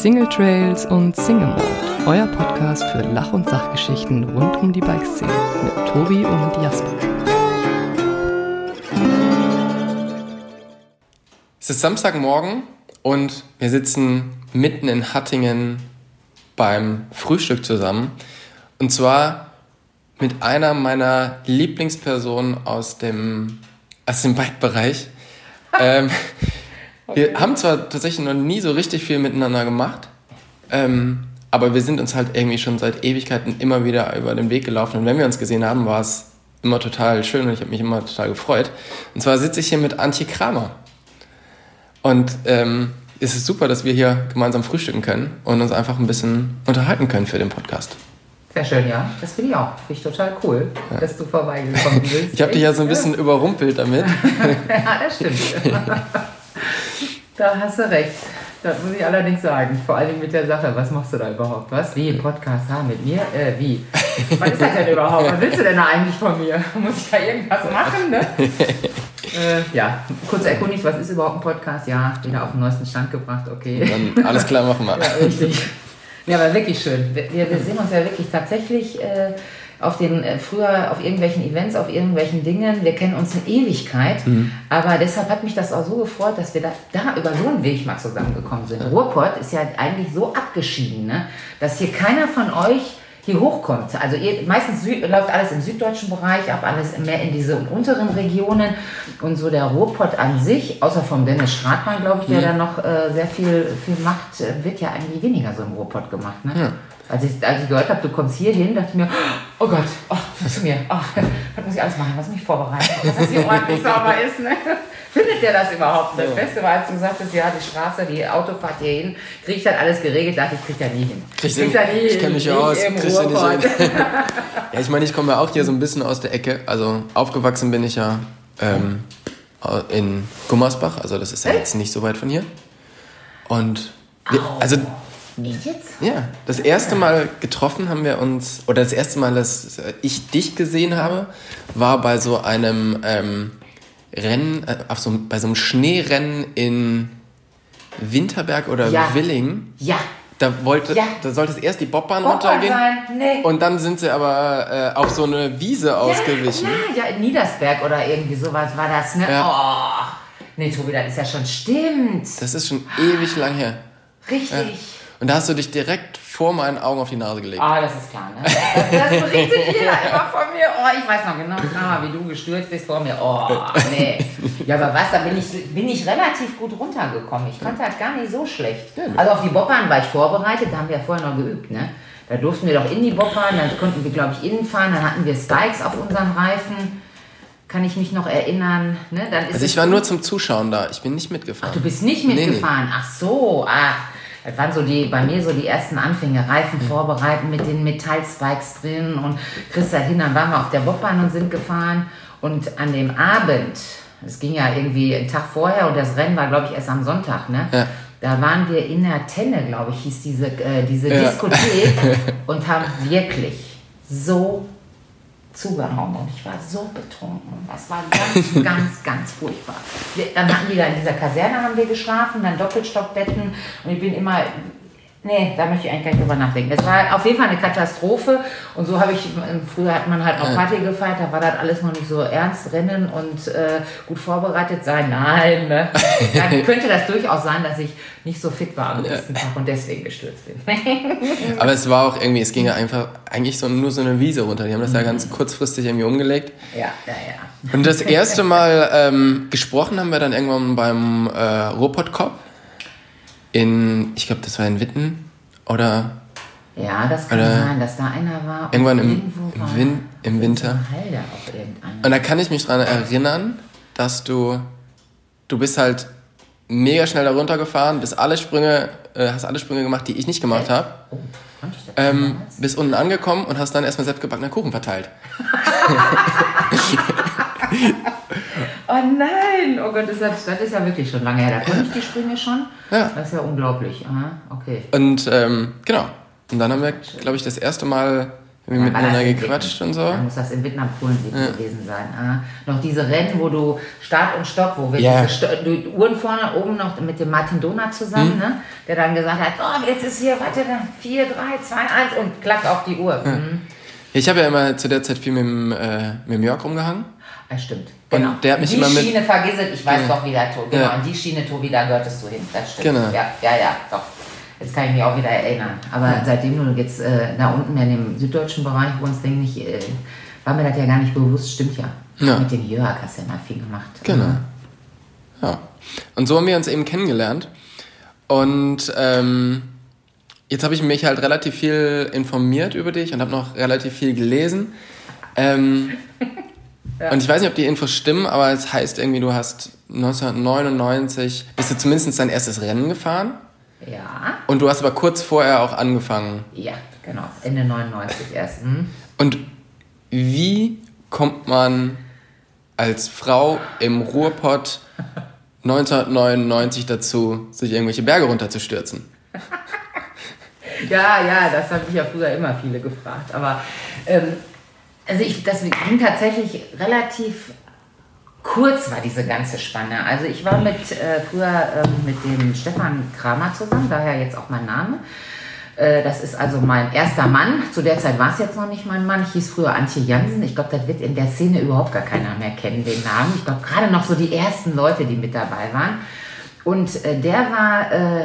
Single Trails und Single Mode, euer Podcast für Lach- und Sachgeschichten rund um die Bikeszene mit Tobi und Jasper. Es ist Samstagmorgen und wir sitzen mitten in Hattingen beim Frühstück zusammen. Und zwar mit einer meiner Lieblingspersonen aus dem, aus dem Bike-Bereich. ähm, wir haben zwar tatsächlich noch nie so richtig viel miteinander gemacht, ähm, aber wir sind uns halt irgendwie schon seit Ewigkeiten immer wieder über den Weg gelaufen. Und wenn wir uns gesehen haben, war es immer total schön und ich habe mich immer total gefreut. Und zwar sitze ich hier mit Antje Kramer. Und ähm, es ist super, dass wir hier gemeinsam frühstücken können und uns einfach ein bisschen unterhalten können für den Podcast. Sehr schön, ja. Das finde ich auch. Finde ich total cool, ja. dass du vorbeigekommen bist. ich habe dich ja so ein bisschen überrumpelt damit. ja, das stimmt. Da hast du recht. Das muss ich allerdings sagen. Vor allem mit der Sache. Was machst du da überhaupt? Was? Wie? Podcast haben mit mir? Äh, wie? Was ist das denn überhaupt? Was willst du denn da eigentlich von mir? Muss ich da irgendwas machen? Ne? äh, ja, kurz erkundigt, was ist überhaupt ein Podcast? Ja, wieder auf den neuesten Stand gebracht, okay. Dann alles klar, machen wir. ja, richtig. Ja, aber wirklich schön. Wir, wir sehen uns ja wirklich tatsächlich. Äh, auf den äh, früher auf irgendwelchen Events, auf irgendwelchen Dingen. Wir kennen uns in Ewigkeit, mhm. aber deshalb hat mich das auch so gefreut, dass wir da, da über so einen Weg mal zusammengekommen sind. Ruhrpott ist ja eigentlich so abgeschieden, ne? dass hier keiner von euch hier hochkommt. Also ihr, meistens Süd, läuft alles im süddeutschen Bereich ab, alles mehr in diese unteren Regionen und so der Ruhrpott an sich, außer vom Dennis Stratmann, glaube ich, der mhm. da noch äh, sehr viel, viel macht, äh, wird ja eigentlich weniger so im Ruhrpott gemacht. Ne? Ja. Als ich, als ich gehört habe, du kommst hier hin, dachte ich mir, oh Gott, oh, zu mir, oh, was muss ich alles machen, was mich vorbereiten, dass das hier ordentlich sauber ist. Ne? Findet der das überhaupt? Das Beste war, als du sagtest, ja, die Straße, die Autofahrt hier hin, kriege ich dann alles geregelt, dachte ich, krieg da nie hin. Krieg krieg da nie ich kenne mich ja aus, krieg ich nicht hin. ja, ich meine, ich komme ja auch hier so ein bisschen aus der Ecke, also aufgewachsen bin ich ja ähm, in Gummersbach, also das ist ja jetzt nicht so weit von hier. Und wir, also nicht jetzt? Ja, das erste Mal getroffen haben wir uns, oder das erste Mal, dass ich dich gesehen habe, war bei so einem ähm, Rennen, äh, auf so, bei so einem Schneerennen in Winterberg oder ja. Willing. Ja. Da, wollte, ja. da sollte es erst die Bobbahn, Bobbahn runtergehen. Nee. Und dann sind sie aber äh, auf so eine Wiese ausgewichen. Ja, ja, in Niedersberg oder irgendwie sowas war das, ne? Ja. Oh. Nee, Tobi, das ist ja schon stimmt. Das ist schon ewig lang her. Richtig. Und da hast du dich direkt vor meinen Augen auf die Nase gelegt. Ah, das ist klar, ne? Das, das berichtet jeder immer von mir. Oh, ich weiß noch genau, ah, wie du gestürzt bist vor mir. Oh, nee. Ja, aber was, da bin ich, bin ich relativ gut runtergekommen. Ich fand das gar nicht so schlecht. Also auf die Bobbahn war ich vorbereitet, da haben wir ja vorher noch geübt, ne? Da durften wir doch in die Bobbahn, dann konnten wir, glaube ich, innen fahren, dann hatten wir Spikes auf unseren Reifen kann ich mich noch erinnern. Ne? Dann ist also ich war nur zum Zuschauen da, ich bin nicht mitgefahren. Ach, du bist nicht mitgefahren? Nee, nee. Ach so, ach. Das waren so die, bei mir so die ersten Anfänge, Reifen vorbereiten mit den Metallspikes drin und Christa hin, dann waren wir auf der Bobbahn und sind gefahren und an dem Abend, es ging ja irgendwie einen Tag vorher und das Rennen war glaube ich erst am Sonntag, ne? Ja. Da waren wir in der Tenne, glaube ich, hieß diese, äh, diese ja. Diskothek und haben wirklich so zugehauen und ich war so betrunken. Das war ganz, ganz, ganz furchtbar. Wir, dann hatten wir da in dieser Kaserne haben wir geschlafen, dann Doppelstockbetten und ich bin immer Nee, da möchte ich eigentlich gar nicht drüber nachdenken. Es war auf jeden Fall eine Katastrophe. Und so habe ich, früher hat man halt noch Party gefeiert, da war das alles noch nicht so ernst, Rennen und äh, gut vorbereitet sein. Nein, ne? Dann könnte das durchaus sein, dass ich nicht so fit war am nächsten Tag und deswegen gestürzt bin. Aber es war auch irgendwie, es ging ja einfach eigentlich so, nur so eine Wiese runter. Die haben das mhm. ja ganz kurzfristig irgendwie umgelegt. Ja, ja, ja. Und das erste Mal ähm, gesprochen haben wir dann irgendwann beim äh, Robot Cop in, ich glaube, das war in Witten oder. Ja, das kann sein, dass da einer war. Irgendwann im, im, Win im Winter. Und da kann ich mich dran erinnern, dass du, du bist halt mega schnell da runtergefahren, bist alle Sprünge, äh, hast alle Sprünge gemacht, die ich nicht gemacht habe. Oh, ähm, bist unten angekommen und hast dann erstmal selbstgebackenen Kuchen verteilt. Oh nein, oh Gott, das ist, ja wirklich schon lange her. Da konnte ich die Sprünge schon. Ja. Das ist ja unglaublich. Aha, okay. Und ähm, genau. Und dann haben wir, glaube ich, das erste Mal Irgendwie miteinander gequatscht und so. Dann muss das in Vietnam Polensieg ja. gewesen sein. Ah, noch diese Rennen, wo du Start und Stopp, wo wir ja. diese die Uhren vorne oben noch mit dem Martin Donat zusammen, mhm. ne? der dann gesagt hat, oh, jetzt ist hier, warte, 4, 3, 2, 1 und klackt auf die Uhr. Ja. Mhm. Ich habe ja immer zu der Zeit viel mit dem, äh, mit dem Jörg rumgehangen. Ja, stimmt. Genau. Und der hat mich die immer mit. Schiene vergiss es, ich weiß ja. doch, wie der Tobi. Genau, ja. an die Schiene, Tobi, da gehörtest du hin. Das stimmt. Genau. Ja, ja, ja, doch. Jetzt kann ich mich auch wieder erinnern. Aber ja. seitdem du jetzt äh, da unten in dem süddeutschen Bereich wohnst, denke ich, äh, war mir das ja gar nicht bewusst. Stimmt ja. ja. Mit dem Jörg hast du ja mal viel gemacht. Genau. Ja. Und so haben wir uns eben kennengelernt. Und ähm, jetzt habe ich mich halt relativ viel informiert über dich und habe noch relativ viel gelesen. Ähm, ja. Und ich weiß nicht, ob die Infos stimmen, aber es heißt irgendwie, du hast 1999, bist du zumindest dein erstes Rennen gefahren. Ja. Und du hast aber kurz vorher auch angefangen. Ja, genau. Ende 99 erst. Hm. Und wie kommt man als Frau im Ruhrpott 1999 dazu, sich irgendwelche Berge runterzustürzen? ja, ja, das haben mich ja früher immer viele gefragt. Aber ähm, also ich, das ging tatsächlich relativ kurz war diese ganze Spanne. Also ich war mit äh, früher ähm, mit dem Stefan Kramer zusammen, daher jetzt auch mein Name. Äh, das ist also mein erster Mann. Zu der Zeit war es jetzt noch nicht mein Mann. Ich hieß früher Antje Jansen. Ich glaube, das wird in der Szene überhaupt gar keiner mehr kennen, den Namen. Ich glaube, gerade noch so die ersten Leute, die mit dabei waren. Und äh, der war äh,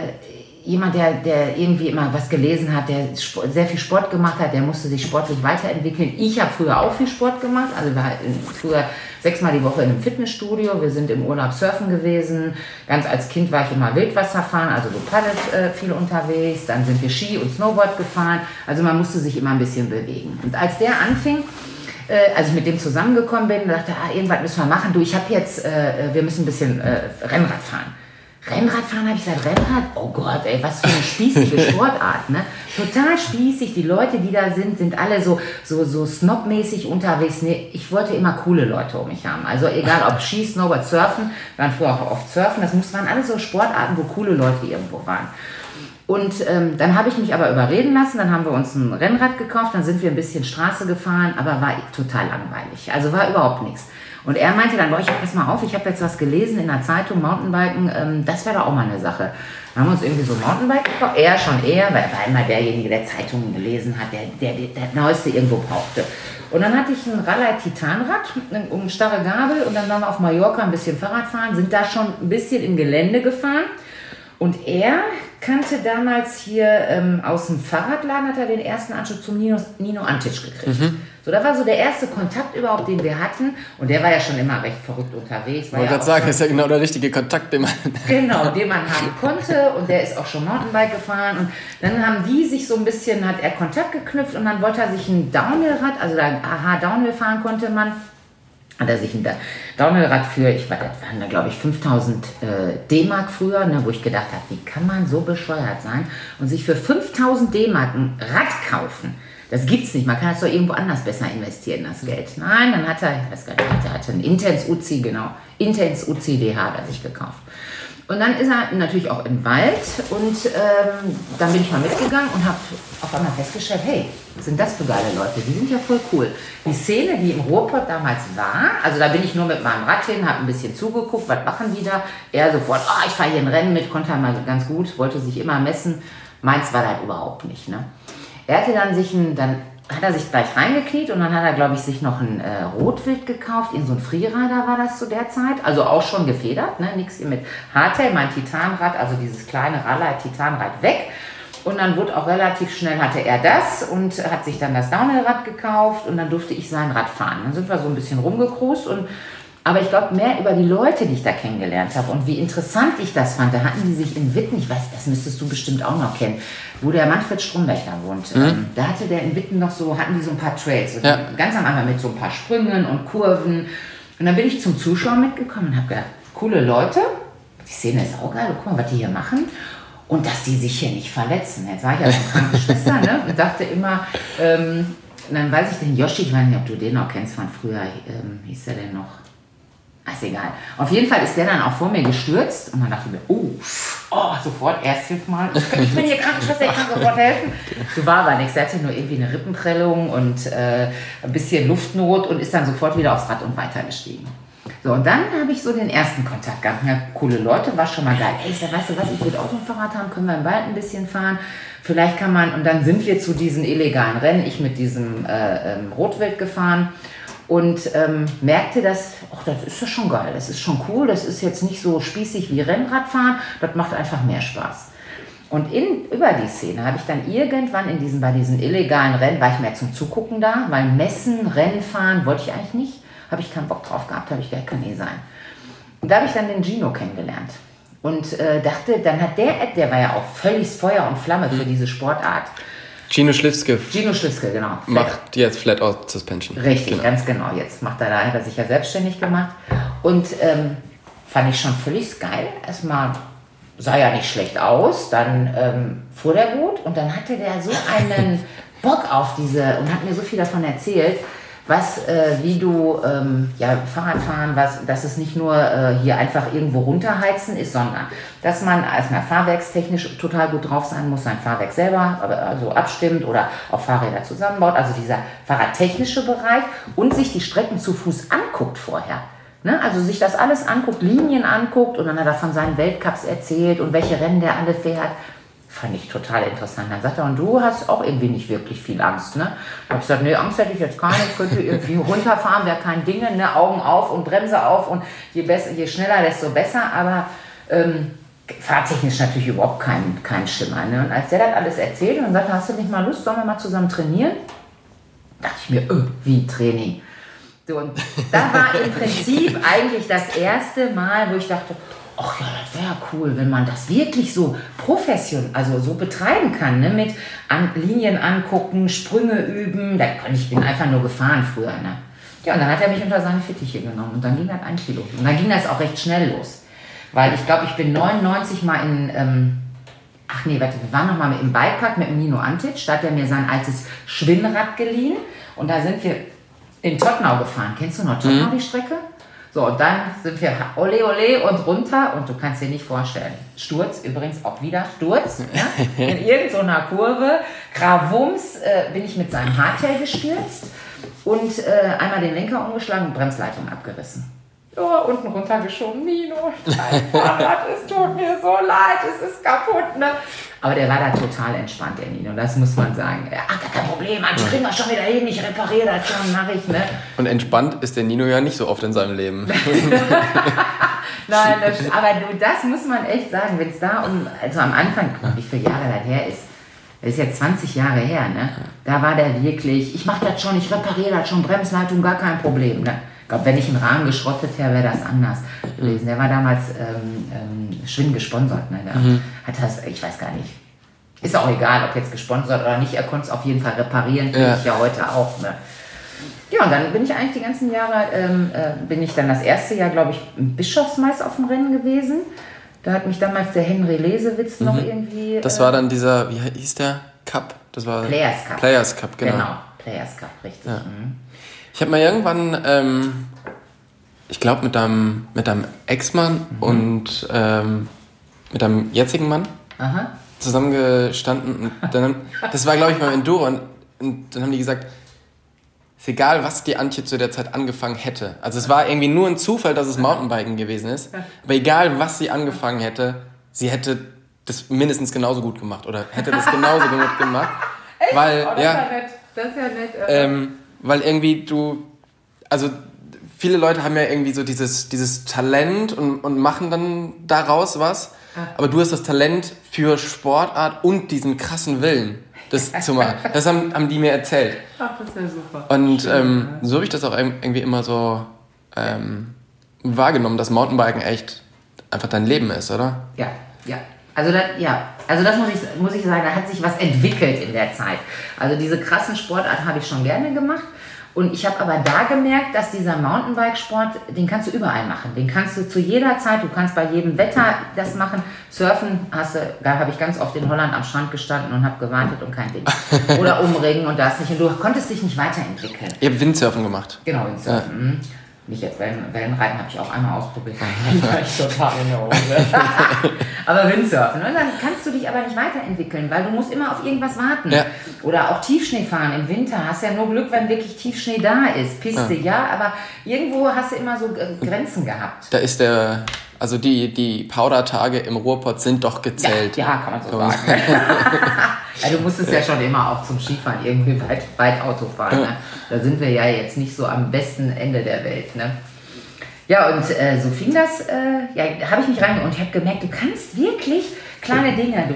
jemand, der, der irgendwie immer was gelesen hat, der sehr viel Sport gemacht hat, der musste sich sportlich weiterentwickeln. Ich habe früher auch viel Sport gemacht, also war früher sechsmal die Woche in einem Fitnessstudio, wir sind im Urlaub surfen gewesen, ganz als Kind war ich immer Wildwasserfahren, also so paddelt äh, viel unterwegs, dann sind wir Ski und Snowboard gefahren, also man musste sich immer ein bisschen bewegen. Und als der anfing, äh, als ich mit dem zusammengekommen bin, dachte, ah, irgendwas müssen wir machen. Du, ich habe jetzt, äh, wir müssen ein bisschen äh, Rennrad fahren. Rennradfahren habe ich gesagt, Rennrad, oh Gott, ey, was für eine spießige Sportart, ne? Total spießig. Die Leute, die da sind, sind alle so, so, so snobmäßig unterwegs. Nee, ich wollte immer coole Leute um mich haben. Also egal ob Ski, Snowboard, Surfen, wir waren früher auch oft Surfen, das waren alles so Sportarten, wo coole Leute irgendwo waren. Und ähm, dann habe ich mich aber überreden lassen, dann haben wir uns ein Rennrad gekauft, dann sind wir ein bisschen Straße gefahren, aber war total langweilig. Also war überhaupt nichts. Und er meinte dann, boah, ich pass mal auf, ich habe jetzt was gelesen in der Zeitung, Mountainbiken, ähm, das wäre doch auch mal eine Sache. Dann haben wir uns irgendwie so Mountainbike gekauft, er schon eher, weil er war immer derjenige, der Zeitungen gelesen hat, der, der, der, der Neueste irgendwo brauchte. Und dann hatte ich ein Rallye Titanrad, um starre Gabel und dann waren wir auf Mallorca ein bisschen Fahrrad fahren, sind da schon ein bisschen im Gelände gefahren. Und er kannte damals hier ähm, aus dem Fahrradladen, hat er den ersten Anschluss zum Nino, Nino Antic gekriegt. Mhm. So, da war so der erste Kontakt überhaupt, den wir hatten. Und der war ja schon immer recht verrückt unterwegs. Ich wollte gerade sagen, das ist ja genau der richtige Kontakt, den man... Genau, den man haben konnte. Und der ist auch schon Mountainbike gefahren. Und dann haben die sich so ein bisschen, hat er Kontakt geknüpft und dann wollte er sich ein Downhillrad, also da aha, Downhill fahren konnte man hat er sich ein Downhillrad für, ich war, das waren da glaube ich 5000 äh, D-Mark früher, ne, wo ich gedacht habe, wie kann man so bescheuert sein und sich für 5000 D-Mark ein Rad kaufen? Das gibt's nicht. Man kann das doch irgendwo anders besser investieren, das Geld. Nein, dann hat er, ich weiß gar nicht, er hatte einen Intens UC, genau, Intens UCDH hat er sich gekauft. Und dann ist er natürlich auch im Wald und ähm, dann bin ich mal mitgegangen und habe auf einmal festgestellt, hey, sind das für geile Leute? Die sind ja voll cool. Die Szene, die im Ruhrpott damals war, also da bin ich nur mit meinem Rad hin, habe ein bisschen zugeguckt, was machen die da? Er sofort, oh, ich fahre hier ein Rennen mit, konnte er mal ganz gut, wollte sich immer messen. Meins war das überhaupt nicht. Ne? Er hatte dann sich ein, dann hat er sich gleich reingekniet und dann hat er, glaube ich, sich noch ein äh, Rotwild gekauft. In so ein Freerider war das zu der Zeit. Also auch schon gefedert, ne? nichts mit Hardtail, mein Titanrad, also dieses kleine Rallye Titanrad weg. Und dann wurde auch relativ schnell, hatte er das und hat sich dann das Downhillrad gekauft und dann durfte ich sein Rad fahren. Dann sind wir so ein bisschen rumgekrust und aber ich glaube mehr über die Leute, die ich da kennengelernt habe und wie interessant ich das fand. Da hatten die sich in Witten, ich weiß, das müsstest du bestimmt auch noch kennen, wo der Manfred Stromberg da wohnt. Mhm. Ähm, da hatte der in Witten noch so, hatten die so ein paar Trails. Ja. Ganz am Anfang mit so ein paar Sprüngen und Kurven. Und dann bin ich zum Zuschauer mitgekommen und habe gedacht, coole Leute, die Szene ist auch geil, guck mal, was die hier machen. Und dass die sich hier nicht verletzen. Jetzt war ich ja schon Krankenschwester ne? und dachte immer, ähm, dann weiß ich den Yoshi, ich weiß nicht, ob du den noch kennst von früher, ähm, hieß er denn noch? Ist egal. Auf jeden Fall ist der dann auch vor mir gestürzt und dann dachte ich mir, oh, oh sofort Ersthilfe mal. Ich, bin hier Krankenschwester, ich kann sofort helfen. So war aber nichts. Der hatte nur irgendwie eine Rippenprellung und äh, ein bisschen Luftnot und ist dann sofort wieder aufs Rad und weitergestiegen. So, und dann habe ich so den ersten Kontakt gehabt. Ja, coole Leute, war schon mal geil. Ey, ich sag, weißt du was, ich würde auch ein Fahrrad haben, können wir im Wald ein bisschen fahren. Vielleicht kann man, und dann sind wir zu diesen illegalen Rennen, ich mit diesem äh, ähm, Rotwild gefahren und ähm, merkte, dass, ach, das ist ja schon geil, das ist schon cool, das ist jetzt nicht so spießig wie Rennradfahren, das macht einfach mehr Spaß. Und in, über die Szene habe ich dann irgendwann in diesen, bei diesen illegalen Rennen, war ich mehr zum Zugucken da, weil Messen, Rennen fahren wollte ich eigentlich nicht, habe ich keinen Bock drauf gehabt, habe ich gedacht, kann eh sein. Und da habe ich dann den Gino kennengelernt und äh, dachte, dann hat der, der war ja auch völlig Feuer und Flamme für diese Sportart. Gino Schliffske Gino Schliffske, genau. macht jetzt Flat Out Suspension. Richtig, Genau. ganz genau. Jetzt macht er da, hat er sich ja selbstständig gemacht. Und ähm, fand ich schon völlig geil. Erstmal sah ja nicht schlecht aus, dann ähm, fuhr der gut und dann hatte der so einen Bock auf diese und hat mir so viel davon erzählt, was, äh, wie du ähm, ja, Fahrradfahren, was, dass es nicht nur äh, hier einfach irgendwo runterheizen ist, sondern dass man erstmal fahrwerkstechnisch total gut drauf sein muss, sein Fahrwerk selber aber, also abstimmt oder auch Fahrräder zusammenbaut, also dieser fahrradtechnische Bereich und sich die Strecken zu Fuß anguckt vorher. Ne? Also sich das alles anguckt, Linien anguckt und dann hat er von seinen Weltcups erzählt und welche Rennen der alle fährt. Fand ich total interessant. Dann sagt er, und du hast auch irgendwie nicht wirklich viel Angst, ne? Da habe ich gesagt, nee, Angst hätte ich jetzt keine. Ich könnte irgendwie runterfahren, wäre kein Ding, ne? Augen auf und Bremse auf und je, besser, je schneller, desto besser. Aber ähm, fahrtechnisch natürlich überhaupt kein, kein Schimmer. Ne? Und als der das alles erzählt und sagte, hast du nicht mal Lust, sollen wir mal zusammen trainieren? dachte ich mir, öh, wie Training. So, und da war im Prinzip eigentlich das erste Mal, wo ich dachte, ach ja, das wäre cool, wenn man das wirklich so professionell, also so betreiben kann, ne? mit an, Linien angucken, Sprünge üben. Da, ich bin einfach nur gefahren früher. Ne? Ja, und dann hat er mich unter seine Fittiche genommen und dann ging das eigentlich los. Und dann ging das auch recht schnell los. Weil ich glaube, ich bin 99 mal in, ähm, ach nee, warte, wir waren noch mal im Bikepark mit dem Nino Antic. Da hat er mir sein altes Schwimmrad geliehen. Und da sind wir in Tottenau gefahren. Kennst du noch Tottenau, die Strecke? So, und dann sind wir ole ole und runter und du kannst dir nicht vorstellen. Sturz, übrigens auch wieder Sturz, ja? in irgendeiner Kurve. Gravums äh, bin ich mit seinem Hardtail gestürzt und äh, einmal den Lenker umgeschlagen und Bremsleitung abgerissen. Ja, unten runtergeschoben. Nino, dein Fahrrad, es tut mir so leid, es ist kaputt. Ne? Aber der war da total entspannt, der Nino, das muss man sagen. Ach, gar kein Problem, Mensch, kriegen wir schon wieder hin, ich repariere das schon, mache ich. Ne? Und entspannt ist der Nino ja nicht so oft in seinem Leben. Nein, das, aber du, das muss man echt sagen, wenn es da um, also am Anfang, wie viele Jahre das her ist, das ist jetzt 20 Jahre her, ne? Da war der wirklich, ich mache das schon, ich repariere das schon, Bremsleitung, gar kein Problem, ne? Ich glaube, wenn ich einen Rahmen geschrottet hätte, wäre das anders gewesen. Der war damals ähm, ähm, Schwinn gesponsert, ne? Der hat das, ich weiß gar nicht. Ist auch egal, ob jetzt gesponsert oder nicht, er konnte es auf jeden Fall reparieren, Ja. ich ja heute auch, ne? Ja, und dann bin ich eigentlich die ganzen Jahre, ähm, äh, bin ich dann das erste Jahr, glaube ich, im Bischofsmais auf dem Rennen gewesen. Da hat mich damals der Henry Lesewitz noch irgendwie. Das äh, war dann dieser, wie hieß der? Cup. Das war Players Cup. Players Cup, genau. Genau, Players Cup, richtig. Mhm. Ich habe mal irgendwann, ähm, ich glaube mit deinem, mit deinem Ex-Mann Mhm. und ähm, mit deinem jetzigen Mann Aha. zusammengestanden. Und dann, das war, glaube ich, beim Enduro. Und, und dann haben die gesagt, ist egal, was die Antje zu der Zeit angefangen hätte. Also es war irgendwie nur ein Zufall, dass es Mountainbiken gewesen ist. Aber egal, was sie angefangen hätte, sie hätte das mindestens genauso gut gemacht oder hätte das genauso gut gemacht. Weil, Oh, das ja, ist ja nett. Das ist ja nett. äh. ähm, weil irgendwie du, also viele Leute haben ja irgendwie so dieses, dieses Talent und, und machen dann daraus was. Aber du hast das Talent für Sportart und diesen krassen Willen, das zu machen. Das haben, haben die mir erzählt. Ach, das ist ja super. Und ähm, so habe ich das auch irg- irgendwie immer so ähm, wahrgenommen, dass Mountainbiken echt einfach dein Leben ist, oder? Ja, ja. Also das, ja, also das muss ich, muss ich sagen, da hat sich was entwickelt in der Zeit. Also diese krassen Sportarten habe ich schon gerne gemacht. Und ich habe aber da gemerkt, dass dieser Mountainbike-Sport, den kannst du überall machen. Den kannst du zu jeder Zeit, du kannst bei jedem Wetter das machen. Surfen hast du, da habe ich ganz oft in Holland am Strand gestanden und habe gewartet und kein Ding. Oder umringen und das nicht. Und du konntest dich nicht weiterentwickeln. Ihr habt Windsurfen gemacht. Genau, in Surfen. Nicht jetzt Wellen, Wellenreiten habe ich auch einmal ausprobiert. Da war ich total in der Hose. aber Windsurfen. Und dann kannst du dich aber nicht weiterentwickeln, weil du musst immer auf irgendwas warten. Ja. Oder auch Tiefschnee fahren im Winter. Hast ja nur Glück, wenn wirklich Tiefschnee da ist. Piste, ja, aber irgendwo hast du immer so äh, Grenzen gehabt. Da ist der, also die, die Powder-Tage im Ruhrpott sind doch gezählt. Ja, ja kann man so sagen. ja, du musstest ja schon immer auch zum Skifahren irgendwie weit, weit Auto fahren. Ne? Da sind wir ja jetzt nicht so am besten Ende der Welt. Ne? Ja, und äh, so fing das, äh, ja, habe ich mich rein und ich habe gemerkt, du kannst wirklich kleine Dinge, du,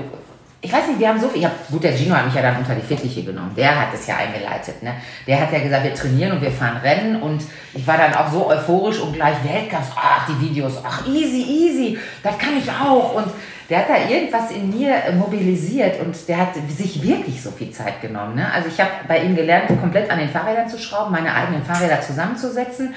ich weiß nicht, wir haben so viel, ich hab, gut, der Gino hat mich ja dann unter die Fittiche genommen, der hat es ja eingeleitet, ne? der hat ja gesagt, wir trainieren und wir fahren Rennen und ich war dann auch so euphorisch und gleich Weltklasse, ach, die Videos, ach, easy, easy, das kann ich auch und der hat da irgendwas in mir mobilisiert und der hat sich wirklich so viel Zeit genommen. Ne? Also ich habe bei ihm gelernt, komplett an den Fahrrädern zu schrauben, meine eigenen Fahrräder zusammenzusetzen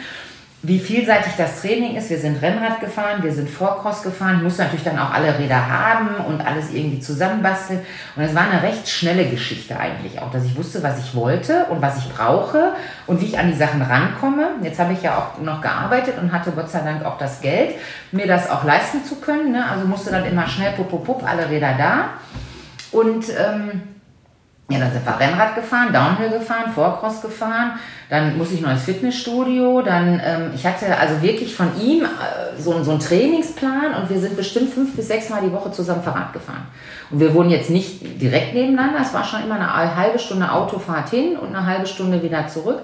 wie vielseitig das Training ist. Wir sind Rennrad gefahren, wir sind Vorcross gefahren. Ich musste natürlich dann auch alle Räder haben und alles irgendwie zusammenbasteln. Und es war eine recht schnelle Geschichte eigentlich auch, dass ich wusste, was ich wollte und was ich brauche und wie ich an die Sachen rankomme. Jetzt habe ich ja auch noch gearbeitet und hatte Gott sei Dank auch das Geld, mir das auch leisten zu können. Ne? Also musste dann immer schnell, pup, pup, pup, alle Räder da. Und ähm, ja, dann sind wir Rennrad gefahren, Downhill gefahren, Vorcross gefahren. Dann musste ich noch ins Fitnessstudio. Dann, ähm, ich hatte also wirklich von ihm äh, so, so einen Trainingsplan und wir sind bestimmt fünf bis sechs Mal die Woche zusammen Fahrrad gefahren. Und wir wohnen jetzt nicht direkt nebeneinander. Es war schon immer eine halbe Stunde Autofahrt hin und eine halbe Stunde wieder zurück.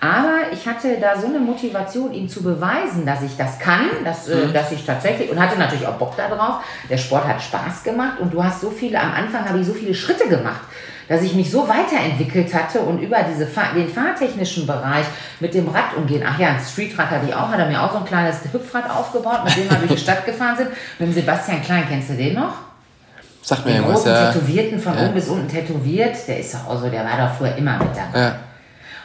Aber ich hatte da so eine Motivation, ihm zu beweisen, dass ich das kann, dass, äh, mhm. dass ich tatsächlich, und hatte natürlich auch Bock darauf. Der Sport hat Spaß gemacht und du hast so viele, am Anfang habe ich so viele Schritte gemacht dass ich mich so weiterentwickelt hatte und über diese den fahrtechnischen Bereich mit dem Rad umgehen. Ach ja, ein Streetrad hatte ich auch, hat er mir auch so ein kleines Hüpfrad aufgebaut, mit dem wir durch die Stadt gefahren sind. Mit dem Sebastian Klein, kennst du den noch? Sag mir den irgendwas, großen ja. Tätowierten, von ja. oben bis unten tätowiert, der ist doch auch so, der war doch früher immer mit dabei. Ja.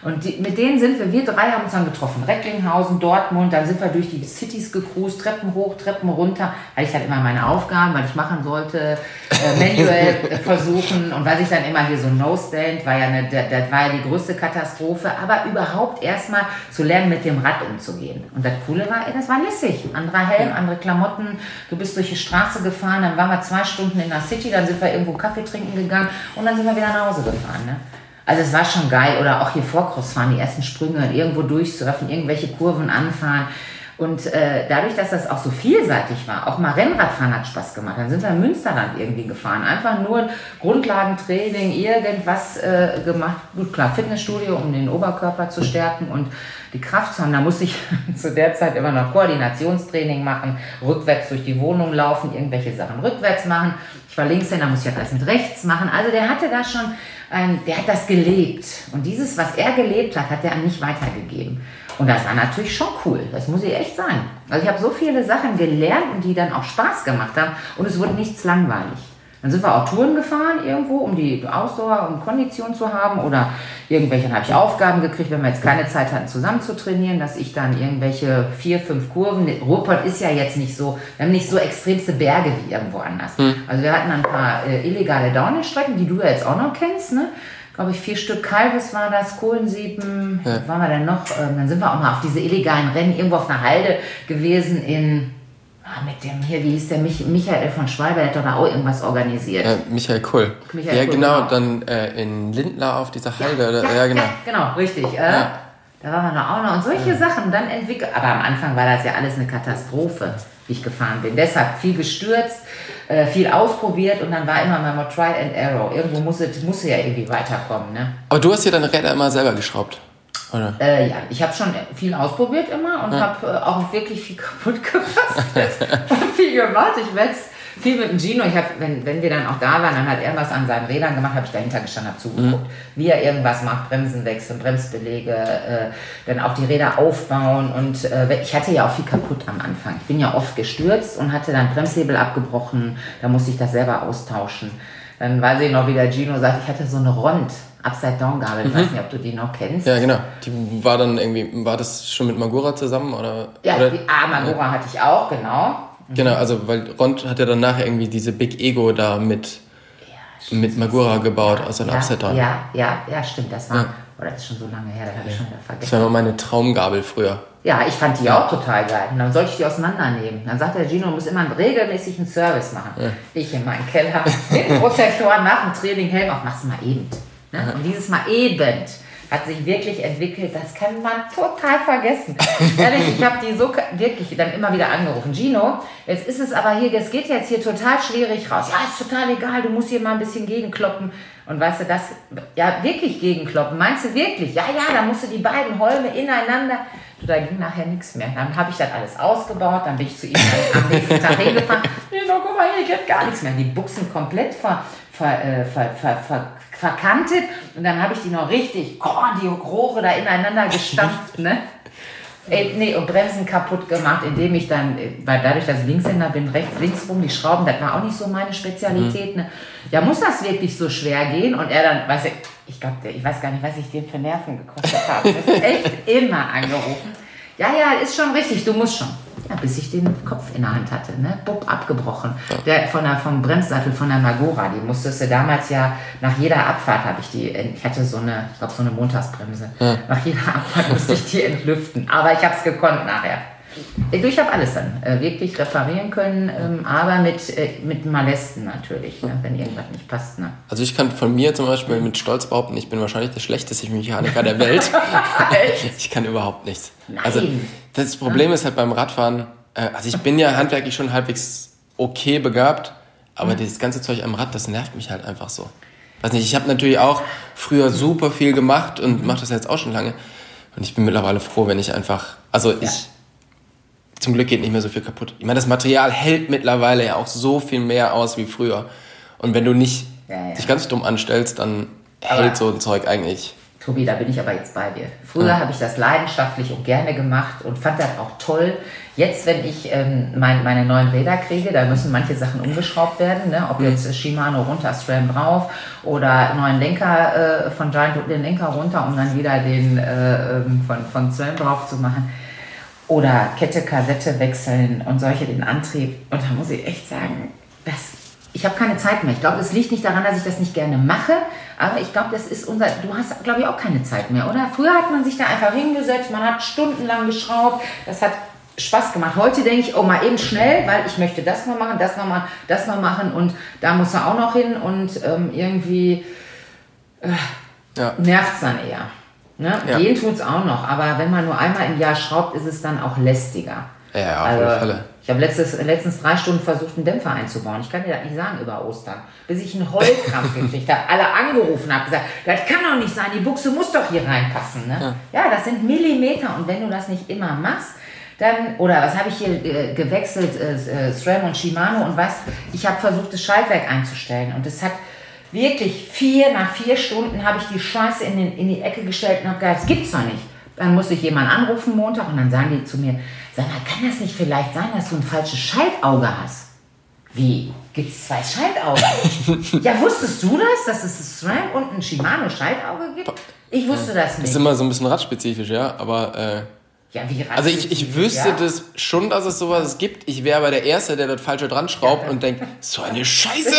Und die, mit denen sind wir, wir drei haben uns dann getroffen. Recklinghausen, Dortmund, dann sind wir durch die Cities gecruised, Treppen hoch, Treppen runter. Weil ich dann immer meine Aufgaben, weil ich machen sollte, äh, manuell versuchen. Und weil ich dann immer hier so No-Stand, war ja eine, das, das war ja die größte Katastrophe. Aber überhaupt erstmal zu lernen, mit dem Rad umzugehen. Und das Coole war, ey, das war lässig. Anderer Helm, andere Klamotten. Du bist durch die Straße gefahren, dann waren wir zwei Stunden in der City, dann sind wir irgendwo Kaffee trinken gegangen und dann sind wir wieder nach Hause gefahren. Ne? Also es war schon geil. Oder auch hier Vorcross fahren, die ersten Sprünge, irgendwo durchsurfen, irgendwelche Kurven anfahren. Und äh, dadurch, dass das auch so vielseitig war, auch mal Rennradfahren hat Spaß gemacht. Dann sind wir in Münsterland irgendwie gefahren. Einfach nur Grundlagentraining, irgendwas äh, gemacht. Gut, klar, Fitnessstudio, um den Oberkörper zu stärken und die Kraft zu haben. Da musste ich zu der Zeit immer noch Koordinationstraining machen, rückwärts durch die Wohnung laufen, irgendwelche Sachen rückwärts machen. Ich war Linkshänder, musste ich alles mit rechts machen. Also der hatte da schon, ein, der hat das gelebt. Und dieses, was er gelebt hat, hat er an mich weitergegeben. Und das war natürlich schon cool, das muss ich echt sagen. Also ich habe so viele Sachen gelernt und die dann auch Spaß gemacht haben und es wurde nichts langweilig. Dann sind wir auch Touren gefahren irgendwo, um die Ausdauer und Kondition zu haben oder irgendwelche, dann habe ich Aufgaben gekriegt, wenn wir jetzt keine Zeit hatten zusammen zu trainieren, dass ich dann irgendwelche vier, fünf Kurven, Ruhrpott ist ja jetzt nicht so, wir haben nicht so extremste Berge wie irgendwo anders. Hm. Also wir hatten ein paar äh, illegale Downhill-Strecken, die du ja jetzt auch noch kennst, ne? glaube ich, vier Stück Kalbes war das, Kohlensieben, ja. waren wir dann noch, ähm, dann sind wir auch mal auf diese illegalen Rennen irgendwo auf einer Halde gewesen in, ah, mit dem hier, wie hieß der, Mich Michael von Schwalbe, der hat doch da auch irgendwas organisiert. Ja, Michael Kull. Michael ja, Kull, genau, genau. dann äh, in Lindlar auf dieser Halde, ja, oder? ja, ja, genau. Ja, genau, richtig. Äh, Da waren wir noch auch noch und solche Sachen dann entwickelt. Aber am Anfang war das ja alles eine Katastrophe, wie ich gefahren bin. Deshalb viel gestürzt, äh, viel ausprobiert und dann war immer mal Try and Error. Irgendwo musste, musste ja irgendwie weiterkommen. Ne? Aber du hast ja deine Räder immer selber geschraubt, oder? Äh, ja, ich habe schon viel ausprobiert immer und habe äh, auch wirklich viel kaputt gebastelt und viel gemacht. Ich werde viel mit dem Gino. Ich hab, wenn, wenn wir dann auch da waren, dann hat er was an seinen Rädern gemacht, habe ich dahinter gestanden, habe zugeguckt, Mhm. wie er irgendwas macht, Bremsen wechseln, Bremsbelege, äh, dann auch die Räder aufbauen und äh, ich hatte ja auch viel kaputt am Anfang. Ich bin ja oft gestürzt und hatte dann Bremshebel abgebrochen, da musste ich das selber austauschen. Dann weiß ich noch, wie der Gino sagt, ich hatte so eine Rond, Upside-Down-Gabel, ich weiß nicht, ob du die noch kennst. Mhm. Ja, genau. Die war dann irgendwie, war das schon mit Magura zusammen, oder? Ja, oder? die Amagora hatte ich auch, genau. Genau, also weil Rond hat ja dann nachher irgendwie diese Big Ego da mit, mit Magura gebaut aus seinem ja, Upside Down. Ja, ja, ja, stimmt. Das war Ja. Oh, das ist schon so lange her, das habe ich schon wieder Das vergessen. war immer meine Traumgabel früher. Ja, ich fand die auch total geil. Und dann sollte ich die auseinandernehmen. Dann sagt der Gino, muss immer einen regelmäßigen Service machen. Ich in meinen Keller, mit Protektoren nach dem Training, Helm auf, mach's mal eben. Ne? Und dieses Mal eben hat sich wirklich entwickelt, das kann man total vergessen. Ehrlich, ich habe die so wirklich dann immer wieder angerufen. Gino, jetzt ist es aber hier, es geht jetzt hier total schwierig raus. Ja, ist total egal, du musst hier mal ein bisschen gegenkloppen. Und weißt du, das, ja, wirklich gegenkloppen. Meinst du wirklich? Ja, ja, da musst du die beiden Holme ineinander. Du, da ging nachher nichts mehr. Dann habe ich das alles ausgebaut, dann bin ich zu ihm am nächsten Tag hingefahren. Gino, guck mal hier, geht gar nichts mehr. Die Buchsen komplett ver, ver, äh, ver, ver, ver, verkantet. Und dann habe ich die noch richtig, oh, die Rohre da ineinander gestampft, ne? Ey, nee, und Bremsen kaputt gemacht, indem ich dann, äh, weil dadurch, dass ich Linkshänder bin, rechts, links rum, die Schrauben, das war auch nicht so meine Spezialität. Ne? Ja, muss das wirklich so schwer gehen? Und er dann, weiß ich, ich glaube, ich weiß gar nicht, was ich dem für Nerven gekostet habe. Das ist echt immer angerufen. Ja, ja, ist schon richtig, du musst schon. Ja, bis ich den Kopf in der Hand hatte, ne? Bub, abgebrochen. Der von der, vom Bremssattel von der Magora, die musstest du damals ja, nach jeder Abfahrt habe ich die, ich hatte so eine, ich glaube so eine Montagsbremse. Nach jeder Abfahrt musste ich die entlüften. Aber ich habe es gekonnt nachher. Ich habe alles dann äh, wirklich reparieren können, ähm, aber mit, äh, mit Molesten natürlich, ne? wenn irgendwas nicht passt. Ne? Also ich kann von mir zum Beispiel mit Stolz behaupten, ich bin wahrscheinlich der schlechteste Mechaniker der Welt. ich kann überhaupt nichts. Also Nein. das Problem ist halt beim Radfahren, äh, also ich bin ja handwerklich schon halbwegs okay begabt, aber Mhm. dieses ganze Zeug am Rad, das nervt mich halt einfach so. Weiß nicht, ich habe natürlich auch früher super viel gemacht und mache das jetzt auch schon lange. Und ich bin mittlerweile froh, wenn ich einfach, also ich, zum Glück geht nicht mehr so viel kaputt. Ich meine, das Material hält mittlerweile ja auch so viel mehr aus wie früher. Und wenn du nicht Ja, ja. dich ganz dumm anstellst, dann Aber- hält so ein Zeug eigentlich. Tobi, da bin ich aber jetzt bei dir. Früher habe ich das leidenschaftlich und gerne gemacht und fand das auch toll. Jetzt, wenn ich ähm, mein, meine neuen Räder kriege, da müssen manche Sachen umgeschraubt werden. Ne? Ob jetzt Shimano runter, SRAM drauf oder neuen Lenker äh, von Giant den Lenker runter, um dann wieder den äh, ähm, von, von SRAM drauf zu machen. Oder Kette, Kassette wechseln und solche den Antrieb. Und da muss ich echt sagen, das, ich habe keine Zeit mehr. Ich glaube, es liegt nicht daran, dass ich das nicht gerne mache, aber ich glaube, das ist unser. Du hast, glaube ich, auch keine Zeit mehr, oder? Früher hat man sich da einfach hingesetzt, man hat stundenlang geschraubt, das hat Spaß gemacht. Heute denke ich, oh, mal eben schnell, weil ich möchte das noch machen, das noch machen, das noch machen und da muss er auch noch hin und ähm, irgendwie Ja. nervt es dann eher. Ne? Ja. Gehen tut es auch noch, aber wenn man nur einmal im Jahr schraubt, ist es dann auch lästiger. Ja, ja, auf alle Fälle. Ich habe letztes, letztens drei Stunden versucht, einen Dämpfer einzubauen. Ich kann dir das nicht sagen über Ostern. Bis ich einen Heulkrampf gekriegt habe, alle angerufen habe, gesagt, das kann doch nicht sein, die Buchse muss doch hier reinpassen. Ne? Ja. das sind Millimeter und wenn du das nicht immer machst, dann, oder was habe ich hier äh, gewechselt, äh, äh, SRAM und Shimano und was, ich habe versucht, das Schaltwerk einzustellen und es hat wirklich vier, nach vier Stunden habe ich die Scheiße in, den, in die Ecke gestellt und habe gesagt, das gibt's doch nicht. Dann musste ich jemanden anrufen Montag und dann sagen die zu mir, sag mal, kann das nicht vielleicht sein, dass du ein falsches Schaltauge hast? Wie? Gibt es zwei Schaltaugen? ja, wusstest du das, dass es ein SRAM und ein Shimano Schaltauge gibt? Ich wusste das nicht. Ist immer so ein bisschen radspezifisch, ja, aber äh, ja, wie also ich, ich wüsste ja? das schon, dass es sowas gibt. Ich wäre aber der Erste, der das falsche dran schraubt und denkt, so eine Scheiße!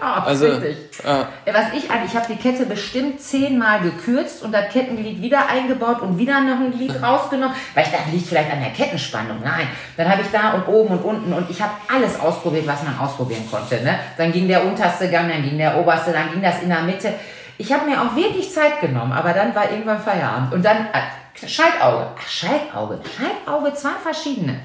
Also, ja. Ja, was ich an, ich habe die Kette bestimmt zehnmal gekürzt und das Kettenglied wieder eingebaut und wieder noch ein Glied rausgenommen, weil ich dachte, liegt vielleicht an der Kettenspannung. Nein, dann habe ich da und oben und unten und ich habe alles ausprobiert, was man ausprobieren konnte. Ne? Dann ging der unterste Gang, dann ging der oberste, dann ging das in der Mitte. Ich habe mir auch wirklich Zeit genommen, aber dann war irgendwann Feierabend. Und dann äh, Schaltauge. Ach, Schaltauge. Schaltauge, zwei verschiedene.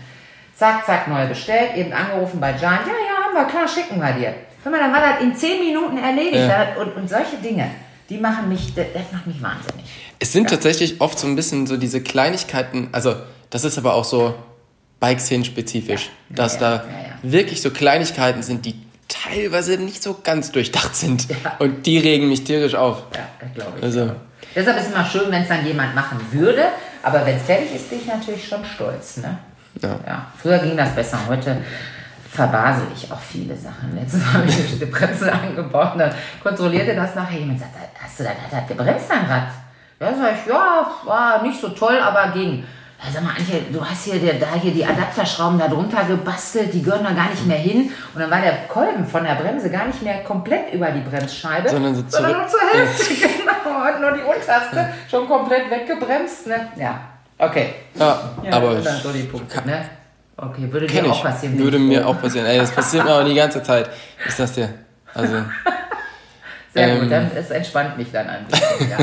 Zack, zack, neu bestellt, eben angerufen bei Giant. Ja, ja, haben wir, klar, schicken wir dir. Hör mal, dann war das in zehn Minuten erledigt. Ja. Und, und solche Dinge, die machen mich, das, das macht mich wahnsinnig. Es sind tatsächlich oft so ein bisschen so diese Kleinigkeiten, also das ist aber auch so Bike-Szenen-spezifisch, dass ja, da ja, ja. wirklich so Kleinigkeiten sind, die teilweise nicht so ganz durchdacht sind. Und die regen mich tierisch auf. Ja, das glaube ich. Also, Deshalb ist es immer schön, wenn es dann jemand machen würde. Aber wenn es fertig ist, bin ich natürlich schon stolz. Ne? Ja. Früher ging das besser. Heute verbasel ich auch viele Sachen. Letztes Mal habe ich die Bremse angebaut und dann kontrollierte das nachher. Jemand sagt, hast du das, das gebremst dein Rad? Ja, sag ich, ja, war nicht so toll, aber ging. Ja, sag mal, Antje, du hast hier, der, da hier die Adapterschrauben da drunter gebastelt, die gehören da gar nicht mehr hin. Und dann war der Kolben von der Bremse gar nicht mehr komplett über die Bremsscheibe, Sondern so sondern nur zur Hälfte, genau. Und nur die unterste schon komplett weggebremst, ne? Ja, okay. Ja, Ja, aber das sind so die Punkte, ne? Okay, würde dir auch passieren. Würde ich mir auch passieren. Ey, das passiert mir aber die ganze Zeit. Ist das dir? Also, Sehr ähm, gut, dann es entspannt mich dann ein bisschen, ja.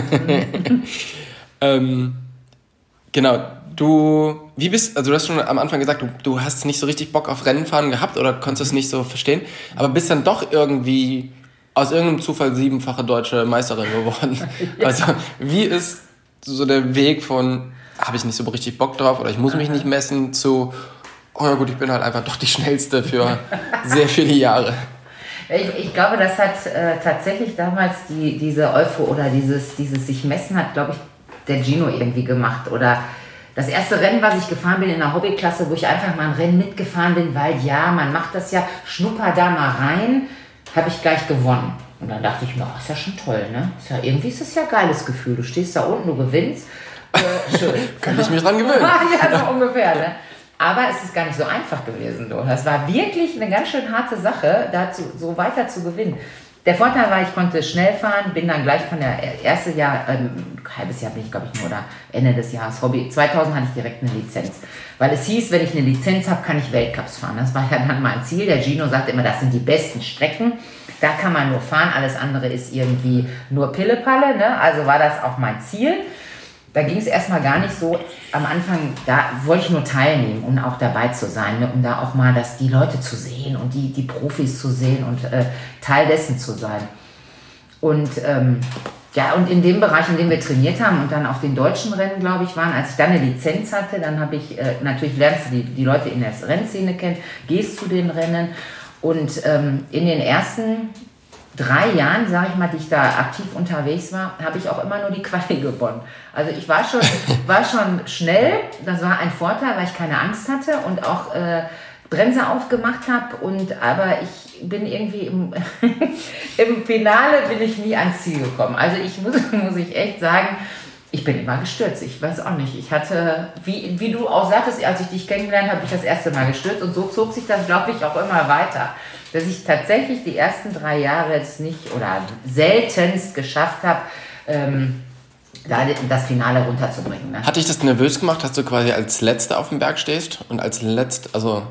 ähm, genau. Du, wie bist, also du hast schon am Anfang gesagt, du, du hast nicht so richtig Bock auf Rennenfahren gehabt oder konntest es nicht so verstehen, aber bist dann doch irgendwie aus irgendeinem Zufall siebenfache deutsche Meisterin geworden. Also, wie ist so der Weg von, habe ich nicht so richtig Bock drauf oder ich muss mich nicht messen, zu, oh ja gut, ich bin halt einfach doch die schnellste für sehr viele Jahre. Ich, ich glaube, das hat äh, tatsächlich damals die, diese Eupho oder dieses, dieses sich messen hat, glaube ich, der Gino irgendwie gemacht. Oder das erste Rennen, was ich gefahren bin in der Hobbyklasse, wo ich einfach mal ein Rennen mitgefahren bin, weil ja, man macht das ja, schnupper da mal rein, habe ich gleich gewonnen. Und dann dachte ich mir, oh, ist ja schon toll, ne? Ist ja, irgendwie ist das ja ein geiles Gefühl. Du stehst da unten, du gewinnst. Äh, schön. Könnte ich mich dran gewöhnen. ja, so ungefähr. Ne? Aber es ist gar nicht so einfach gewesen. Du. Das war wirklich eine ganz schön harte Sache, dazu so weiter zu gewinnen. Der Vorteil war, ich konnte schnell fahren, bin dann gleich von der erste Jahr, ähm, halbes Jahr bin ich glaube ich nur, oder Ende des Jahres Hobby. 2000 hatte ich direkt eine Lizenz. Weil es hieß, wenn ich eine Lizenz habe, kann ich Weltcups fahren. Das war ja dann mein Ziel. Der Gino sagte immer, das sind die besten Strecken. Da kann man nur fahren, alles andere ist irgendwie nur Pillepalle. Ne? Also war das auch mein Ziel da ging es erstmal gar nicht so. Am Anfang, da wollte ich nur teilnehmen und auch dabei zu sein, ne, um da auch mal das, die Leute zu sehen und die, die Profis zu sehen und äh, Teil dessen zu sein. Und ähm, ja, und in dem Bereich, in dem wir trainiert haben und dann auf den deutschen Rennen, glaube ich, waren, als ich dann eine Lizenz hatte, dann habe ich, äh, natürlich lernst du die, die Leute in der Rennszene kennen, gehst zu den Rennen und ähm, in den ersten drei Jahren, sage ich mal, die ich da aktiv unterwegs war, habe ich auch immer nur die Quali gewonnen. Also ich war schon, war schon schnell, das war ein Vorteil, weil ich keine Angst hatte und auch äh, Bremse aufgemacht habe. Und aber ich bin irgendwie im, im Finale bin ich nie ans Ziel gekommen. Also ich muss, muss ich echt sagen, ich bin immer gestürzt. Ich weiß auch nicht. Ich hatte, wie, wie du auch sagtest, als ich dich kennengelernt habe, ich das erste Mal gestürzt und so zog sich das, glaube ich, auch immer weiter. Dass ich tatsächlich die ersten drei Jahre jetzt nicht oder seltenst geschafft habe, ähm, da das Finale runterzubringen. Ne? Hat dich das nervös gemacht, dass du quasi als Letzter auf dem Berg stehst und als Letzt, also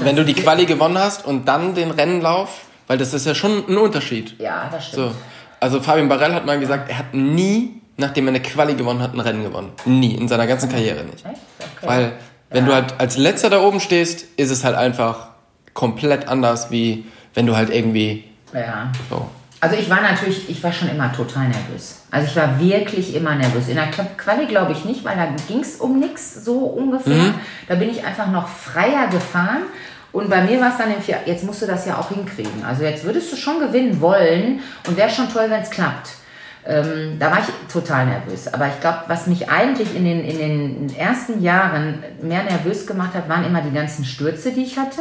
wenn du die Quali gewonnen hast und dann den Rennenlauf, weil das ist ja schon ein Unterschied. Ja, das stimmt. So. Also Fabian Barell hat mal gesagt, er hat nie, nachdem er eine Quali gewonnen hat, ein Rennen gewonnen. Nie, in seiner ganzen Karriere nicht. Okay. Weil wenn du halt als Letzter da oben stehst, ist es halt einfach komplett anders, wie wenn du halt irgendwie ja. so. Also ich war natürlich, ich war schon immer total nervös. Also ich war wirklich immer nervös. In der Quali glaube ich nicht, weil da ging es um nichts so ungefähr. Da bin ich einfach noch freier gefahren. Und bei mir war es dann im Vier, jetzt musst du das ja auch hinkriegen. Also jetzt würdest du schon gewinnen wollen und wäre schon toll, wenn es klappt. Ähm, da war ich total nervös. Aber ich glaube, was mich eigentlich in den, in den ersten Jahren mehr nervös gemacht hat, waren immer die ganzen Stürze, die ich hatte.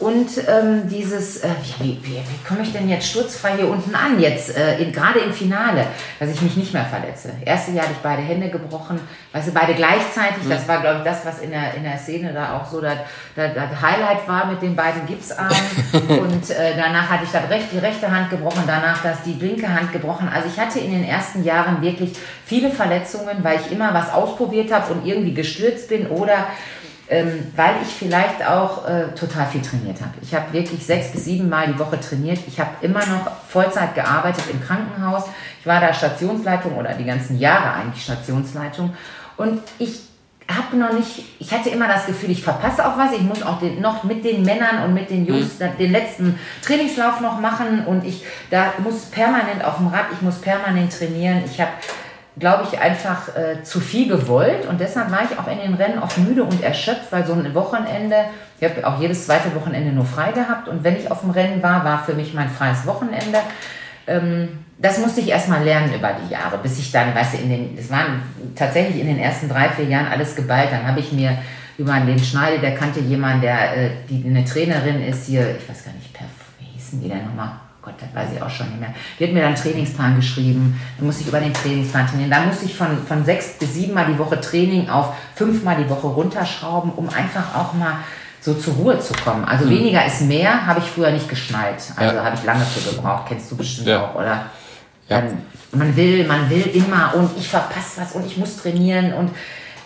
Und ähm, dieses, äh, wie, wie, wie, wie komme ich denn jetzt sturzfrei hier unten an, jetzt äh, in, gerade im Finale, dass ich mich nicht mehr verletze. Erste Jahr hatte ich beide Hände gebrochen, weißt du, beide gleichzeitig. Das war, glaube ich, das, was in der, in der Szene da auch so das, das, das Highlight war mit den beiden Gipsarmen. Und äh, danach hatte ich das recht, die rechte Hand gebrochen, danach das die linke Hand gebrochen. Also ich hatte in den ersten Jahren wirklich viele Verletzungen, weil ich immer was ausprobiert habe und irgendwie gestürzt bin oder ähm, weil ich vielleicht auch äh, total viel trainiert habe. Ich habe wirklich sechs bis sieben Mal die Woche trainiert. Ich habe immer noch Vollzeit gearbeitet im Krankenhaus. Ich war da Stationsleitung oder die ganzen Jahre eigentlich Stationsleitung. Und ich habe noch nicht, ich hatte immer das Gefühl, ich verpasse auch was. Ich muss auch den, noch mit den Männern und mit den Jungs Mhm. den letzten Trainingslauf noch machen. Und ich da muss permanent auf dem Rad, ich muss permanent trainieren. Ich habe glaube ich, einfach äh, zu viel gewollt. Und deshalb war ich auch in den Rennen oft müde und erschöpft, weil so ein Wochenende, ich habe auch jedes zweite Wochenende nur frei gehabt. Und wenn ich auf dem Rennen war, war für mich mein freies Wochenende. Ähm, das musste ich erstmal lernen über die Jahre, bis ich dann, weißt du, in den, das waren tatsächlich in den ersten drei, vier Jahren alles geballt. Dann habe ich mir über den Schneide, der kannte jemanden, der äh, die eine Trainerin ist hier, ich weiß gar nicht, wie hießen die denn nochmal? Gott, das weiß ich auch schon nicht mehr. Die hat mir dann einen Trainingsplan geschrieben. Dann musste ich über den Trainingsplan trainieren. Dann musste ich von, von sechs bis sieben Mal die Woche Training auf fünfmal die Woche runterschrauben, um einfach auch mal so zur Ruhe zu kommen. Also mhm. weniger ist mehr, habe ich früher nicht geschnallt. Also ja. habe ich lange für gebraucht. Kennst du bestimmt ja. auch, oder? Ja. Dann, man will, man will immer und ich verpasse was und ich muss trainieren und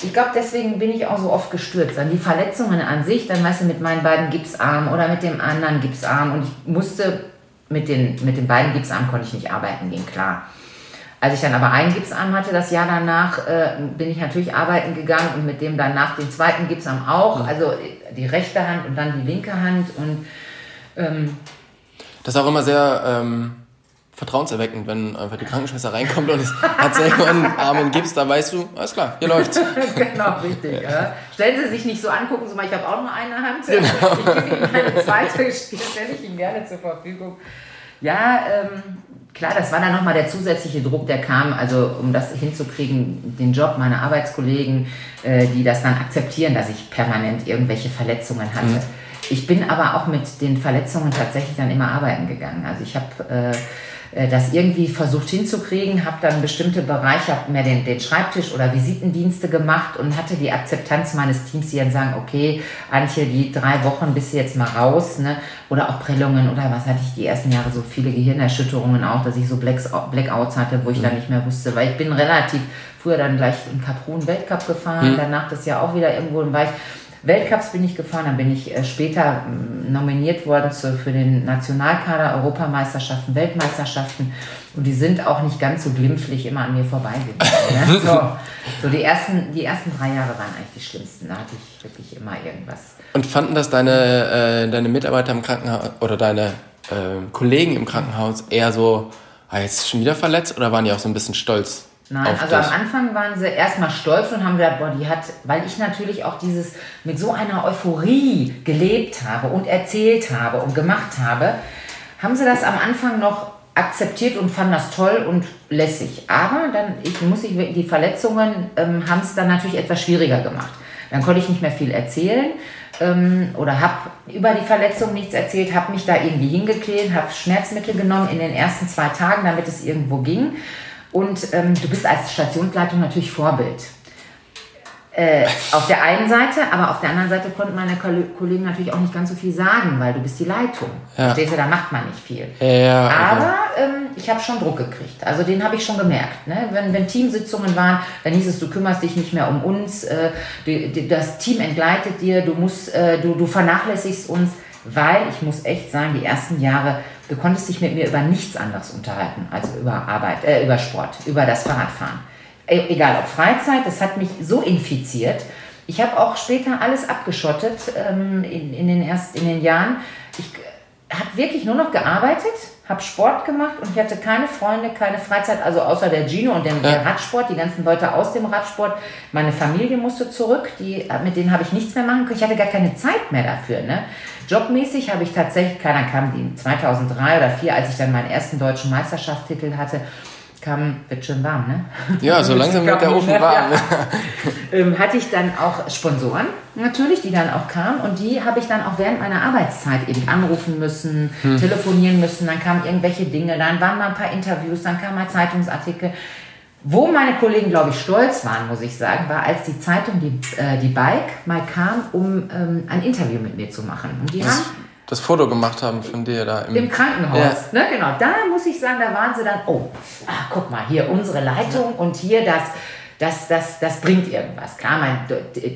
ich glaube, deswegen bin ich auch so oft gestürzt. Dann die Verletzungen an sich, dann weißt du, mit meinen beiden Gipsarmen oder mit dem anderen Gipsarm und ich musste mit den, mit den beiden Gipsarmen konnte ich nicht arbeiten gehen, klar. Als ich dann aber einen Gipsarm hatte, das Jahr danach, äh, bin ich natürlich arbeiten gegangen und mit dem danach den zweiten Gipsarm auch, mhm. also die rechte Hand und dann die linke Hand und ähm, das ist auch immer sehr ähm, vertrauenserweckend, wenn einfach die Krankenschwester reinkommt und es hat selber einen Arm in Gips, da weißt du, alles klar, hier läuft's. genau, richtig. Ja. Stellen Sie sich nicht so an, gucken Sie mal, ich habe auch nur eine Hand. Genau. Ich gebe Ihnen eine zweite, stelle ich Ihnen gerne zur Verfügung. Ja, ähm, klar, das war dann nochmal der zusätzliche Druck, der kam, also um das hinzukriegen, den Job meiner Arbeitskollegen, äh, die das dann akzeptieren, dass ich permanent irgendwelche Verletzungen hatte. Mhm. Ich bin aber auch mit den Verletzungen tatsächlich dann immer arbeiten gegangen. Also ich habe... Äh, das irgendwie versucht hinzukriegen, habe dann bestimmte Bereiche, habe mir den, den Schreibtisch oder Visitendienste gemacht und hatte die Akzeptanz meines Teams, die dann sagen, okay, Antje, die drei Wochen bist du jetzt mal raus, ne? oder auch Prellungen oder was hatte ich die ersten Jahre, so viele Gehirnerschütterungen auch, dass ich so Blackouts hatte, wo ich mhm. dann nicht mehr wusste, weil ich bin relativ früher dann gleich im Kaprun Weltcup gefahren, mhm. danach das Jahr auch wieder irgendwo im Weich. Weltcups bin ich gefahren, dann bin ich äh, später mm, nominiert worden zu, für den Nationalkader, Europameisterschaften, Weltmeisterschaften. Und die sind auch nicht ganz so glimpflich immer an mir vorbeigegangen. Ne? So, so die, ersten, die ersten drei Jahre waren eigentlich die schlimmsten. Da hatte ich wirklich immer irgendwas. Und fanden das deine, äh, deine Mitarbeiter im Krankenhaus oder deine äh, Kollegen im Krankenhaus eher so, ah, jetzt schon wieder verletzt oder waren die auch so ein bisschen stolz? Nein, also dich. am Anfang waren sie erstmal stolz und haben gesagt, boah, die hat, weil ich natürlich auch dieses mit so einer Euphorie gelebt habe und erzählt habe und gemacht habe, haben sie das am Anfang noch akzeptiert und fanden das toll und lässig. Aber dann ich, muss ich, die Verletzungen ähm, haben es dann natürlich etwas schwieriger gemacht. Dann konnte ich nicht mehr viel erzählen ähm, oder habe über die Verletzung nichts erzählt, habe mich da irgendwie hingeklebt, habe Schmerzmittel genommen in den ersten zwei Tagen, damit es irgendwo ging. Und ähm, du bist als Stationsleitung natürlich Vorbild. Äh, auf der einen Seite, aber auf der anderen Seite konnten meine Kollegen natürlich auch nicht ganz so viel sagen, weil du bist die Leitung. Ja. Verstehst du, da macht man nicht viel. Ja, aber ähm, ich habe schon Druck gekriegt. Also den habe ich schon gemerkt. Ne? Wenn, wenn Teamsitzungen waren, dann hieß es, du kümmerst dich nicht mehr um uns, äh, die, die, das Team entgleitet dir, du, musst, äh, du, du vernachlässigst uns, weil ich muss echt sagen, die ersten Jahre Du konntest dich mit mir über nichts anderes unterhalten als über Arbeit, äh, über Sport, über das Fahrradfahren. E egal ob Freizeit, das hat mich so infiziert. Ich habe auch später alles abgeschottet ähm, in, in, den erst, in den Jahren. Ich habe wirklich nur noch gearbeitet, habe Sport gemacht und ich hatte keine Freunde, keine Freizeit, also außer der Gino und dem, ja. der Radsport, die ganzen Leute aus dem Radsport. Meine Familie musste zurück, die, mit denen habe ich nichts mehr machen können. Ich hatte gar keine Zeit mehr dafür. Ne? Jobmäßig habe ich tatsächlich, keiner kam die 2003 oder 2004, als ich dann meinen ersten deutschen Meisterschaftstitel hatte, kam, wird schon warm, ne? Ja, so langsam wird der Ofen warm. Ja. ähm, hatte ich dann auch Sponsoren natürlich, die dann auch kamen und die habe ich dann auch während meiner Arbeitszeit eben anrufen müssen, hm. telefonieren müssen, dann kamen irgendwelche Dinge, dann waren mal ein paar Interviews, dann kamen mal Zeitungsartikel. Wo meine Kollegen, glaube ich, stolz waren, muss ich sagen, war, als die Zeitung, die, äh, die Bike, mal kam, um ähm, ein Interview mit mir zu machen. Und die das, haben das Foto gemacht haben von dir da im, im Krankenhaus. Ja. Ne, genau, da muss ich sagen, da waren sie dann, oh, ach, guck mal, hier unsere Leitung und hier das, das, das, das bringt irgendwas. Klar, mein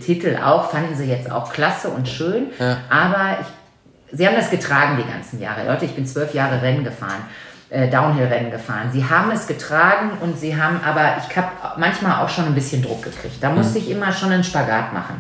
Titel auch, fanden sie jetzt auch klasse und schön, ja. aber ich, sie haben das getragen die ganzen Jahre. Leute, ich bin zwölf Jahre Rennen gefahren äh, Downhill-Rennen gefahren. Sie haben es getragen und sie haben aber, ich habe manchmal auch schon ein bisschen Druck gekriegt. Da musste ich immer schon einen Spagat machen.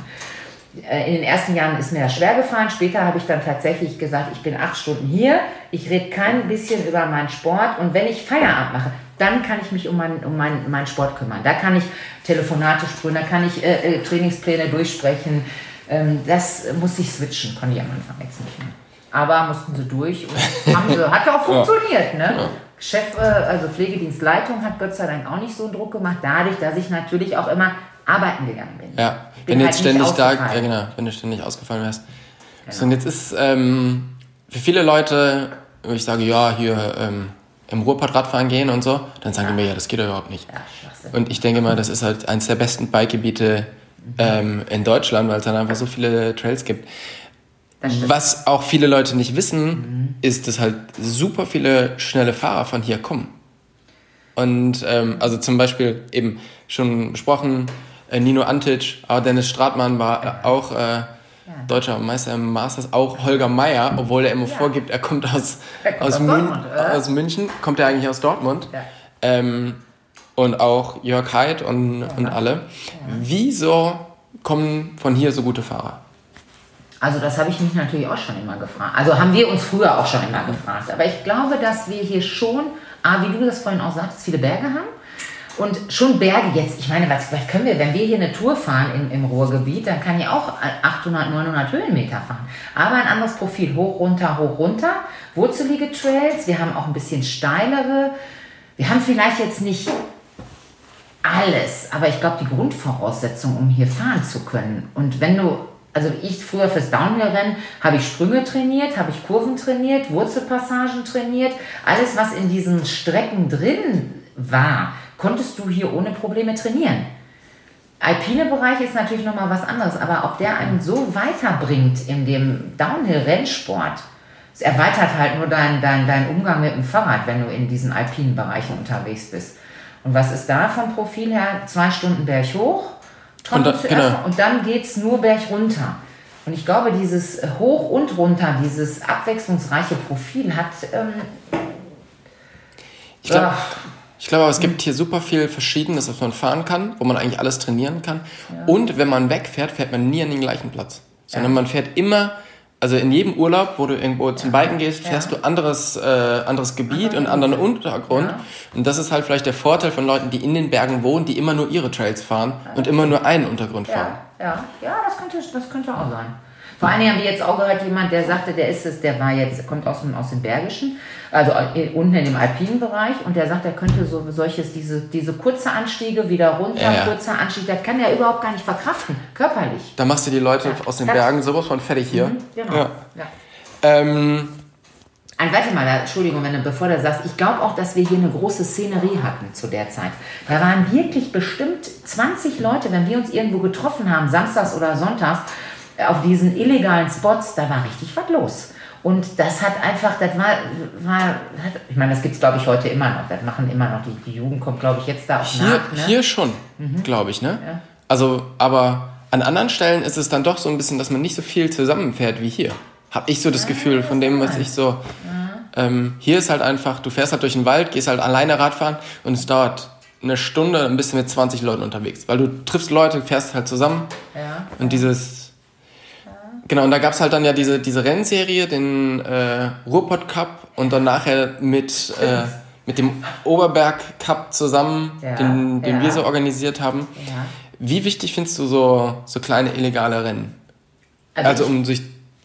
Äh, in den ersten Jahren ist mir das schwer gefallen. Später habe ich dann tatsächlich gesagt, ich bin acht Stunden hier, ich rede kein bisschen über meinen Sport und wenn ich Feierabend mache, dann kann ich mich um, mein, um mein, meinen Sport kümmern. Da kann ich Telefonate sprühen, da kann ich äh, äh Trainingspläne durchsprechen. Ähm, das muss ich switchen, konnte ich am Anfang jetzt nicht mehr aber mussten sie durch und haben sie, hat auch funktioniert. Ne? Ja. Chef, äh, also Pflegedienstleitung hat Gott sei Dank auch nicht so einen Druck gemacht, dadurch, dass ich natürlich auch immer arbeiten gegangen bin. Ja, bin wenn halt jetzt ständig da, ja genau, wenn du ständig ausgefallen wärst. Genau. So, und jetzt ist ähm, für viele Leute ich sage, ja, hier ähm, im Ruhrpott Radfahren gehen und so, dann sagen die mir, ja, das geht doch überhaupt nicht. Ja. Und ich denke mal, das ist halt eines der besten Bikegebiete ähm, in Deutschland, weil es dann einfach so viele Trails gibt. Was auch viele Leute nicht wissen, ist, dass halt super viele schnelle Fahrer von hier kommen. Und ähm, also zum Beispiel eben schon besprochen, Nino Antic, aber Dennis Stratmann war äh, auch äh, deutscher Meister im Masters, auch Holger Meier, obwohl er immer vorgibt, er kommt aus, Er kommt aus, aus Mün oder? aus München, kommt er eigentlich aus Dortmund. Ja. Ähm, und auch Jörg Heid und, und alle. Wieso kommen von hier so gute Fahrer? Also das habe ich mich natürlich auch schon immer gefragt. Also haben wir uns früher auch schon immer gefragt. Aber ich glaube, dass wir hier schon, ah, wie du das vorhin auch sagtest, viele Berge haben. Und schon Berge jetzt, ich meine, was, was können wir, wenn wir hier eine Tour fahren im, im Ruhrgebiet, dann kann ich auch 800, 900 Höhenmeter fahren. Aber ein anderes Profil, hoch, runter, hoch, runter, wurzelige Trails, wir haben auch ein bisschen steilere. Wir haben vielleicht jetzt nicht alles, aber ich glaube, die Grundvoraussetzung, um hier fahren zu können. Und wenn du, also ich früher fürs Downhill-Rennen habe ich Sprünge trainiert, habe ich Kurven trainiert, Wurzelpassagen trainiert, alles, was in diesen Strecken drin war, konntest du hier ohne Probleme trainieren. Alpine Bereich ist natürlich nochmal was anderes, aber ob der einen so weiterbringt in dem Downhill-Rennsport, es erweitert halt nur deinen dein, dein Umgang mit dem Fahrrad, wenn du in diesen alpinen Bereichen unterwegs bist. Und was ist da vom Profil her? Zwei Stunden berg hoch, trocken Und da- genau. und dann geht es nur berg runter. Und ich glaube, dieses Hoch und runter, dieses abwechslungsreiche Profil hat ähm, Ich glaube. Ich glaube, aber es gibt hier super viel Verschiedenes, was man fahren kann, wo man eigentlich alles trainieren kann. Und wenn man wegfährt, fährt man nie an den gleichen Platz. Sondern Ja. man fährt immer, also in jedem Urlaub, wo du irgendwo zum Biken gehst, fährst Ja. du anderes, äh, anderes Gebiet und anderen Untergrund. Ja. Und das ist halt vielleicht der Vorteil von Leuten, die in den Bergen wohnen, die immer nur ihre Trails fahren und immer nur einen Untergrund fahren. Ja, ja, ja, das könnte, das könnte auch sein. Vor allen Dingen haben wir jetzt auch gehört, jemand, der sagte, der ist es, der war jetzt, kommt aus dem, aus dem Bergischen, also äh, unten in dem alpinen Bereich und der sagt, er könnte so solches, diese, diese kurze Anstiege wieder runter, Ja, ja. kurzer Anstieg, das kann er überhaupt gar nicht verkraften, körperlich. Da machst du die Leute aus den Bergen sowas von fertig hier. Genau. Ja. Ja. Ähm, Ein, warte mal, Entschuldigung, wenn du, bevor du sagst, ich glaube auch, dass wir hier eine große Szenerie hatten zu der Zeit. Da waren wirklich bestimmt 20 Leute, wenn wir uns irgendwo getroffen haben, samstags oder sonntags, auf diesen illegalen Spots, da war richtig was los. Und das hat einfach, das war, war ich meine, das gibt es glaube ich heute immer noch. Das machen immer noch, die, die Jugend kommt glaube ich jetzt da auch Hier, nach. Ne? hier schon, glaube ich, ne? Also, aber an anderen Stellen ist es dann doch so ein bisschen, dass man nicht so viel zusammenfährt wie hier. Hab ich so das Gefühl von dem, was ich so. Ähm, hier ist halt einfach, du fährst halt durch den Wald, gehst halt alleine Radfahren und es dauert eine Stunde, bist du mit 20 Leuten unterwegs. Weil du triffst Leute, fährst halt zusammen Ja. und dieses. Genau, und da gab es halt dann ja diese, diese Rennserie, den äh, Ruhrpott Cup und dann nachher mit, äh, mit dem Oberberg Cup zusammen, Ja, den, den ja. wir so organisiert haben. Ja. Wie wichtig findest du so, so kleine illegale Rennen? Also ich- um sich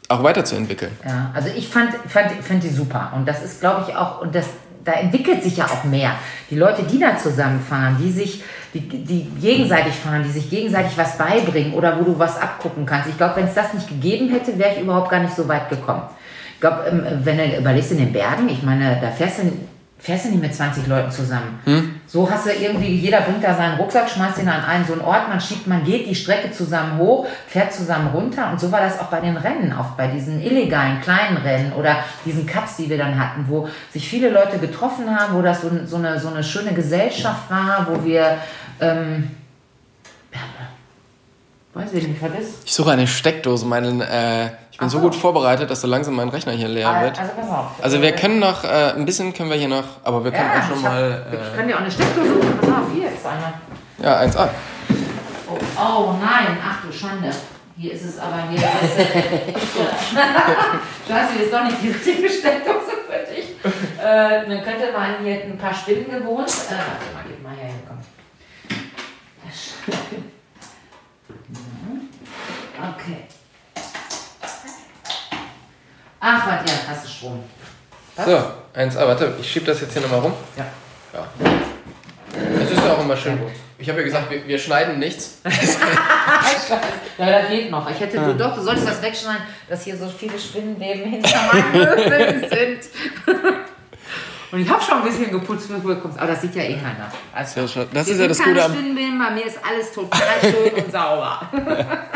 auch weiterzuentwickeln. Ja, also ich fand, fand, fand die super. Und das ist, glaube ich, auch, und das, da entwickelt sich ja auch mehr. Die Leute, die da zusammenfahren, die sich, die, die gegenseitig fahren, die sich gegenseitig was beibringen oder wo du was abgucken kannst. Ich glaube, wenn es das nicht gegeben hätte, wäre ich überhaupt gar nicht so weit gekommen. Ich glaube, ähm, wenn du überlegst in den Bergen, ich meine, da fährst du, fährst du nicht mit 20 Leuten zusammen. So hast du irgendwie, jeder bringt da seinen Rucksack, schmeißt ihn an einen so einen Ort, man schiebt, man geht die Strecke zusammen hoch, fährt zusammen runter und so war das auch bei den Rennen, auch bei diesen illegalen kleinen Rennen oder diesen Cups, die wir dann hatten, wo sich viele Leute getroffen haben, wo das so, so, eine, so eine schöne Gesellschaft war, wo wir, ähm, weiß ich nicht, was ist? Ich suche eine Steckdose. Meinen, äh, ich bin Ach so gut vorbereitet, dass so langsam mein Rechner hier leer wird. Also pass auf. Also wir können noch, äh, ein bisschen können wir hier noch, aber wir können ja, auch schon ich, hab, mal... ich kann dir auch eine Steckdose suchen. Pass auf, hier ist eine. Äh, ja, 1A. Oh, oh nein, ach du Schande. Hier ist es aber hier. Äh, Scheiße, hier ist doch nicht die richtige Steckdose für dich. Äh, dann könnte man hier ein paar Spinnen gewohnt. Äh, warte mal, gib mal her, komm. Okay. Ach, warte, ja, hast du Strom. So, 1A, warte, ich schiebe das jetzt hier nochmal rum. Ja. Ja. Das ist ja auch immer schön. Ich habe ja gesagt, wir, wir schneiden nichts. ja, das geht noch. Ich hätte, du, doch, du solltest das wegschneiden, dass hier so viele Spinnenweben hinter meinen Möbeln sind. Und ich habe schon ein bisschen geputzt, bevor du kommst. Aber das sieht ja eh keiner. Also, das ist ja das Gute am... Bei mir ist alles total schön und sauber.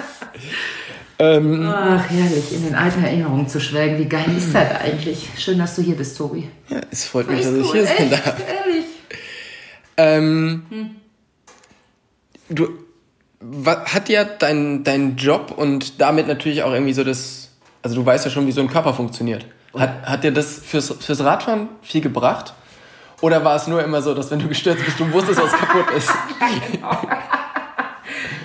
Ähm, Ach, herrlich, in den alten Erinnerungen zu schwelgen. Wie geil ist das eigentlich? Schön, dass du hier bist, Tobi. Ja, es freut mich, dass ich hier sein darf. Ehrlich. Ähm, hm. Du, hat dir dein, dein Job und damit natürlich auch irgendwie so das, also du weißt ja schon, wie so ein Körper funktioniert. Hat, hat dir das fürs, fürs Radfahren viel gebracht? Oder war es nur immer so, dass wenn du gestürzt bist, du wusstest, was kaputt ist? genau.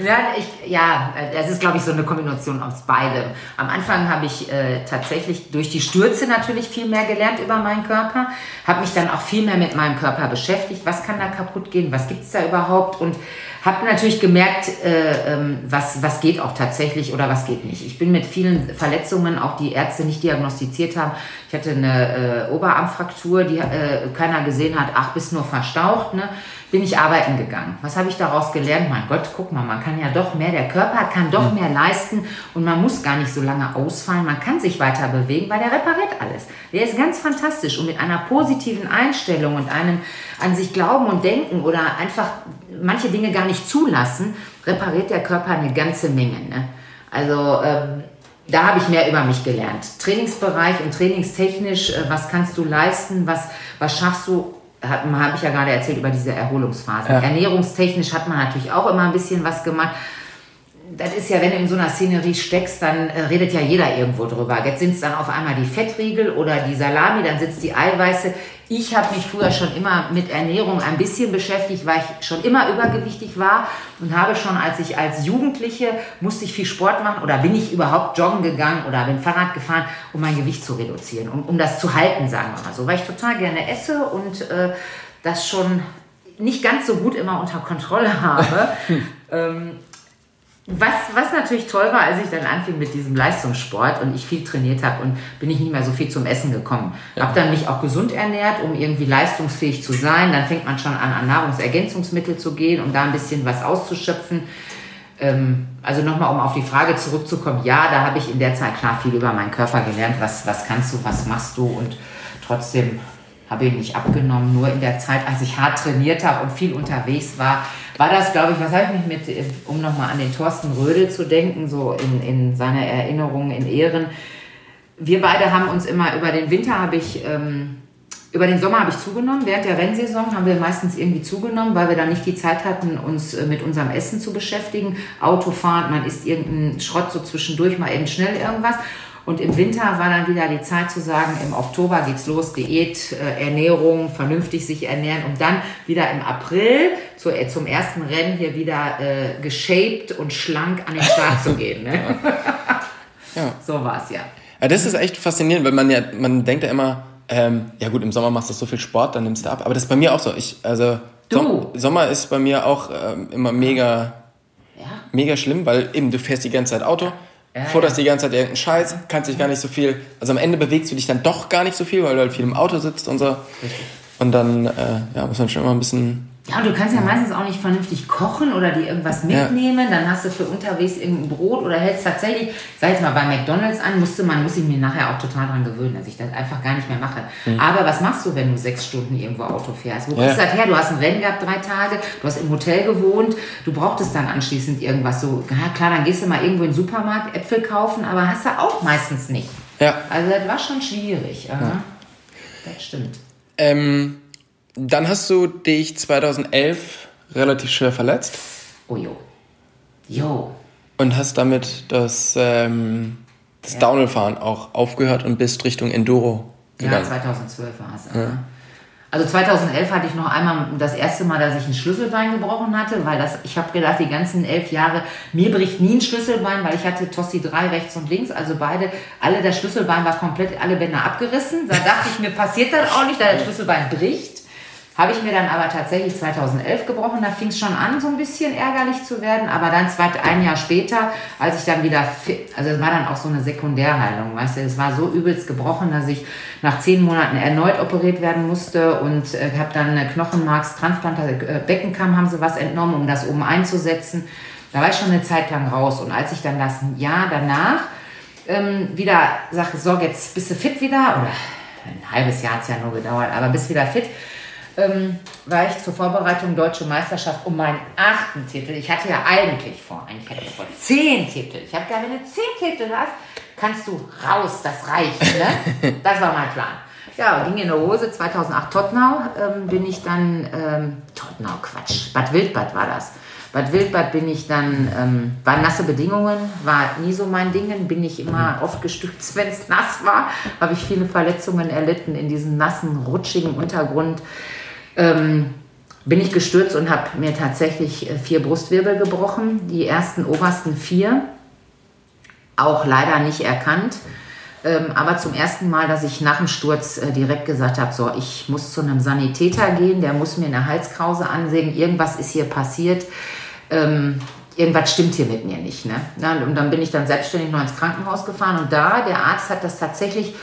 Ja, ich, ja, das ist, glaube ich, so eine Kombination aus beidem. Am Anfang habe ich äh, tatsächlich durch die Stürze natürlich viel mehr gelernt über meinen Körper, habe mich dann auch viel mehr mit meinem Körper beschäftigt. Was kann da kaputt gehen? Was gibt es da überhaupt? Und habe natürlich gemerkt, äh, ähm, was, was geht auch tatsächlich oder was geht nicht. Ich bin mit vielen Verletzungen, auch die Ärzte nicht diagnostiziert haben. Ich hatte eine äh, Oberarmfraktur, die äh, keiner gesehen hat, ach, bist nur verstaucht. Ne? bin ich arbeiten gegangen. Was habe ich daraus gelernt? Mein Gott, guck mal, man kann ja doch mehr, der Körper kann doch mehr leisten und man muss gar nicht so lange ausfallen. Man kann sich weiter bewegen, weil der repariert alles. Der ist ganz fantastisch und mit einer positiven Einstellung und einem an sich glauben und denken oder einfach manche Dinge gar nicht zulassen, repariert der Körper eine ganze Menge. Ne? Also ähm, da habe ich mehr über mich gelernt. Trainingsbereich und trainingstechnisch, äh, was kannst du leisten, was, was schaffst du habe ich ja gerade erzählt über diese Erholungsphase. Ja. Ernährungstechnisch hat man natürlich auch immer ein bisschen was gemacht. Das ist ja, wenn du in so einer Szenerie steckst, dann äh, redet ja jeder irgendwo drüber. Jetzt sind es dann auf einmal die Fettriegel oder die Salami, dann sitzt die Eiweiße. Ich habe mich früher schon immer mit Ernährung ein bisschen beschäftigt, weil ich schon immer übergewichtig war und habe schon, als ich als Jugendliche musste ich viel Sport machen oder bin ich überhaupt joggen gegangen oder bin Fahrrad gefahren, um mein Gewicht zu reduzieren, um, um das zu halten, sagen wir mal so, weil ich total gerne esse und äh, das schon nicht ganz so gut immer unter Kontrolle habe. ähm, was, was natürlich toll war, als ich dann anfing mit diesem Leistungssport und ich viel trainiert habe und bin ich nicht mehr so viel zum Essen gekommen. Ja. Habe dann mich auch gesund ernährt, um irgendwie leistungsfähig zu sein. Dann fängt man schon an, an Nahrungsergänzungsmittel zu gehen, um da ein bisschen was auszuschöpfen. Ähm, also nochmal, um auf die Frage zurückzukommen. Ja, da habe ich in der Zeit klar viel über meinen Körper gelernt. Was, was kannst du, was machst du und trotzdem habe ich nicht abgenommen. Nur in der Zeit, als ich hart trainiert habe und viel unterwegs war, war das, glaube ich, was habe ich mich mit, um nochmal an den Thorsten Rödel zu denken, so in, in seiner Erinnerung, in Ehren. Wir beide haben uns immer über den Winter habe ich, ähm, über den Sommer habe ich zugenommen. Während der Rennsaison haben wir meistens irgendwie zugenommen, weil wir dann nicht die Zeit hatten, uns äh, mit unserem Essen zu beschäftigen. Autofahren, man isst irgendeinen Schrott so zwischendurch, mal eben schnell irgendwas. Und im Winter war dann wieder die Zeit zu sagen, im Oktober geht's los, Diät, äh, Ernährung, vernünftig sich ernähren, um dann wieder im April zu, äh, zum ersten Rennen hier wieder äh, geshaped und schlank an den Start zu gehen. Ne? Ja. So war's ja. ja. Das ist echt faszinierend, weil man ja, man denkt ja immer, ähm, ja gut, im Sommer machst du so viel Sport, dann nimmst du ab. Aber das ist bei mir auch so. Ich, also du. Sommer ist bei mir auch ähm, immer mega, ja. mega schlimm, weil eben du fährst die ganze Zeit Auto. Ja, forderst ja. die ganze Zeit irgendeinen Scheiß, kannst dich gar nicht so viel, also am Ende bewegst du dich dann doch gar nicht so viel, weil du halt viel im Auto sitzt und so. Und dann äh, ja, muss man schon immer ein bisschen ja, und du kannst ja meistens auch nicht vernünftig kochen oder dir irgendwas mitnehmen. Ja. Dann hast du für unterwegs irgendein Brot oder hältst tatsächlich, sag jetzt mal bei McDonalds an, musste man, muss ich mir nachher auch total dran gewöhnen, dass ich das einfach gar nicht mehr mache. Mhm. Aber was machst du, wenn du sechs Stunden irgendwo Auto fährst? Wo ja. kriegst du das her? Du hast ein Rennen gehabt, drei Tage, du hast im Hotel gewohnt, du brauchtest dann anschließend irgendwas so, ja klar, dann gehst du mal irgendwo in den Supermarkt Äpfel kaufen, aber hast du auch meistens nicht. Ja. Also das war schon schwierig. Ja. Das stimmt. Ähm dann hast du dich 2011 relativ schwer verletzt. Oh jo. Jo. Und hast damit das, ähm, das ja. Downhill-Fahren auch aufgehört und bist Richtung Enduro gegangen. Ja, 2012 war es. Ja. Also 2011 hatte ich noch einmal das erste Mal, dass ich ein Schlüsselbein gebrochen hatte, weil das, ich habe gedacht, die ganzen elf Jahre, mir bricht nie ein Schlüsselbein, weil ich hatte Tossi 3 rechts und links, also beide, alle, das Schlüsselbein war komplett, alle Bänder abgerissen. Da dachte ich, mir passiert das auch nicht, da das Schlüsselbein bricht. Habe ich mir dann aber tatsächlich 2011 gebrochen. Da fing es schon an, so ein bisschen ärgerlich zu werden. Aber dann zweit, ein Jahr später, als ich dann wieder fit, also es war dann auch so eine Sekundärheilung, weißt du, es war so übelst gebrochen, dass ich nach zehn Monaten erneut operiert werden musste und äh, habe dann eine Knochenmarkstransplantation, äh, Beckenkamm haben sie was entnommen, um das oben einzusetzen. Da war ich schon eine Zeit lang raus. Und als ich dann das Jahr danach ähm, wieder sage, so, jetzt bist du fit wieder, oder ein halbes Jahr hat es ja nur gedauert, aber bist wieder fit, ähm, war ich zur Vorbereitung Deutsche Meisterschaft um meinen achten Titel. Ich hatte ja eigentlich vor, eigentlich hatte ich vor zehn Titel. Ich habe gedacht, wenn du zehn Titel hast, kannst du raus, das reicht. Ne? Das war mein Plan. Ja, ging in der Hose. 2008 Tottenau ähm, bin ich dann, ähm, Tottenau, Quatsch, Bad Wildbad war das. Bad Wildbad bin ich dann, ähm, war nasse Bedingungen, war nie so mein Ding, bin ich immer mhm. oft gestützt, wenn es nass war, habe ich viele Verletzungen erlitten in diesem nassen, rutschigen Untergrund ähm, bin ich gestürzt und habe mir tatsächlich äh, vier Brustwirbel gebrochen. Die ersten obersten vier auch leider nicht erkannt. Ähm, aber zum ersten Mal, dass ich nach dem Sturz äh, direkt gesagt habe, so, ich muss zu einem Sanitäter gehen, der muss mir eine Halskrause ansägen, irgendwas ist hier passiert, ähm, irgendwas stimmt hier mit mir nicht. Ne? und dann bin ich dann selbstständig noch ins Krankenhaus gefahren und da, der Arzt hat das tatsächlich,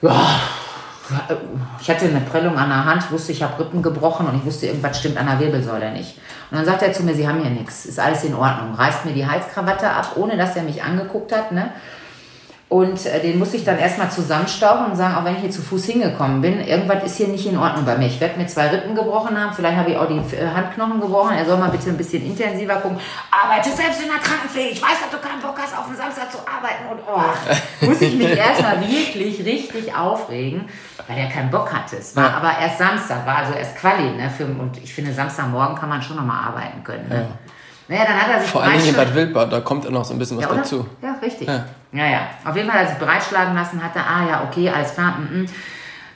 ja, ich hatte eine Prellung an der Hand, wusste, ich habe Rippen gebrochen und ich wusste, irgendwas stimmt an der Wirbelsäule nicht. Und dann sagt er zu mir, Sie haben hier nichts, ist alles in Ordnung. Reißt mir die Halskrawatte ab, ohne dass er mich angeguckt hat. Ne? Und äh, den muss ich dann erstmal zusammenstauchen und sagen, auch wenn ich hier zu Fuß hingekommen bin, irgendwas ist hier nicht in Ordnung bei mir. Ich werde mir zwei Rippen gebrochen haben, vielleicht habe ich auch die äh, Handknochen gebrochen. Er soll mal bitte ein bisschen intensiver gucken. Arbeite selbst in der Krankenpflege. Ich weiß, dass du keinen Bock hast, auf den Samstag zu arbeiten. Und oh, muss ich mich erstmal wirklich richtig aufregen, weil er keinen Bock hatte. Es war aber erst Samstag, war also erst Quali. Ne, für, und ich finde, Samstagmorgen kann man schon nochmal arbeiten können. Ne? Ja. Naja, dann hat er sich Vor allem in Bad Wildbad, da kommt ja noch so ein bisschen was ja, dazu. Ja, richtig. Ja. Ja, ja. Auf jeden Fall hat er sich breitschlagen lassen, hatte, ah ja, okay, alles klar, mm, mm.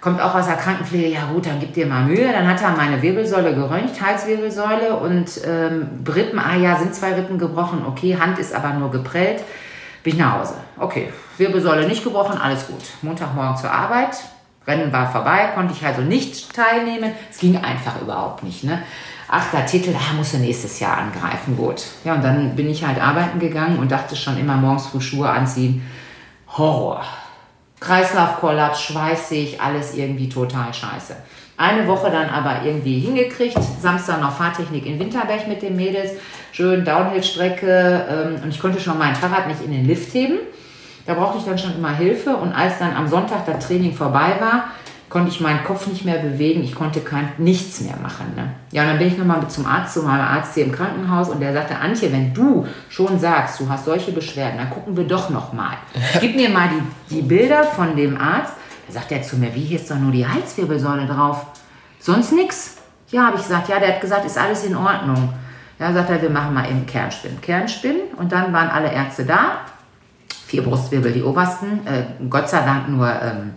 kommt auch aus der Krankenpflege, ja gut, dann gib dir mal Mühe. Dann hat er meine Wirbelsäule geröntgt, Halswirbelsäule und ähm, Rippen, ah ja, sind zwei Rippen gebrochen, okay, Hand ist aber nur geprellt. Bin ich nach Hause. Okay, Wirbelsäule nicht gebrochen, alles gut. Montagmorgen zur Arbeit, Rennen war vorbei, konnte ich also nicht teilnehmen. Es ging einfach überhaupt nicht. Ne? Achter Titel, da musst du nächstes Jahr angreifen, gut. Ja, und dann bin ich halt arbeiten gegangen und dachte schon immer morgens früh Schuhe anziehen. Horror. Kreislaufkollaps, schweißig, alles irgendwie total scheiße. Eine Woche dann aber irgendwie hingekriegt. Samstag noch Fahrtechnik in Winterberg mit den Mädels. Schön Downhill-Strecke. Ähm, und ich konnte schon mein Fahrrad nicht in den Lift heben. Da brauchte ich dann schon immer Hilfe. Und als dann am Sonntag das Training vorbei war, konnte ich meinen Kopf nicht mehr bewegen, ich konnte kein, nichts mehr machen. Ne? Ja, und dann bin ich nochmal zum Arzt, zu meinem Arzt hier im Krankenhaus und der sagte, Antje, wenn du schon sagst, du hast solche Beschwerden, dann gucken wir doch nochmal. Gib mir mal die, die Bilder von dem Arzt. Da sagt er zu mir, wie, hier ist doch nur die Halswirbelsäule drauf. Sonst nichts? Ja, habe ich gesagt, ja, der hat gesagt, ist alles in Ordnung. Ja, sagt er, wir machen mal eben Kernspin. Kernspin und dann waren alle Ärzte da. Vier Brustwirbel, die obersten. Äh, Gott sei Dank nur... Ähm,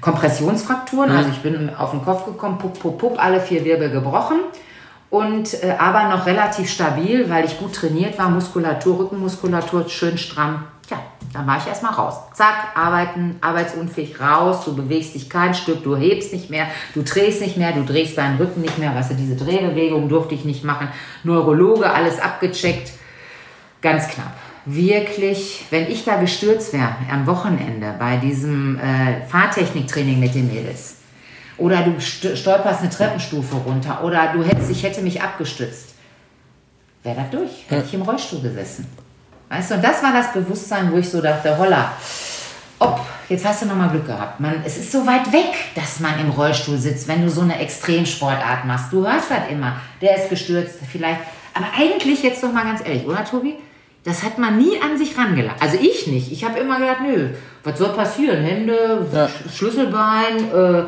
Kompressionsfrakturen. Mhm. Also ich bin auf den Kopf gekommen, pup, pup, pup, alle vier Wirbel gebrochen. Und äh, aber noch relativ stabil, weil ich gut trainiert war, Muskulatur, Rückenmuskulatur schön stramm. Tja, dann war ich erstmal raus. Zack, arbeiten, arbeitsunfähig raus, du bewegst dich kein Stück, du hebst nicht mehr, du drehst nicht mehr, du drehst deinen Rücken nicht mehr, weißt du, diese Drehbewegung durfte ich nicht machen. Neurologe, alles abgecheckt. Ganz knapp wirklich, wenn ich da gestürzt wäre am Wochenende bei diesem äh, Fahrtechniktraining mit den Mädels, oder du stolperst eine Treppenstufe runter, oder du hättest, ich hätte mich abgestützt, wäre das durch, hätte ich im Rollstuhl gesessen. Weißt du, und das war das Bewusstsein, wo ich so dachte, holla, ob, jetzt hast du nochmal Glück gehabt. Man, es ist so weit weg, dass man im Rollstuhl sitzt, wenn du so eine Extremsportart machst. Du hörst halt immer, der ist gestürzt, vielleicht. Aber eigentlich jetzt doch mal ganz ehrlich, oder Tobi? Das hat man nie an sich rangelassen. Also ich nicht. Ich habe immer gedacht, nö, was soll passieren? Hände, ja. Schlüsselbein. Äh,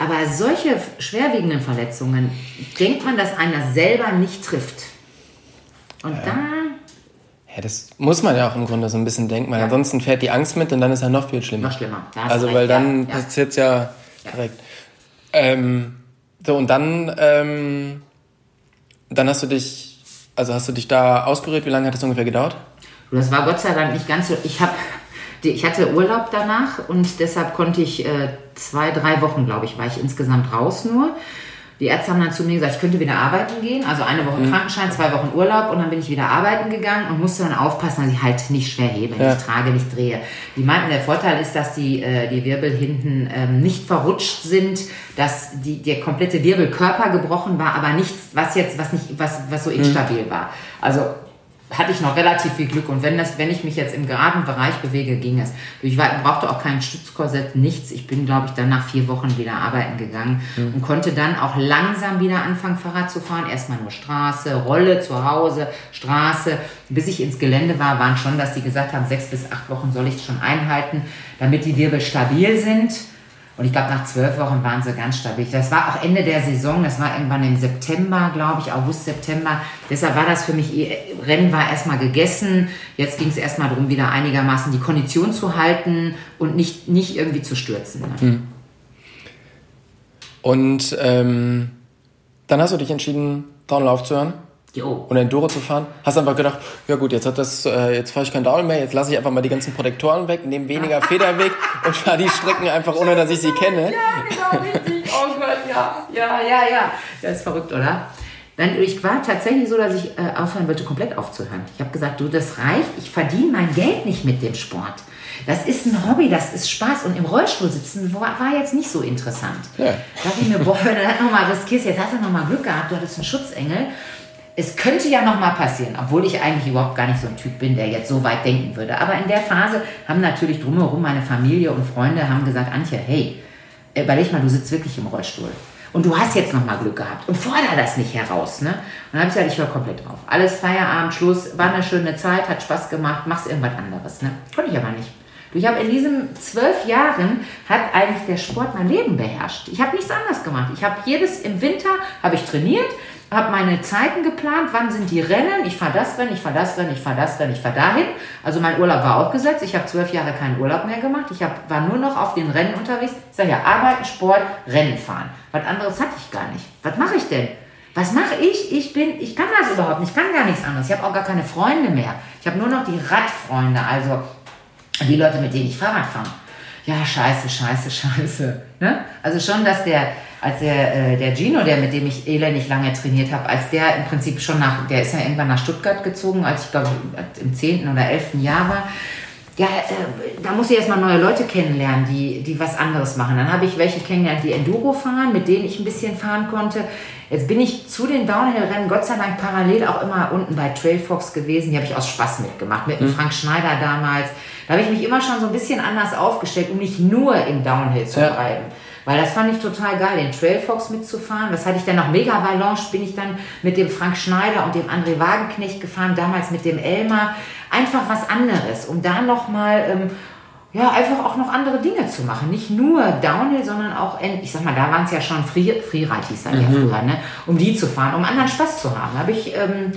aber solche schwerwiegenden Verletzungen, denkt man, dass einer selber nicht trifft. Und ja. da... Ja, das muss man ja auch im Grunde so ein bisschen denken, weil ja. ansonsten fährt die Angst mit und dann ist er noch viel schlimmer. Noch schlimmer. Also, recht, weil dann ja. passiert es ja direkt. Ähm, so, und dann, ähm, dann hast du dich also hast du dich da ausgerührt? Wie lange hat das ungefähr gedauert? Das war Gott sei Dank nicht ganz so. Ich, hab, ich hatte Urlaub danach und deshalb konnte ich äh, zwei, drei Wochen, glaube ich, war ich insgesamt raus nur. Die Ärzte haben dann zu mir gesagt, ich könnte wieder arbeiten gehen. Also eine Woche Mhm. Krankenschein, zwei Wochen Urlaub und dann bin ich wieder arbeiten gegangen und musste dann aufpassen, dass ich halt nicht schwer hebe, Ja. nicht trage, nicht drehe. Die meinten, der Vorteil ist, dass die, äh, die Wirbel hinten ähm, nicht verrutscht sind, dass die, der komplette Wirbelkörper gebrochen war, aber nichts, was jetzt, was nicht, was, was Mhm. so instabil war. Also hatte ich noch relativ viel Glück und wenn, das, wenn ich mich jetzt im geraden Bereich bewege, ging es. Ich war, brauchte auch kein Stützkorsett, nichts. Ich bin, glaube ich, dann nach vier Wochen wieder arbeiten gegangen und konnte dann auch langsam wieder anfangen, Fahrrad zu fahren. Erstmal nur Straße, Rolle zu Hause, Straße. Bis ich ins Gelände war, waren schon, dass die gesagt haben, sechs bis acht Wochen soll ich schon einhalten, damit die Wirbel stabil sind. Und ich glaube, nach zwölf Wochen waren sie ganz stabil. Das war auch Ende der Saison, das war irgendwann im September, glaube ich, August, September. Deshalb war das für mich, eh- Rennen war erstmal gegessen. Jetzt ging es erstmal darum, wieder einigermaßen die Kondition zu halten und nicht, nicht irgendwie zu stürzen. Ne? Und ähm, dann hast du dich entschieden, Downhill aufzuhören Jo. und Enduro zu fahren. Hast einfach gedacht, ja gut, jetzt hat das, äh, jetzt fahre ich kein Downhill mehr, jetzt lasse ich einfach mal die ganzen Protektoren weg, nehme weniger Feder weg und fahre die Strecken einfach, ohne dass ich sie kenne. Ja, genau, richtig. Oh Gott, ja. Ja, ja, ja. Das ist verrückt, oder? Dann, ich war tatsächlich so, dass ich äh, aufhören wollte, komplett aufzuhören. Ich habe gesagt, du, das reicht. Ich verdiene mein Geld nicht mit dem Sport. Das ist ein Hobby, das ist Spaß. Und im Rollstuhl sitzen war, war jetzt nicht so interessant. Ja. Da dachte ich mir, boah, wenn du das nochmal riskierst, jetzt hast du nochmal Glück gehabt, du hattest einen Schutzengel. Es könnte ja nochmal passieren, obwohl ich eigentlich überhaupt gar nicht so ein Typ bin, der jetzt so weit denken würde. Aber in der Phase haben natürlich drumherum meine Familie und Freunde haben gesagt, Antje, hey, überleg mal, du sitzt wirklich im Rollstuhl. Und du hast jetzt nochmal Glück gehabt und forder das nicht heraus. Ne? Und dann habe ich gesagt, ich höre komplett drauf. Alles Feierabend, Schluss, war eine schöne Zeit, hat Spaß gemacht, machst irgendwas anderes. Ne? Konnte ich aber nicht. Ich habe in diesen zwölf Jahren hat eigentlich der Sport mein Leben beherrscht. Ich habe nichts anderes gemacht. Ich habe jedes im Winter habe ich trainiert, habe meine Zeiten geplant, wann sind die Rennen, ich fahre das Rennen, ich fahre das Rennen, ich fahre das Rennen, ich fahre dahin. Also mein Urlaub war auch gesetzt. Ich habe zwölf Jahre keinen Urlaub mehr gemacht. Ich hab, war nur noch auf den Rennen unterwegs. Ich sage ja, arbeiten, Sport, Rennen fahren. Was anderes hatte ich gar nicht. Was mache ich denn? Was mache ich? Ich bin, ich kann das überhaupt nicht. Ich kann gar nichts anderes. Ich habe auch gar keine Freunde mehr. Ich habe nur noch die Radfreunde, also die Leute, mit denen ich Fahrrad fahre. Ja, scheiße, scheiße, scheiße. Ne? Also schon, dass der, als der, äh, der Gino, der mit dem ich elendig lange trainiert habe, als der im Prinzip schon nach, der ist ja irgendwann nach Stuttgart gezogen, als ich glaube im 10. oder 11. Jahr war. Ja, äh, da muss ich erstmal neue Leute kennenlernen, die, die was anderes machen. Dann habe ich welche kennengelernt, die Enduro fahren, mit denen ich ein bisschen fahren konnte. Jetzt bin ich zu den Downhill-Rennen Gott sei Dank parallel auch immer unten bei Trailfox gewesen. Die habe ich aus Spaß mitgemacht, mit dem Frank Schneider damals. Da habe ich mich immer schon so ein bisschen anders aufgestellt, um nicht nur im Downhill zu Ja. Weil das fand ich total geil, den Trailfox mitzufahren. Was hatte ich dann noch? Mega Valanche bin ich dann mit dem Frank Schneider und dem André Wagenknecht gefahren, damals mit dem Elmar. Einfach was anderes, um da nochmal, ähm, ja, einfach auch noch andere Dinge zu machen. Nicht nur Downhill, sondern auch, in, ich sag mal, da waren es ja schon Free, Freeride, hieß das ja früher, ne? um die zu fahren, um anderen Spaß zu haben. Habe ich, ähm,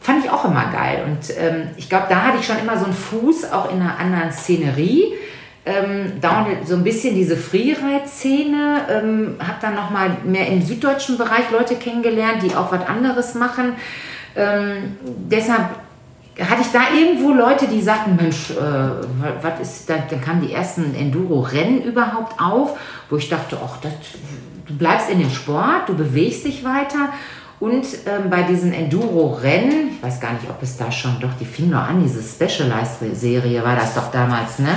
fand ich auch immer geil. Und ähm, ich glaube, da hatte ich schon immer so einen Fuß auch in einer anderen Szenerie ähm, Downhill, so ein bisschen diese Freeride-Szene, ähm, habe dann nochmal mehr im süddeutschen Bereich Leute kennengelernt, die auch was anderes machen. Ähm, deshalb hatte ich da irgendwo Leute, die sagten, Mensch, äh, was ist da? Dann kamen die ersten Enduro-Rennen überhaupt auf, wo ich dachte, ach, du bleibst in dem Sport, du bewegst dich weiter. Und ähm, bei diesen Enduro-Rennen, ich weiß gar nicht, ob es da schon, doch, die fing noch an, diese Specialized-Serie war das doch damals, ne?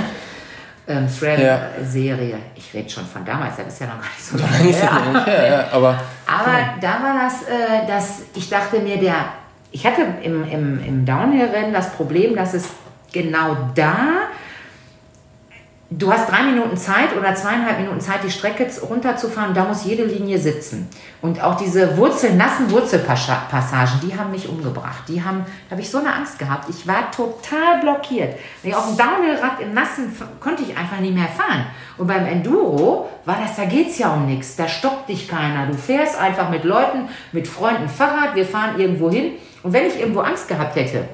Ähm, Thread-Serie. Ich rede schon von damals, das ist ja noch gar nicht so lange her. Ja, ja, aber Aber da war das, äh, dass ich dachte mir, der, ich hatte im, im, im Downhill-Rennen das Problem, dass es genau da, du hast drei Minuten Zeit oder zweieinhalb Minuten Zeit, die Strecke runterzufahren, da muss jede Linie sitzen. Und auch diese Wurzel, nassen Wurzelpassagen, die haben mich umgebracht. Die haben, da habe ich so eine Angst gehabt. Ich war total blockiert. Wenn ich auf dem Downhillrad im Nassen konnte ich einfach nicht mehr fahren. Und beim Enduro war das, da geht es ja um nichts. Da stoppt dich keiner. Du fährst einfach mit Leuten, mit Freunden Fahrrad. Wir fahren irgendwo hin. Und wenn ich irgendwo Angst gehabt hätte,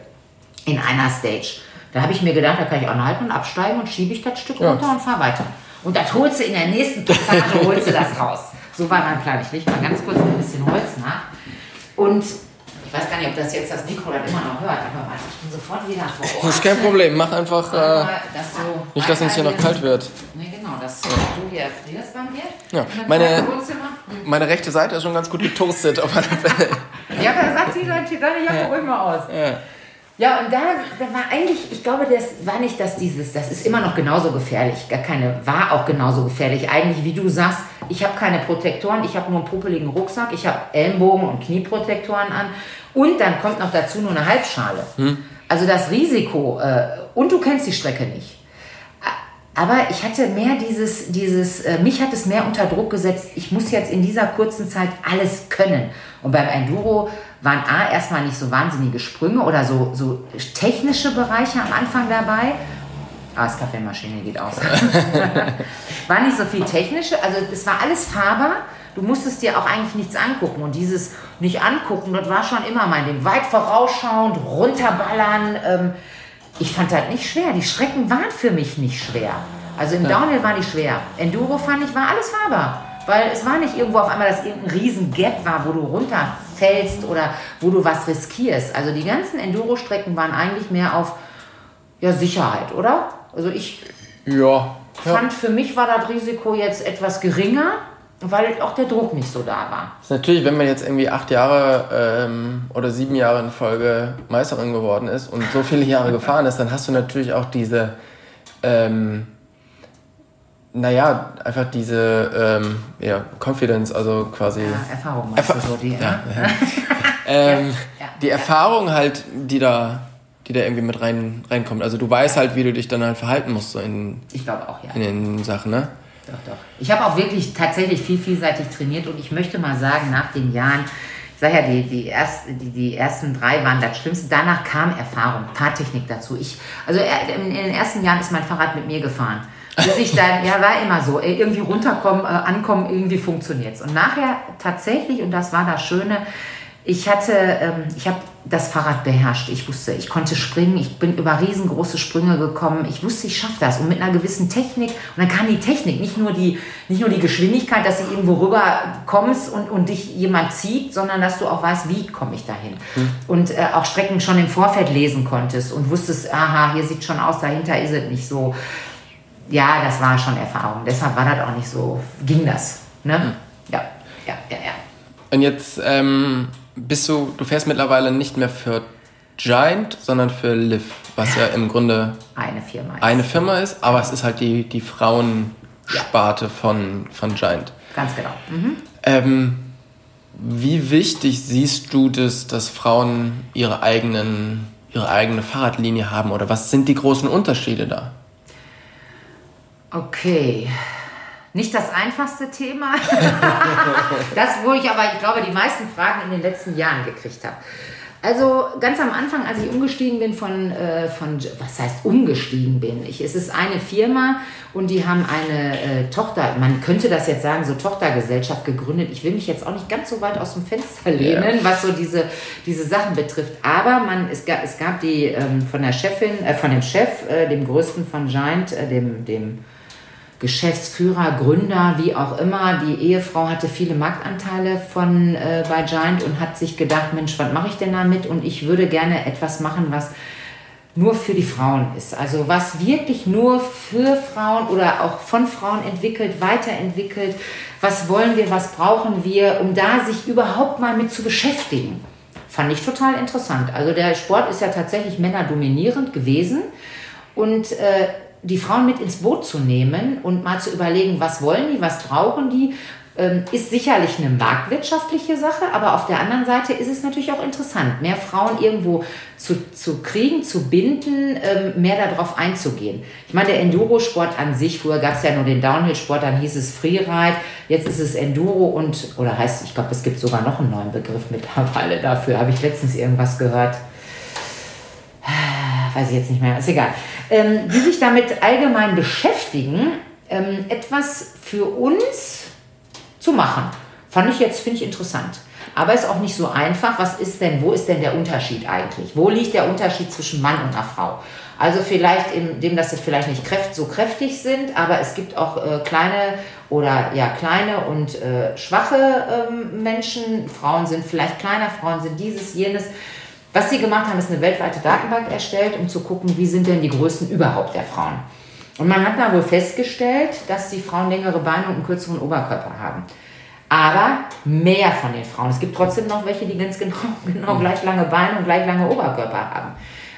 in einer Stage. Da habe ich mir gedacht, da kann ich anhalten und absteigen und schiebe ich das Stück runter und fahre weiter. Und das holst du in der nächsten Passage, holst du das raus. So war mein Plan. Ich lege mal ganz kurz ein bisschen Holz nach. Und Ich weiß gar nicht, ob das jetzt das Mikro dann immer noch hört, aber warte, ich bin sofort wieder vor Ort. Das ist kein Problem, mach einfach. Äh, Aber dass nicht, dass uns hier noch kalt wird. Nee, genau, dass du hier frierst bei mir. Ja, meine- Wohnzimmer. Meine rechte Seite ist schon ganz gut getoastet auf alle Fälle. Ja, aber sagt sie dann, deine Jacke ruhig mal aus. Ja. Ja, und da, da war eigentlich, ich glaube, das war nicht, dass dieses, das ist immer noch genauso gefährlich, gar keine, war auch genauso gefährlich. Eigentlich, wie du sagst, ich habe keine Protektoren, ich habe nur einen popeligen Rucksack, ich habe Ellenbogen- und Knieprotektoren an und dann kommt noch dazu nur eine Halbschale. Also das Risiko, äh, und du kennst die Strecke nicht. Aber ich hatte mehr dieses, dieses, äh, mich hat es mehr unter Druck gesetzt, ich muss jetzt in dieser kurzen Zeit alles können. Und beim Enduro waren A, erstmal nicht so wahnsinnige Sprünge oder so, so technische Bereiche am Anfang dabei. Ah, das Kaffeemaschine geht aus. war nicht so viel technische, also es war alles fahrbar. Du musstest dir auch eigentlich nichts angucken. Und dieses nicht angucken, das war schon immer mein Ding. Weit vorausschauend, runterballern. Ähm, ich fand das nicht schwer. Die Strecken waren für mich nicht schwer. Also im Downhill war die schwer. Enduro fand ich, war alles fahrbar. Weil es war nicht irgendwo auf einmal, dass irgendein riesen Gap war, wo du runterfällst oder wo du was riskierst. Also die ganzen Enduro-Strecken waren eigentlich mehr auf ja, Sicherheit, oder? Also ich Ja. ja. fand, für mich war das Risiko jetzt etwas geringer, weil auch der Druck nicht so da war. Ist natürlich, wenn man jetzt irgendwie acht Jahre ähm, oder sieben Jahre in Folge Meisterin geworden ist und so viele Jahre gefahren ist, dann hast du natürlich auch diese, ähm, naja, einfach diese ähm, ja, Confidence, also quasi. Ja, Erfahrung Erfa- du so, die, ja, ne? ja. ähm, ja, die Erfahrung halt, die da, die da irgendwie mit rein, reinkommt. Also du weißt halt, wie du dich dann halt verhalten musst so in, Ich glaube auch, ja. in den Sachen, ne? Doch, doch. Ich habe auch wirklich tatsächlich viel vielseitig trainiert und ich möchte mal sagen, nach den Jahren, ich sage ja, die, die, erst, die, die ersten drei waren das Schlimmste. Danach kam Erfahrung, Fahrtechnik dazu. Ich, also äh, in den ersten Jahren ist mein Fahrrad mit mir gefahren. Bis ich dann, ja, war immer so, äh, irgendwie runterkommen, äh, ankommen, irgendwie funktioniert's. Und nachher tatsächlich, und das war das Schöne, ich hatte, ähm, ich habe das Fahrrad beherrscht. Ich wusste, ich konnte springen. Ich bin über riesengroße Sprünge gekommen. Ich wusste, ich schaffe das. Und mit einer gewissen Technik. Und dann kann die Technik, nicht nur die, nicht nur die Geschwindigkeit, dass du irgendwo rüber kommst und, und dich jemand zieht, sondern dass du auch weißt, wie komme ich dahin. Und äh, auch Strecken schon im Vorfeld lesen konntest und wusstest, aha, hier sieht schon aus, dahinter ist es nicht so. Ja, das war schon Erfahrung. Deshalb war das auch nicht so, ging das. Ne? Ja, ja, ja, ja. Und jetzt ähm, bist du, du fährst mittlerweile nicht mehr für Giant, sondern für Liv, was ja im Grunde Eine Firma. ist. eine Firma ist, aber es ist halt die, die Frauensparte von, von Giant. Ganz genau. Mhm. Ähm, wie wichtig siehst du das, dass Frauen ihre, eigenen, ihre eigene Fahrradlinie haben oder was sind die großen Unterschiede da? Okay. Nicht das einfachste Thema. das, wo ich aber, ich glaube, die meisten Fragen in den letzten Jahren gekriegt habe. Also ganz am Anfang, als ich umgestiegen bin von, äh, von was heißt umgestiegen bin? Ich, es ist eine Firma und die haben eine äh, Tochter, man könnte das jetzt sagen, so Tochtergesellschaft gegründet. Ich will mich jetzt auch nicht ganz so weit aus dem Fenster lehnen, was so diese, diese Sachen betrifft. Aber man, es, gab, es gab die ähm, von der Chefin, äh, von dem Chef, äh, dem größten von Giant, äh, dem, dem Geschäftsführer, Gründer, wie auch immer. Die Ehefrau hatte viele Marktanteile von äh, bei Giant und hat sich gedacht, Mensch, was mache ich denn damit? Und ich würde gerne etwas machen, was nur für die Frauen ist. Also was wirklich nur für Frauen oder auch von Frauen entwickelt, weiterentwickelt. Was wollen wir, was brauchen wir, um da sich überhaupt mal mit zu beschäftigen. Fand ich total interessant. Also der Sport ist ja tatsächlich männerdominierend gewesen. Und äh, die Frauen mit ins Boot zu nehmen und mal zu überlegen, was wollen die, was brauchen die, ähm, ist sicherlich eine marktwirtschaftliche Sache, aber auf der anderen Seite ist es natürlich auch interessant, mehr Frauen irgendwo zu, zu kriegen, zu binden, ähm, mehr darauf einzugehen. Ich meine, der Enduro-Sport an sich, früher gab es ja nur den Downhill-Sport, dann hieß es Freeride, jetzt ist es Enduro und, oder heißt, ich glaube, es gibt sogar noch einen neuen Begriff mittlerweile dafür, habe ich letztens irgendwas gehört weiß ich jetzt nicht mehr, ist egal, ähm, die sich damit allgemein beschäftigen, ähm, etwas für uns zu machen. Fand ich jetzt, finde ich interessant. Aber ist auch nicht so einfach. Was ist denn, wo ist denn der Unterschied eigentlich? Wo liegt der Unterschied zwischen Mann und einer Frau? Also vielleicht in dem, dass sie vielleicht nicht kräft, so kräftig sind, aber es gibt auch äh, kleine oder ja kleine und äh, schwache ähm, Menschen. Frauen sind vielleicht kleiner, Frauen sind dieses, jenes. Was sie gemacht haben, ist eine weltweite Datenbank erstellt, um zu gucken, wie sind denn die Größen überhaupt der Frauen. Und man hat da wohl festgestellt, dass die Frauen längere Beine und einen kürzeren Oberkörper haben. Aber mehr von den Frauen. Es gibt trotzdem noch welche, die ganz genau, genau gleich lange Beine und gleich lange Oberkörper haben.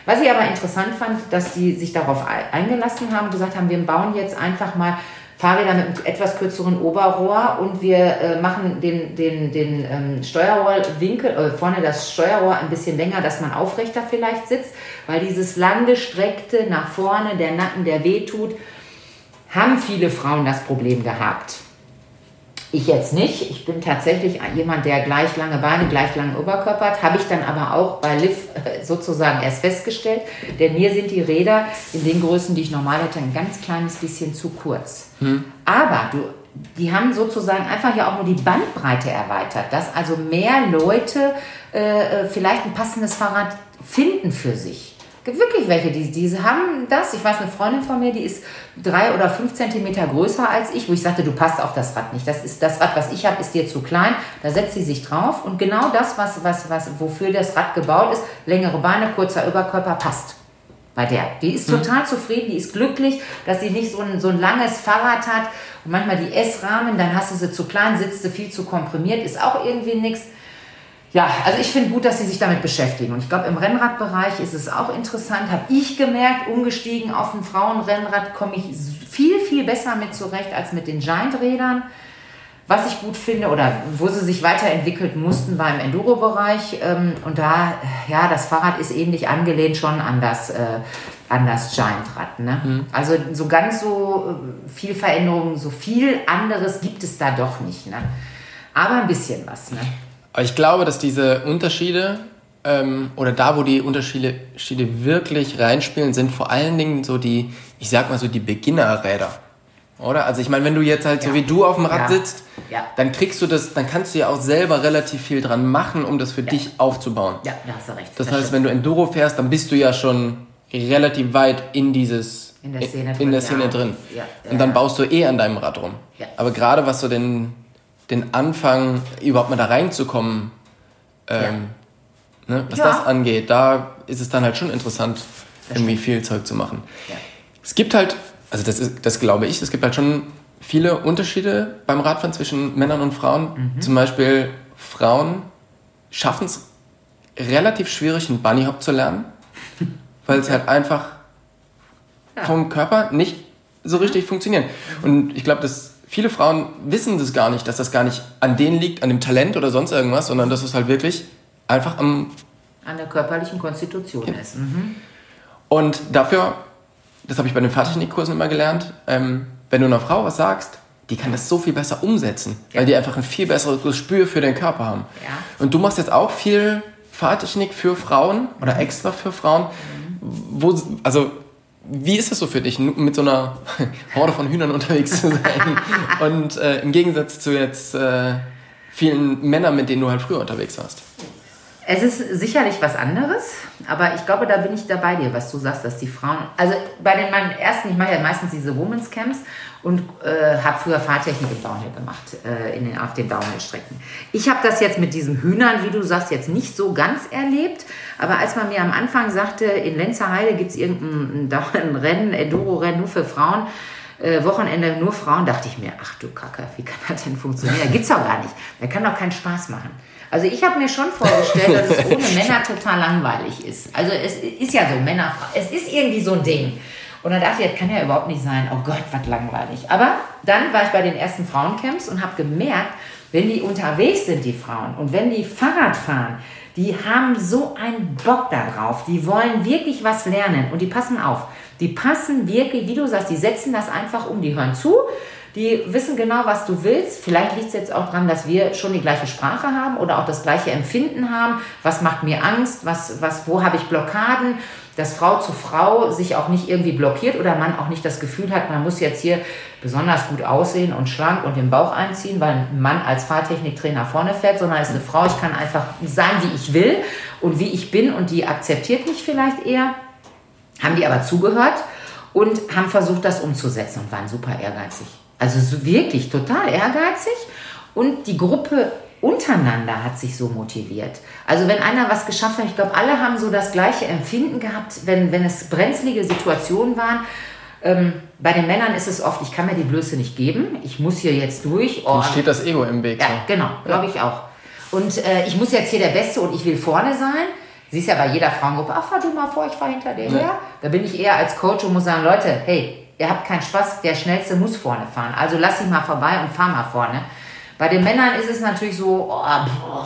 Was ich aber interessant fand, dass die sich darauf eingelassen haben, gesagt haben, wir bauen jetzt einfach mal Fahrräder mit einem etwas kürzeren Oberrohr und wir äh, machen den, den, den ähm, Steuerrohrwinkel, äh, vorne das Steuerrohr ein bisschen länger, dass man aufrechter vielleicht sitzt, weil dieses langgestreckte nach vorne, der Nacken, der weh tut, haben viele Frauen das Problem gehabt. Ich jetzt nicht. Ich bin tatsächlich jemand, der gleich lange Beine, gleich langen Oberkörper hat. Habe ich dann aber auch bei Liv äh, sozusagen erst festgestellt. Denn mir sind die Räder in den Größen, die ich normal hätte, ein ganz kleines bisschen zu kurz. Hm. Aber du, die haben sozusagen einfach ja auch nur die Bandbreite erweitert, dass also mehr Leute äh, äh vielleicht ein passendes Fahrrad finden für sich gibt wirklich welche, die, die haben das. Ich weiß, eine Freundin von mir, die ist drei oder fünf Zentimeter größer als ich, wo ich sagte, du passt auf das Rad nicht. Das ist das Rad, was ich habe, ist dir zu klein. Da setzt sie sich drauf und genau das, was, was, was, wofür das Rad gebaut ist, längere Beine, kurzer Überkörper, passt. Bei der. Die ist mhm. total mhm. zufrieden, die ist glücklich, dass sie nicht so ein, so ein langes Fahrrad hat. Und manchmal die S-Rahmen, dann hast du sie zu klein, sitzt sie viel zu komprimiert, ist auch irgendwie nichts. Ja, also ich finde gut, dass Sie sich damit beschäftigen. Und ich glaube, im Rennradbereich ist es auch interessant, habe ich gemerkt, umgestiegen auf ein Frauenrennrad komme ich viel, viel besser mit zurecht als mit den Giant-Rädern. Was ich gut finde oder wo sie sich weiterentwickelt mussten, war im Enduro-Bereich. Ähm, und da, ja, das Fahrrad ist ähnlich angelehnt schon an das, äh, an das Giant-Rad. Ne? Mhm. Also so ganz so äh, viel Veränderung, so viel anderes gibt es da doch nicht. Ne? Aber ein bisschen was. Ne? Aber ich glaube, dass diese Unterschiede ähm, oder da, wo die Unterschiede wirklich reinspielen, sind vor allen Dingen so die, ich sag mal so die Beginnerräder. Oder? Also ich meine, wenn du jetzt halt ja. so wie du auf dem Rad ja. sitzt, ja. dann kriegst du das, dann kannst du ja auch selber relativ viel dran machen, um das für dich aufzubauen. Ja, da hast du recht. Das, das heißt, stimmt. wenn du Enduro fährst, dann bist du ja schon relativ weit in dieses in der Szene drin. In der Szene drin. Und dann baust du eh an deinem Rad rum. Aber gerade was so den den Anfang, überhaupt mal da reinzukommen, ähm, ja. ne, was ja. das angeht, da ist es dann halt schon interessant, das irgendwie stimmt. viel Zeug zu machen. Ja. Es gibt halt, also das, ist, das glaube ich, es gibt halt schon viele Unterschiede beim Radfahren zwischen Männern und Frauen. Mhm. Zum Beispiel Frauen schaffen es relativ schwierig, einen Bunny Hop zu lernen, weil es halt einfach vom Körper nicht so richtig funktioniert. Und ich glaube, das viele Frauen wissen das gar nicht, dass das gar nicht an denen liegt, an dem Talent oder sonst irgendwas, sondern dass es halt wirklich einfach am... An der körperlichen Konstitution ja. ist. Mhm. Und dafür, das habe ich bei den Fahrtechnikkursen immer gelernt, ähm, wenn du einer Frau was sagst, die kann das so viel besser umsetzen, ja. weil die einfach ein viel besseres Gespür für den Körper haben. Ja. Und du machst jetzt auch viel Fahrtechnik für Frauen oder mhm. extra für Frauen. Mhm. Wo, also wie ist es so für dich, mit so einer Horde von Hühnern unterwegs zu sein? Und äh, im Gegensatz zu jetzt äh, vielen Männern, mit denen du halt früher unterwegs warst. Es ist sicherlich was anderes, aber ich glaube, da bin ich dabei dir, was du sagst, dass die Frauen, also bei den meinen ersten, ich mache ja meistens diese Women's Camps und äh, habe früher Fahrtechnik im Downhill gemacht, äh, in den, auf den Downhill-Strecken. Ich habe das jetzt mit diesen Hühnern, wie du sagst, jetzt nicht so ganz erlebt, aber als man mir am Anfang sagte, in Lenzerheide gibt es irgendein ein Rennen, Enduro-Rennen nur für Frauen, äh, Wochenende nur Frauen, dachte ich mir, ach du Kacke, wie kann das denn funktionieren? Gibt's doch gar nicht. Da kann doch keinen Spaß machen. Also ich habe mir schon vorgestellt, dass es ohne Männer total langweilig ist. Also es ist ja so, Männer, es ist irgendwie so ein Ding. Und dann dachte ich, das kann ja überhaupt nicht sein. Oh Gott, was langweilig. Aber dann war ich bei den ersten Frauencamps und habe gemerkt, wenn die unterwegs sind, die Frauen, und wenn die Fahrrad fahren, die haben so einen Bock darauf. Die wollen wirklich was lernen und die passen auf. Die passen wirklich, wie du sagst, die setzen das einfach um, die hören zu, die wissen genau, was du willst. Vielleicht liegt es jetzt auch daran, dass wir schon die gleiche Sprache haben oder auch das gleiche Empfinden haben. Was macht mir Angst? Was, was, wo habe ich Blockaden? Dass Frau zu Frau sich auch nicht irgendwie blockiert oder man auch nicht das Gefühl hat, man muss jetzt hier besonders gut aussehen und schlank und den Bauch einziehen, weil ein Mann als Fahrtechniktrainer vorne fährt, sondern ist eine Frau, ich kann einfach sein, wie ich will und wie ich bin und die akzeptiert mich vielleicht eher. Haben die aber zugehört und haben versucht, das umzusetzen und waren super ehrgeizig. Also so wirklich total ehrgeizig. Und die Gruppe untereinander hat sich so motiviert. Also wenn einer was geschafft hat, ich glaube, alle haben so das gleiche Empfinden gehabt, wenn, wenn es brenzlige Situationen waren. Ähm, bei den Männern ist es oft, ich kann mir die Blöße nicht geben, ich muss hier jetzt durch. Oh, Dann steht das Ego im Weg. Ja, so. genau, glaube ich auch. Und äh, ich muss jetzt hier der Beste und ich will vorne sein. Siehst ja bei jeder Frauengruppe, ach, fahr du mal vor, ich fahr hinter dir her. Ja. Da bin ich eher als Coach und muss sagen, Leute, hey, ihr habt keinen Spaß, der Schnellste muss vorne fahren. Also lass dich mal vorbei und fahr mal vorne. Bei den Männern ist es natürlich so, oh,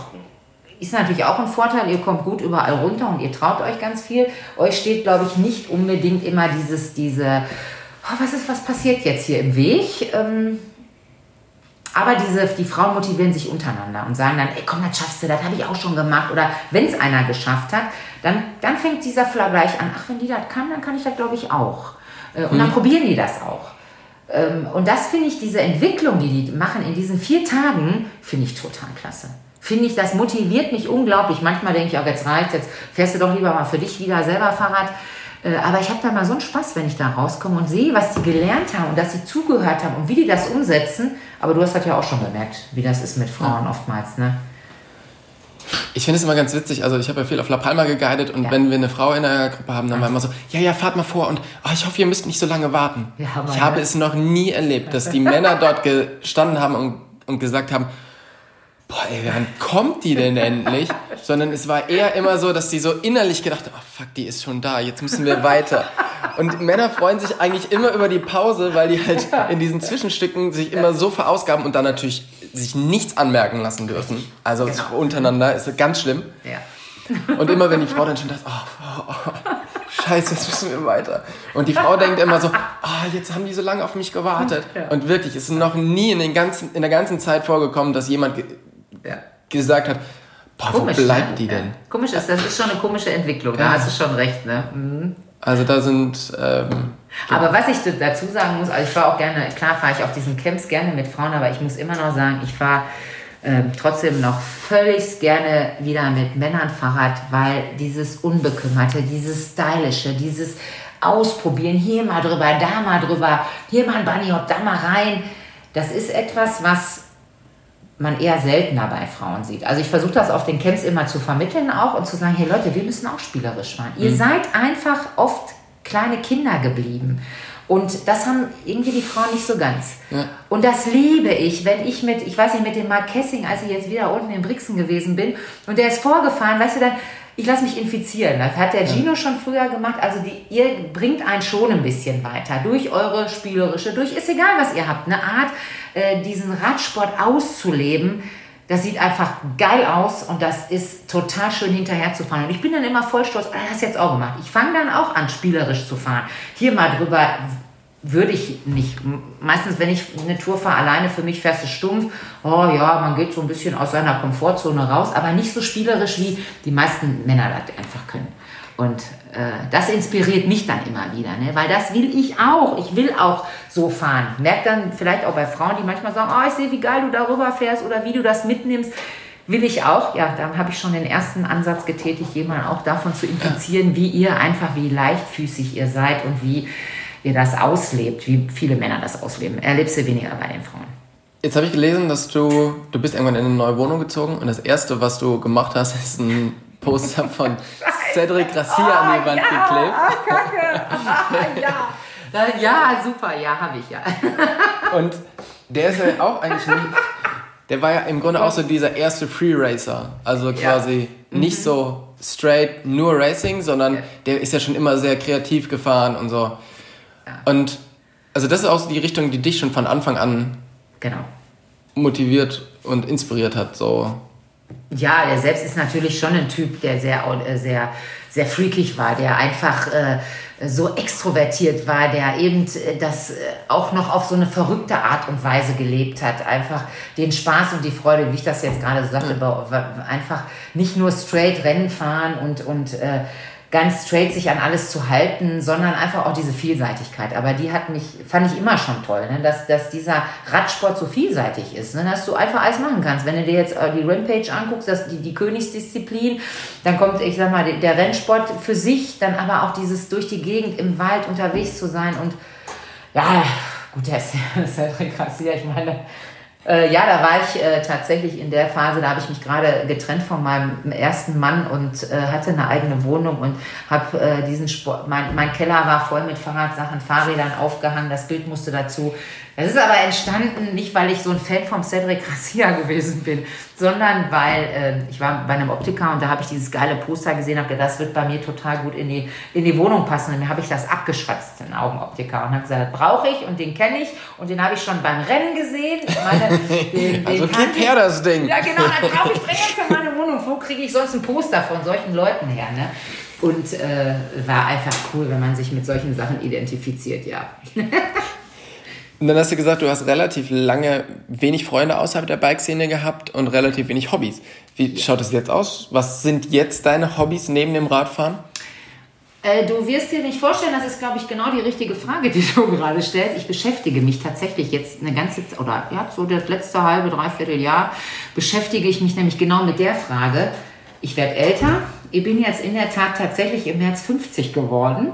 ist natürlich auch ein Vorteil, ihr kommt gut überall runter und ihr traut euch ganz viel. Euch steht, glaube ich, nicht unbedingt immer dieses, diese, oh, was ist, was passiert jetzt hier im Weg? Ähm, aber diese, die Frauen motivieren sich untereinander und sagen dann, ey komm, das schaffst du, das habe ich auch schon gemacht. Oder wenn es einer geschafft hat, dann, dann fängt dieser Vergleich an, ach, wenn die das kann, dann kann ich das, glaube ich, auch. Äh, und dann mhm. probieren die das auch. Ähm, und das finde ich, diese Entwicklung, die die machen in diesen vier Tagen, finde ich total klasse. Finde ich, das motiviert mich unglaublich. Manchmal denke ich auch, jetzt reicht jetzt fährst du doch lieber mal für dich wieder selber Fahrrad. Äh, aber ich habe da mal so einen Spaß, wenn ich da rauskomme und sehe, was die gelernt haben und dass sie zugehört haben und wie die das umsetzen. Aber du hast das ja auch schon bemerkt, wie das ist mit Frauen oftmals, ne? Ich finde es immer ganz witzig, also ich habe ja viel auf La Palma geguidet und ja. wenn wir eine Frau in der Gruppe haben, dann war immer so, ja, ja, fahrt mal vor und oh, ich hoffe, ihr müsst nicht so lange warten. Ja, ich habe es noch nie erlebt, dass die Männer dort gestanden haben und, und gesagt haben, boah, ey, wann kommt die denn endlich? Sondern es war eher immer so, dass die so innerlich gedacht haben, oh fuck, die ist schon da, jetzt müssen wir weiter. Und Männer freuen sich eigentlich immer über die Pause, weil die halt in diesen Zwischenstücken sich immer so verausgaben und dann natürlich sich nichts anmerken lassen dürfen. Also genau. untereinander ist ganz schlimm. Ja. Und immer wenn die Frau dann schon sagt, oh, oh, oh, scheiße, jetzt müssen wir weiter. Und die Frau denkt immer so, ah, oh, jetzt haben die so lange auf mich gewartet. Ja. Und wirklich, es ist noch nie in, den ganzen, in der ganzen Zeit vorgekommen, dass jemand ja. gesagt hat, boah, Komisch, wo bleibt ne? die denn? Komisch ist, das ist schon eine komische Entwicklung, da hast du schon recht. Ne? Mhm. Also da sind... Ähm, aber was ich dazu sagen muss, also ich fahre auch gerne, klar fahre ich auf diesen Camps gerne mit Frauen, aber ich muss immer noch sagen, ich fahre ähm, trotzdem noch völlig gerne wieder mit Männern Fahrrad, weil dieses Unbekümmerte, dieses Stylische, dieses Ausprobieren, hier mal drüber, da mal drüber, hier mal ein Bunny Hop, da mal rein, das ist etwas, was man eher seltener bei Frauen sieht. Also ich versuche das auf den Camps immer zu vermitteln auch und zu sagen, hey Leute, wir müssen auch spielerisch fahren. Mhm. Ihr seid einfach oft kleine Kinder geblieben. Und das haben irgendwie die Frauen nicht so ganz. Ja. Und das liebe ich, wenn ich mit, ich weiß nicht, mit dem Mark Kessing, als ich jetzt wieder unten in Brixen gewesen bin, und der ist vorgefahren, weißt du, dann, ich lasse mich infizieren. Das hat der Gino schon früher gemacht. Also die, ihr bringt einen schon ein bisschen weiter durch eure spielerische, durch ist egal, was ihr habt, eine Art, äh, diesen Radsport auszuleben das sieht einfach geil aus und das ist total schön hinterher zu fahren. Und ich bin dann immer voll stolz, ah, hast jetzt auch gemacht. Ich fange dann auch an, spielerisch zu fahren. Hier mal drüber würde ich nicht. Meistens, wenn ich eine Tour fahre, alleine für mich fährst du stumpf. Oh ja, man geht so ein bisschen aus seiner Komfortzone raus, aber nicht so spielerisch, wie die meisten Männer das einfach können. Und äh, das inspiriert mich dann immer wieder, ne? weil das will ich auch. Ich will auch so fahren. Merkt dann vielleicht auch bei Frauen, die manchmal sagen, oh, ich sehe, wie geil du darüber fährst oder wie du das mitnimmst. Will ich auch. Ja, da habe ich schon den ersten Ansatz getätigt, jemanden auch davon zu infizieren, wie ihr einfach, wie leichtfüßig ihr seid und wie ihr das auslebt, wie viele Männer das ausleben. Erlebst du weniger bei den Frauen. Jetzt habe ich gelesen, dass du, du bist irgendwann in eine neue Wohnung gezogen und das erste, was du gemacht hast, ist ein Poster von Cedric Garcia oh, an die Wand ja, geklebt. Oh, Kacke. ja. ja, super, ja, habe ich ja. Und der ist ja auch eigentlich nicht. Der war ja im Grunde auch so dieser erste Free Racer. Also quasi ja. nicht mhm. so straight nur Racing, sondern ja. der ist ja schon immer sehr kreativ gefahren und so. Ja. Und also das ist auch so die Richtung, die dich schon von Anfang an genau. motiviert und inspiriert hat. So ja, der selbst ist natürlich schon ein Typ, der sehr, äh, sehr, sehr freakig war, der einfach äh, so extrovertiert war, der eben äh, das äh, auch noch auf so eine verrückte Art und Weise gelebt hat. Einfach den Spaß und die Freude, wie ich das jetzt gerade so sagte, mhm. einfach nicht nur straight Rennen fahren und, und äh, ganz straight sich an alles zu halten, sondern einfach auch diese Vielseitigkeit. Aber die hat mich, fand ich immer schon toll, ne? dass, dass dieser Radsport so vielseitig ist, ne? dass du einfach alles machen kannst. Wenn du dir jetzt äh, die Rampage anguckst, das, die, die Königsdisziplin, dann kommt, ich sag mal, der Rennsport für sich, dann aber auch dieses durch die Gegend im Wald unterwegs zu sein und ja, gut, der Cedric Garcia, ich meine, äh, ja, da war ich äh, tatsächlich in der Phase, da habe ich mich gerade getrennt von meinem ersten Mann und äh, hatte eine eigene Wohnung und habe äh, diesen Sport, mein, mein Keller war voll mit Fahrradsachen, Fahrrädern aufgehangen, das Bild musste dazu. Das ist aber entstanden, nicht weil ich so ein Fan vom Cedric Garcia gewesen bin, sondern weil äh, ich war bei einem Optiker und da habe ich dieses geile Poster gesehen, habe gedacht, das wird bei mir total gut in die, in die Wohnung passen. Und dann habe ich das abgeschwatzt, den Augenoptiker, und habe gesagt, das brauche ich und den kenne ich und den habe ich schon beim Rennen gesehen. Ich meine, den, den also gib her das Ding. Ja, genau, dann brauche ich dringend für meine Wohnung. Wo kriege ich sonst ein Poster von solchen Leuten her? Ne? Und äh, war einfach cool, wenn man sich mit solchen Sachen identifiziert, ja. Und dann hast du gesagt, du hast relativ lange wenig Freunde außerhalb der Bikeszene gehabt und relativ wenig Hobbys. Wie schaut es jetzt aus? Was sind jetzt deine Hobbys neben dem Radfahren? Äh, du wirst dir nicht vorstellen, das ist, glaube ich, genau die richtige Frage, die du gerade stellst. Ich beschäftige mich tatsächlich jetzt eine ganze, oder ja, so das letzte halbe, dreiviertel Jahr, beschäftige ich mich nämlich genau mit der Frage. Ich werde älter. Ich bin jetzt in der Tat tatsächlich im März 50 geworden.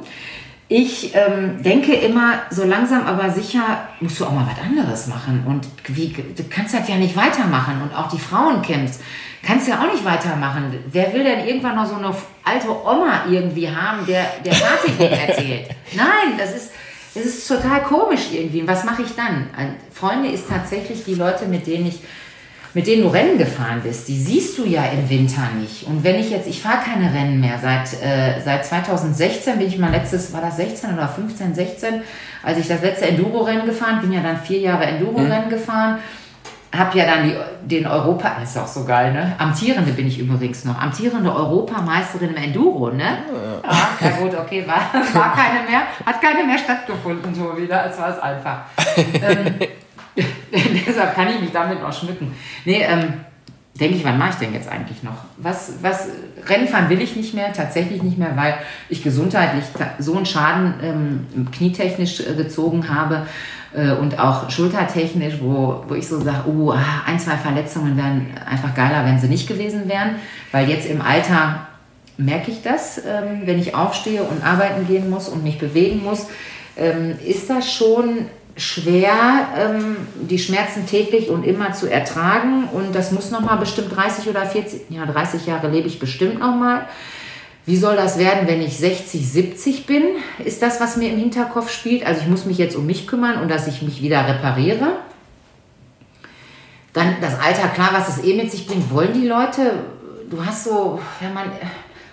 Ich ähm, denke immer, so langsam aber sicher musst du auch mal was anderes machen. Und wie, du kannst das ja nicht weitermachen. Und auch die Frauencamps kannst du ja auch nicht weitermachen. Wer will denn irgendwann noch so eine alte Oma irgendwie haben, der, der Party erzählt? Nein, das ist, das ist total komisch irgendwie. Und was mache ich dann? Freunde ist tatsächlich die Leute, mit denen ich mit denen du Rennen gefahren bist, die siehst du ja im Winter nicht. Und wenn ich jetzt, ich fahre keine Rennen mehr, seit, äh, seit 2016 bin ich mal letztes, war das 16 oder 15, 16, als ich das letzte Enduro-Rennen gefahren, bin ja dann vier Jahre Enduro-Rennen mhm. gefahren, habe ja dann die, den Europa, das ist auch so geil, ne? Amtierende bin ich übrigens noch, amtierende Europameisterin im Enduro, ne? Ja, ja, ja gut, okay, war, war keine mehr, hat keine mehr stattgefunden, so wieder, es war es einfach. ähm, Deshalb kann ich mich damit noch schmücken. Nee, ähm, denke ich, wann mache ich denn jetzt eigentlich noch? Was, was, Rennfahren will ich nicht mehr, tatsächlich nicht mehr, weil ich gesundheitlich so einen Schaden ähm, knietechnisch äh, gezogen habe äh, und auch schultertechnisch, wo, wo ich so sage, oh, ah, ein, zwei Verletzungen wären einfach geiler, wenn sie nicht gewesen wären, weil jetzt im Alter merke ich das, ähm, wenn ich aufstehe und arbeiten gehen muss und mich bewegen muss, ähm, ist das schon schwer, ähm, die Schmerzen täglich und immer zu ertragen. Und das muss nochmal bestimmt 30 oder 40, ja 30 Jahre lebe ich bestimmt nochmal. Wie soll das werden, wenn ich 60, 70 bin? Ist das, was mir im Hinterkopf spielt? Also ich muss mich jetzt um mich kümmern und dass ich mich wieder repariere. Dann das Alter, klar, was es eh mit sich bringt, wollen die Leute. Du hast so, ja, man,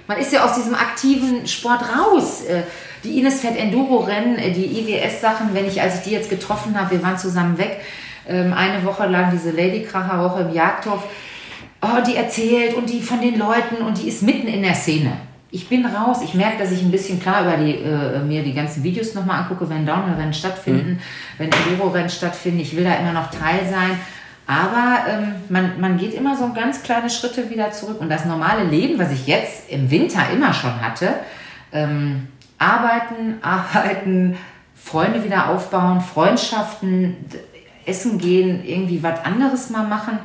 man ist ja aus diesem aktiven Sport raus. Äh, die Ines fährt Enduro-Rennen, äh, die IWS-Sachen, wenn ich, als ich die jetzt getroffen habe, wir waren zusammen weg, ähm, eine Woche lang diese Ladykracher-Woche im Jagdhof, oh, die erzählt und die von den Leuten und die ist mitten in der Szene. Ich bin raus, ich merke, dass ich ein bisschen klar über die, äh, mir die ganzen Videos nochmal angucke, wenn Downhill-Rennen stattfinden, mhm. wenn Enduro-Rennen stattfinden. Ich will da immer noch Teil sein. Aber ähm, man, man geht immer so ganz kleine Schritte wieder zurück. Und das normale Leben, was ich jetzt im Winter immer schon hatte, ähm, arbeiten, arbeiten, Freunde wieder aufbauen, Freundschaften, essen gehen, irgendwie was anderes mal machen.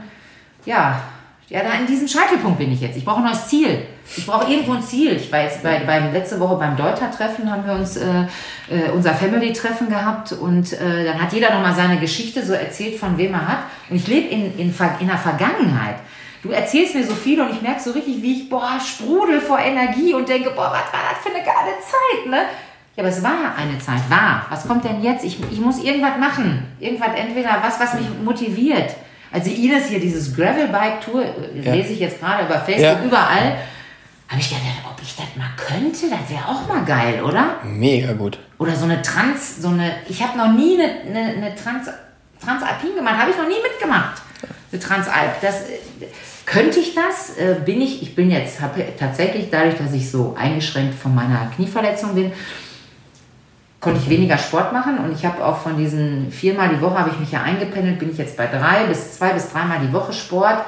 Ja, ja, da in diesem Scheitelpunkt bin ich jetzt. Ich brauche ein neues Ziel. Ich brauche irgendwo ein Ziel. Ich jetzt bei, beim, letzte Woche beim Deuter-Treffen haben wir uns äh, äh, unser Family-Treffen gehabt und äh, dann hat jeder nochmal seine Geschichte so erzählt, von wem er hat. Und ich lebe in, in, in der Vergangenheit. Du erzählst mir so viel und ich merke so richtig, wie ich, boah, sprudel vor Energie und denke, boah, was war das für eine geile Zeit, ne? Ja, aber es war eine Zeit, war. Was kommt denn jetzt? Ich, ich muss irgendwas machen. Irgendwas, entweder was, was mich motiviert. Also Ines hier, dieses Gravelbike-Tour, äh, ja. lese ich jetzt gerade über Facebook, ja. überall. Habe ich gedacht, ob ich das mal könnte, das wäre auch mal geil, oder? Mega gut. Oder so eine Trans, so eine, ich habe noch nie eine, eine, eine Trans, Transalpin gemacht, habe ich noch nie mitgemacht. Eine Transalp. Das, könnte ich das? Äh, bin ich, ich bin jetzt, habe tatsächlich dadurch, dass ich so eingeschränkt von meiner Knieverletzung bin, konnte ich weniger Sport machen und ich habe auch von diesen viermal die Woche habe ich mich ja eingependelt, bin ich jetzt bei drei bis zwei bis dreimal die Woche Sport.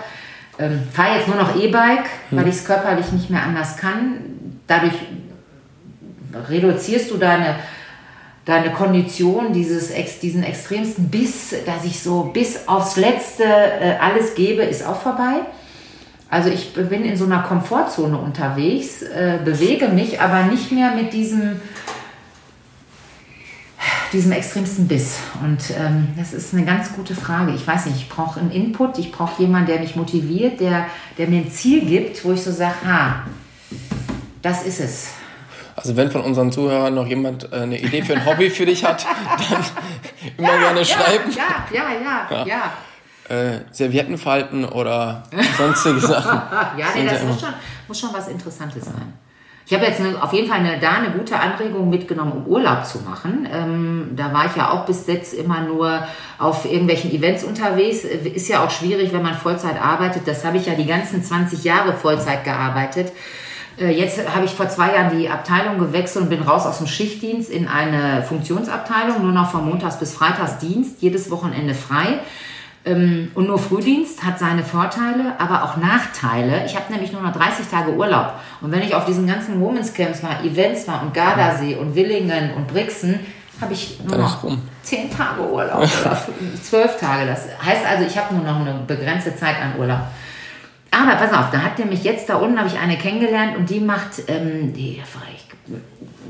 Ähm, Fahre jetzt nur noch E-Bike, hm. weil ich es körperlich nicht mehr anders kann. Dadurch reduzierst du deine, deine Kondition, dieses, diesen extremsten Biss, dass ich so bis aufs Letzte äh, alles gebe, ist auch vorbei. Also ich bin in so einer Komfortzone unterwegs, äh, bewege mich aber nicht mehr mit diesem diesem extremsten Biss. Und ähm, das ist eine ganz gute Frage. Ich weiß nicht, ich brauche einen Input, ich brauche jemanden, der mich motiviert, der, der mir ein Ziel gibt, wo ich so sage, ha, das ist es. Also wenn von unseren Zuhörern noch jemand äh, eine Idee für ein Hobby für dich hat, dann immer ja, gerne ja, schreiben. Ja, ja, ja, ja. ja. Äh, Servietten falten oder sonstige Sachen. ja, nee, das muss schon, muss schon was Interessantes sein. Ich habe jetzt eine, auf jeden Fall eine, da eine gute Anregung mitgenommen, um Urlaub zu machen. Ähm, da war ich ja auch bis jetzt immer nur auf irgendwelchen Events unterwegs. Ist ja auch schwierig, wenn man Vollzeit arbeitet. Das habe ich ja die ganzen 20 Jahre Vollzeit gearbeitet. Äh, jetzt habe ich vor zwei Jahren die Abteilung gewechselt und bin raus aus dem Schichtdienst in eine Funktionsabteilung, nur noch von Montags bis Freitags Dienst, jedes Wochenende frei. Ähm, und nur Frühdienst hat seine Vorteile, aber auch Nachteile. Ich habe nämlich nur noch 30 Tage Urlaub. Und wenn ich auf diesen ganzen Women's Camps war, Events war und Gardasee und Willingen und Brixen, habe ich nur noch 10 Tage Urlaub oder 12 Tage. Das heißt also, ich habe nur noch eine begrenzte Zeit an Urlaub. Aber pass auf, da hat nämlich jetzt da unten habe ich eine kennengelernt und die macht ähm, die,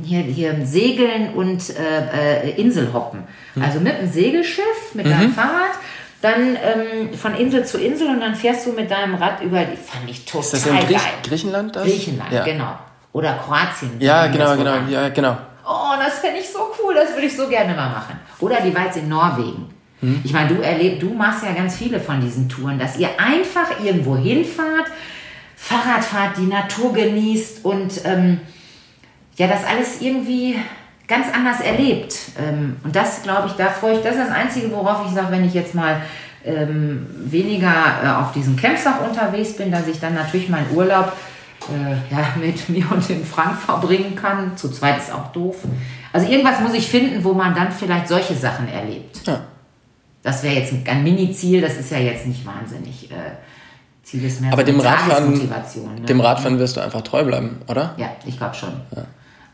hier, hier Segeln und äh, äh, Inselhoppen. Also mit einem Segelschiff, mit mhm. deinem Fahrrad, dann ähm, von Insel zu Insel und dann fährst du mit deinem Rad über die. Fand ich total Ist das in Griech geil. Griechenland das? Griechenland, ja. genau. Oder Kroatien. Ja, genau, genau, ja, genau. Oh, das fände ich so cool, das würde ich so gerne mal machen. Oder die jetzt in Norwegen. Hm. Ich meine, du erlebst, du machst ja ganz viele von diesen Touren, dass ihr einfach irgendwo hinfahrt, Fahrrad fahrt, die Natur genießt und ähm, ja, das alles irgendwie ganz anders erlebt. Ähm, und das, glaube ich, da freue ich, das ist das Einzige, worauf ich sage, wenn ich jetzt mal ähm, weniger äh, auf diesen Campsach unterwegs bin, dass ich dann natürlich meinen Urlaub äh, ja, mit mir und dem Frank verbringen kann. Zu zweit ist auch doof. Also irgendwas muss ich finden, wo man dann vielleicht solche Sachen erlebt. Ja. Das wäre jetzt ein, Mini-Ziel, das ist ja jetzt nicht wahnsinnig. Äh, Ziel ist mehr Aber so dem Radfahren, ne? dem Radfahren wirst du einfach treu bleiben, oder? Ja, ich glaube schon. Ja.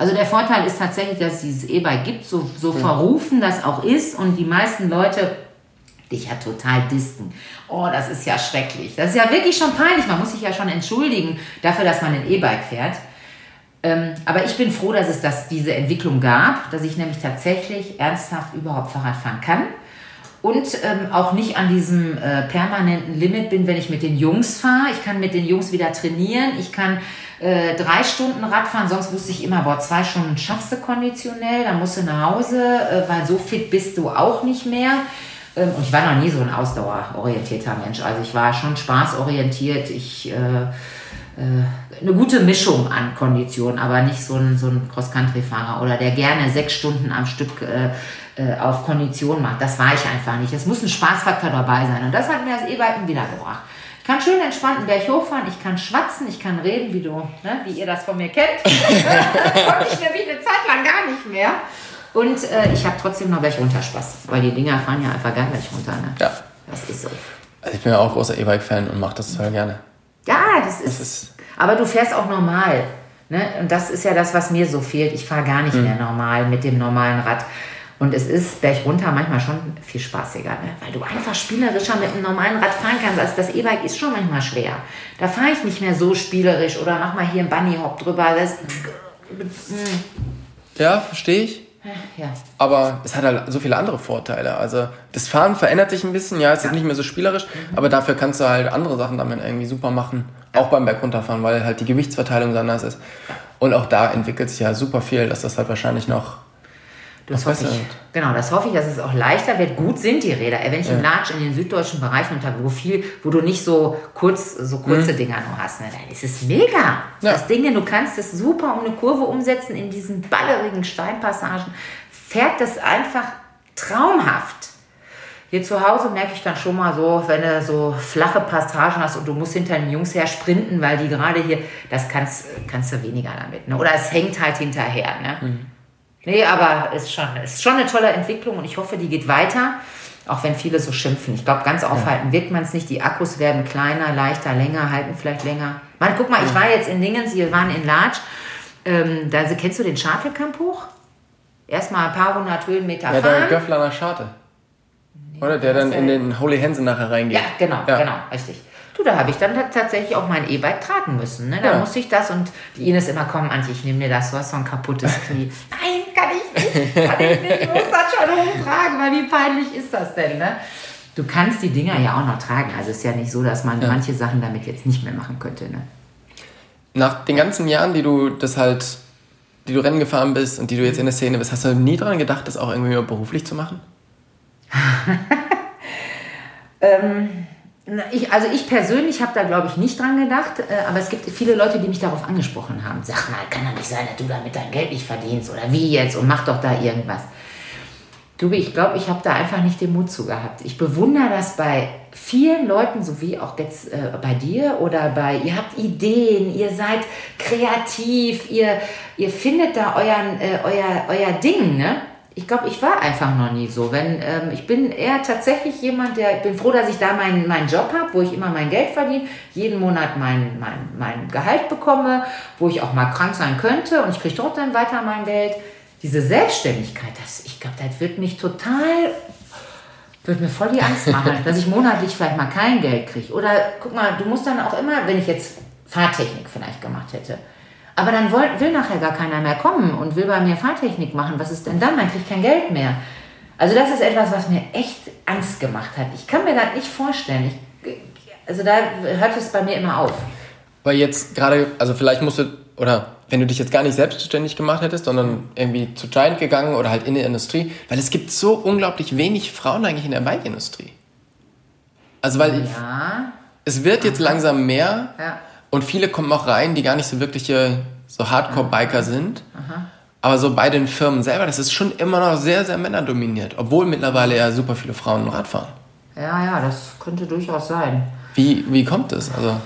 Also der Vorteil ist tatsächlich, dass es dieses E-Bike gibt, so, so ja. verrufen das auch ist und die meisten Leute dich ja total disten. Oh, das ist ja schrecklich. Das ist ja wirklich schon peinlich. Man muss sich ja schon entschuldigen dafür, dass man ein E-Bike fährt. Ähm, aber ich bin froh, dass es das, diese Entwicklung gab, dass ich nämlich tatsächlich ernsthaft überhaupt Fahrrad fahren kann und ähm, auch nicht an diesem äh, permanenten Limit bin, wenn ich mit den Jungs fahre. Ich kann mit den Jungs wieder trainieren. Ich kann äh, drei Stunden Rad fahren. Sonst wusste ich immer, boah, zwei Stunden schaffst du konditionell, dann musst du nach Hause, äh, weil so fit bist du auch nicht mehr. Ähm, und ich war noch nie so ein ausdauerorientierter Mensch. Also ich war schon spaßorientiert. Ich äh, äh eine gute Mischung an Konditionen, aber nicht so ein, so ein Cross-Country-Fahrer oder der gerne sechs Stunden am Stück äh, äh, auf Kondition macht. Das war ich einfach nicht. Es muss ein Spaßfaktor dabei sein. Und das hat mir das E-Biken wiedergebracht. Ich kann schön entspannt einen Berg hochfahren, ich kann schwatzen, ich kann reden, wie du, ne, wie ihr das von mir kennt. Konnte ich nämlich eine Zeit lang gar nicht mehr. Und äh, ich habe trotzdem noch welche runter Spaß, weil die Dinger fahren ja einfach gar nicht runter. Ne? Ja. Das ist so. Also ich bin ja auch großer E-Bike-Fan und mache das total gerne. Ja, das ist, das ist. Aber du fährst auch normal. Ne? Und das ist ja das, was mir so fehlt. Ich fahre gar nicht mhm. mehr normal mit dem normalen Rad. Und es ist berg runter manchmal schon viel spaßiger, ne? weil du einfach spielerischer mit einem normalen Rad fahren kannst. Also das E-Bike ist schon manchmal schwer. Da fahre ich nicht mehr so spielerisch oder mach mal hier einen Bunny Hop drüber. Das, ja, verstehe ich. Ja. Aber es hat halt so viele andere Vorteile. Also das Fahren verändert sich ein bisschen, ja, es ja. ist nicht mehr so spielerisch, mhm. aber dafür kannst du halt andere Sachen damit irgendwie super machen, auch beim Berg runterfahren, weil halt die Gewichtsverteilung anders ist. Und auch da entwickelt sich ja super viel, dass das halt wahrscheinlich noch das hoffe ich. Genau, das hoffe ich, dass es auch leichter wird. Gut sind die Räder. Wenn ich ja. im Latsch in den süddeutschen Bereichen unter wo viel, wo du nicht so kurz, so kurze mhm. Dinger nur hast, ne, dann ist es mega. Ja. Das Ding, du kannst es super um eine Kurve umsetzen in diesen ballerigen Steinpassagen. Fährt das einfach traumhaft. Hier zu Hause merke ich dann schon mal so, wenn du so flache Passagen hast und du musst hinter den Jungs her sprinten, weil die gerade hier, das kannst, kannst du weniger damit. Ne? Oder es hängt halt hinterher. Ne? Mhm. Nee, aber ist schon, ist schon eine tolle Entwicklung und ich hoffe, die geht weiter, auch wenn viele so schimpfen. Ich glaube, ganz aufhalten wird man es nicht. Die Akkus werden kleiner, leichter, länger, halten vielleicht länger. Man, guck mal, ich war jetzt in Dingens, wir waren in Larch. Ähm, da kennst du den Schartelkamp hoch? Erstmal ein paar hundert Höhenmeter ja, fahren. Ja, der Göfflerner Scharte. Oder der dann in den Holy Hansen nachher reingeht. Ja, genau, Ja. genau, richtig. Du, da habe ich dann tatsächlich auch mein E-Bike tragen müssen. Ne? Da Ja. musste ich das und die Ines immer kommen, Antje, ich nehme dir das, du hast so ein kaputtes Knie. Nein, kann ich nicht, kann ich nicht, ich muss das schon rumtragen, weil wie peinlich ist das denn, ne? Du kannst die Dinger ja auch noch tragen, also ist ja nicht so, dass man manche Sachen damit jetzt nicht mehr machen könnte, ne? Nach den ganzen Jahren, die du das halt, die du Rennen gefahren bist und die du jetzt in der Szene bist, hast du nie daran gedacht, das auch irgendwie beruflich zu machen? Na, Ich, also ich persönlich habe da, glaube ich, nicht dran gedacht, äh, aber es gibt viele Leute, die mich darauf angesprochen haben. Sag mal, kann doch nicht sein, dass du damit dein Geld nicht verdienst oder wie jetzt und mach doch da irgendwas. Du, ich glaube, ich habe da einfach nicht den Mut zu gehabt. Ich bewundere das bei vielen Leuten, so wie auch jetzt äh, bei dir oder bei, ihr habt Ideen, ihr seid kreativ, ihr, ihr findet da euren, äh, euer, euer Ding, ne? Ich glaube, ich war einfach noch nie so. Wenn, ähm, ich bin eher tatsächlich jemand, der, ich bin froh, dass ich da meinen, meinen Job habe, wo ich immer mein Geld verdiene, jeden Monat mein, mein, mein Gehalt bekomme, wo ich auch mal krank sein könnte und ich kriege trotzdem weiter mein Geld. Diese Selbstständigkeit, das, ich glaube, das wird mich total, wird mir voll die Angst machen, dass ich monatlich vielleicht mal kein Geld kriege. Oder guck mal, du musst dann auch immer, wenn ich jetzt Fahrtechnik vielleicht gemacht hätte, aber dann will, will nachher gar keiner mehr kommen und will bei mir Fahrtechnik machen. Was ist denn dann? Dann kriege ich kein Geld mehr. Also das ist etwas, was mir echt Angst gemacht hat. Ich kann mir das nicht vorstellen. Ich, also da hört es bei mir immer auf. Weil jetzt gerade, also vielleicht musst du, oder wenn du dich jetzt gar nicht selbstständig gemacht hättest, sondern irgendwie zu Giant gegangen oder halt in der Industrie, weil es gibt so unglaublich wenig Frauen eigentlich in der Bike-Industrie. Also weil Ja, es wird jetzt langsam mehr ja. Und viele kommen auch rein, die gar nicht so wirkliche so Hardcore-Biker sind. Aber so bei den Firmen selber, das ist schon immer noch sehr, sehr männerdominiert, obwohl mittlerweile ja super viele Frauen Rad fahren. Ja, ja, das könnte durchaus sein. Wie, wie kommt das? Also,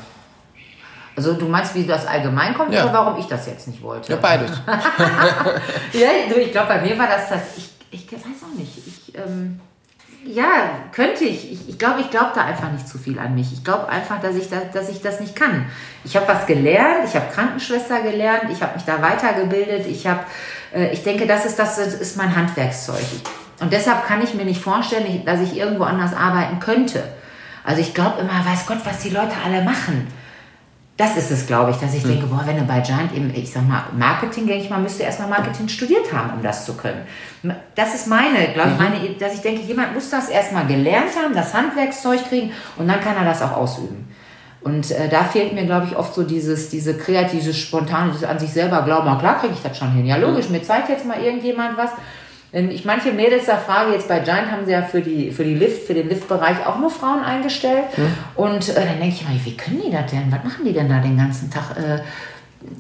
Also du meinst, wie das allgemein kommt Ja. oder warum ich das jetzt nicht wollte? ja, beides. Ja, ich glaube, bei mir war das das. Ich, ich weiß auch nicht. Ich, ähm, ja, könnte ich. Ich, glaube, ich glaube da einfach nicht zu viel an mich. Ich glaube einfach, dass ich, da, dass ich das nicht kann. Ich habe was gelernt, ich habe Krankenschwester gelernt, ich habe mich da weitergebildet. Ich habe, äh, ich denke, das ist, das ist mein Handwerkszeug. Und deshalb kann ich mir nicht vorstellen, dass ich irgendwo anders arbeiten könnte. Also ich glaube immer, weiß Gott, was die Leute alle machen. Das ist es, glaube ich, dass ich denke, boah, wenn du bei Giant eben, ich sag mal, Marketing, denke ich mal, müsste erstmal Marketing studiert haben, um das zu können. Das ist meine, glaube ich, meine, dass ich denke, jemand muss das erstmal gelernt haben, das Handwerkszeug kriegen und dann kann er das auch ausüben. Und äh, da fehlt mir, glaube ich, oft so dieses, diese kreative, spontane, dieses an sich selber glauben, oh, klar kriege ich das schon hin. Ja, logisch, mir zeigt jetzt mal irgendjemand was. Wenn ich manche Mädels da frage, jetzt bei Giant haben sie ja für, die, für, die Lift, für den Liftbereich auch nur Frauen eingestellt. Und äh, dann denke ich immer, wie können die das denn? Was machen die denn da den ganzen Tag? Äh,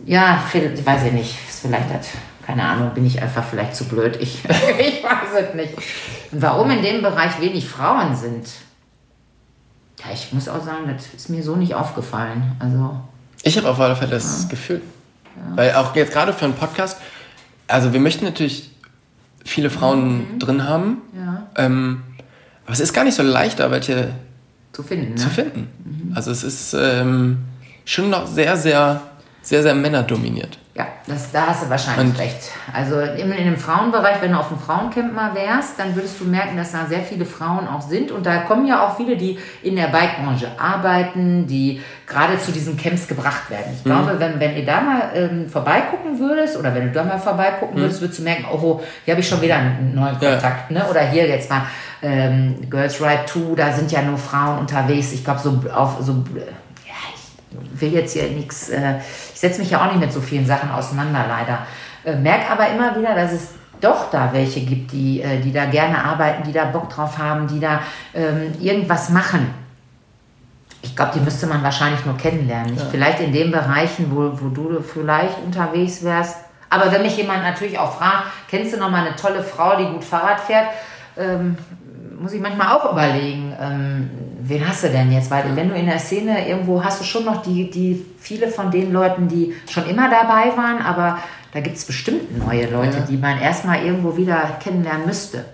ja, ich weiß ich nicht. Ist vielleicht das, keine Ahnung, bin ich einfach vielleicht zu blöd. Ich, ich weiß es nicht. Und warum in dem Bereich wenig Frauen sind, ja, ich muss auch sagen, das ist mir so nicht aufgefallen. Also, Ich habe auf alle Fälle das Gefühl. Weil auch jetzt gerade für einen Podcast, also wir möchten natürlich viele Frauen drin haben, ja, ähm, aber es ist gar nicht so leicht, da welche zu finden. Ne? zu finden. Also es ist ähm, schon noch sehr, sehr, sehr, sehr männerdominiert. Ja, das, da hast du wahrscheinlich Und- recht. Also in, in dem Frauenbereich, wenn du auf dem Frauencamp mal wärst, dann würdest du merken, dass da sehr viele Frauen auch sind. Und da kommen ja auch viele, die in der Bikebranche arbeiten, die gerade zu diesen Camps gebracht werden. Ich glaube, wenn, wenn ihr da mal ähm, vorbeigucken würdest oder wenn du da mal vorbeigucken würdest, würdest du merken, oh, hier habe ich schon wieder einen neuen Ja. Kontakt. Ne? Oder hier jetzt mal ähm, Girls Ride 2, da sind ja nur Frauen unterwegs. Ich glaube, so auf so ja, will jetzt hier nichts, äh, ich setze mich ja auch nicht mit so vielen Sachen auseinander, leider. Äh, merk aber immer wieder, dass es doch da welche gibt, die, äh, die da gerne arbeiten, die da Bock drauf haben, die da ähm, irgendwas machen. Ich glaube, die müsste man wahrscheinlich nur kennenlernen. Nicht vielleicht in den Bereichen, wo, wo du vielleicht unterwegs wärst. Aber wenn mich jemand natürlich auch fragt, kennst du noch mal eine tolle Frau, die gut Fahrrad fährt, ähm, muss ich manchmal auch überlegen, ähm, wen hast du denn jetzt? Weil wenn du in der Szene irgendwo hast du schon noch die, die viele von den Leuten, die schon immer dabei waren, aber da gibt es bestimmt neue Leute, Ja. die man erstmal irgendwo wieder kennenlernen müsste.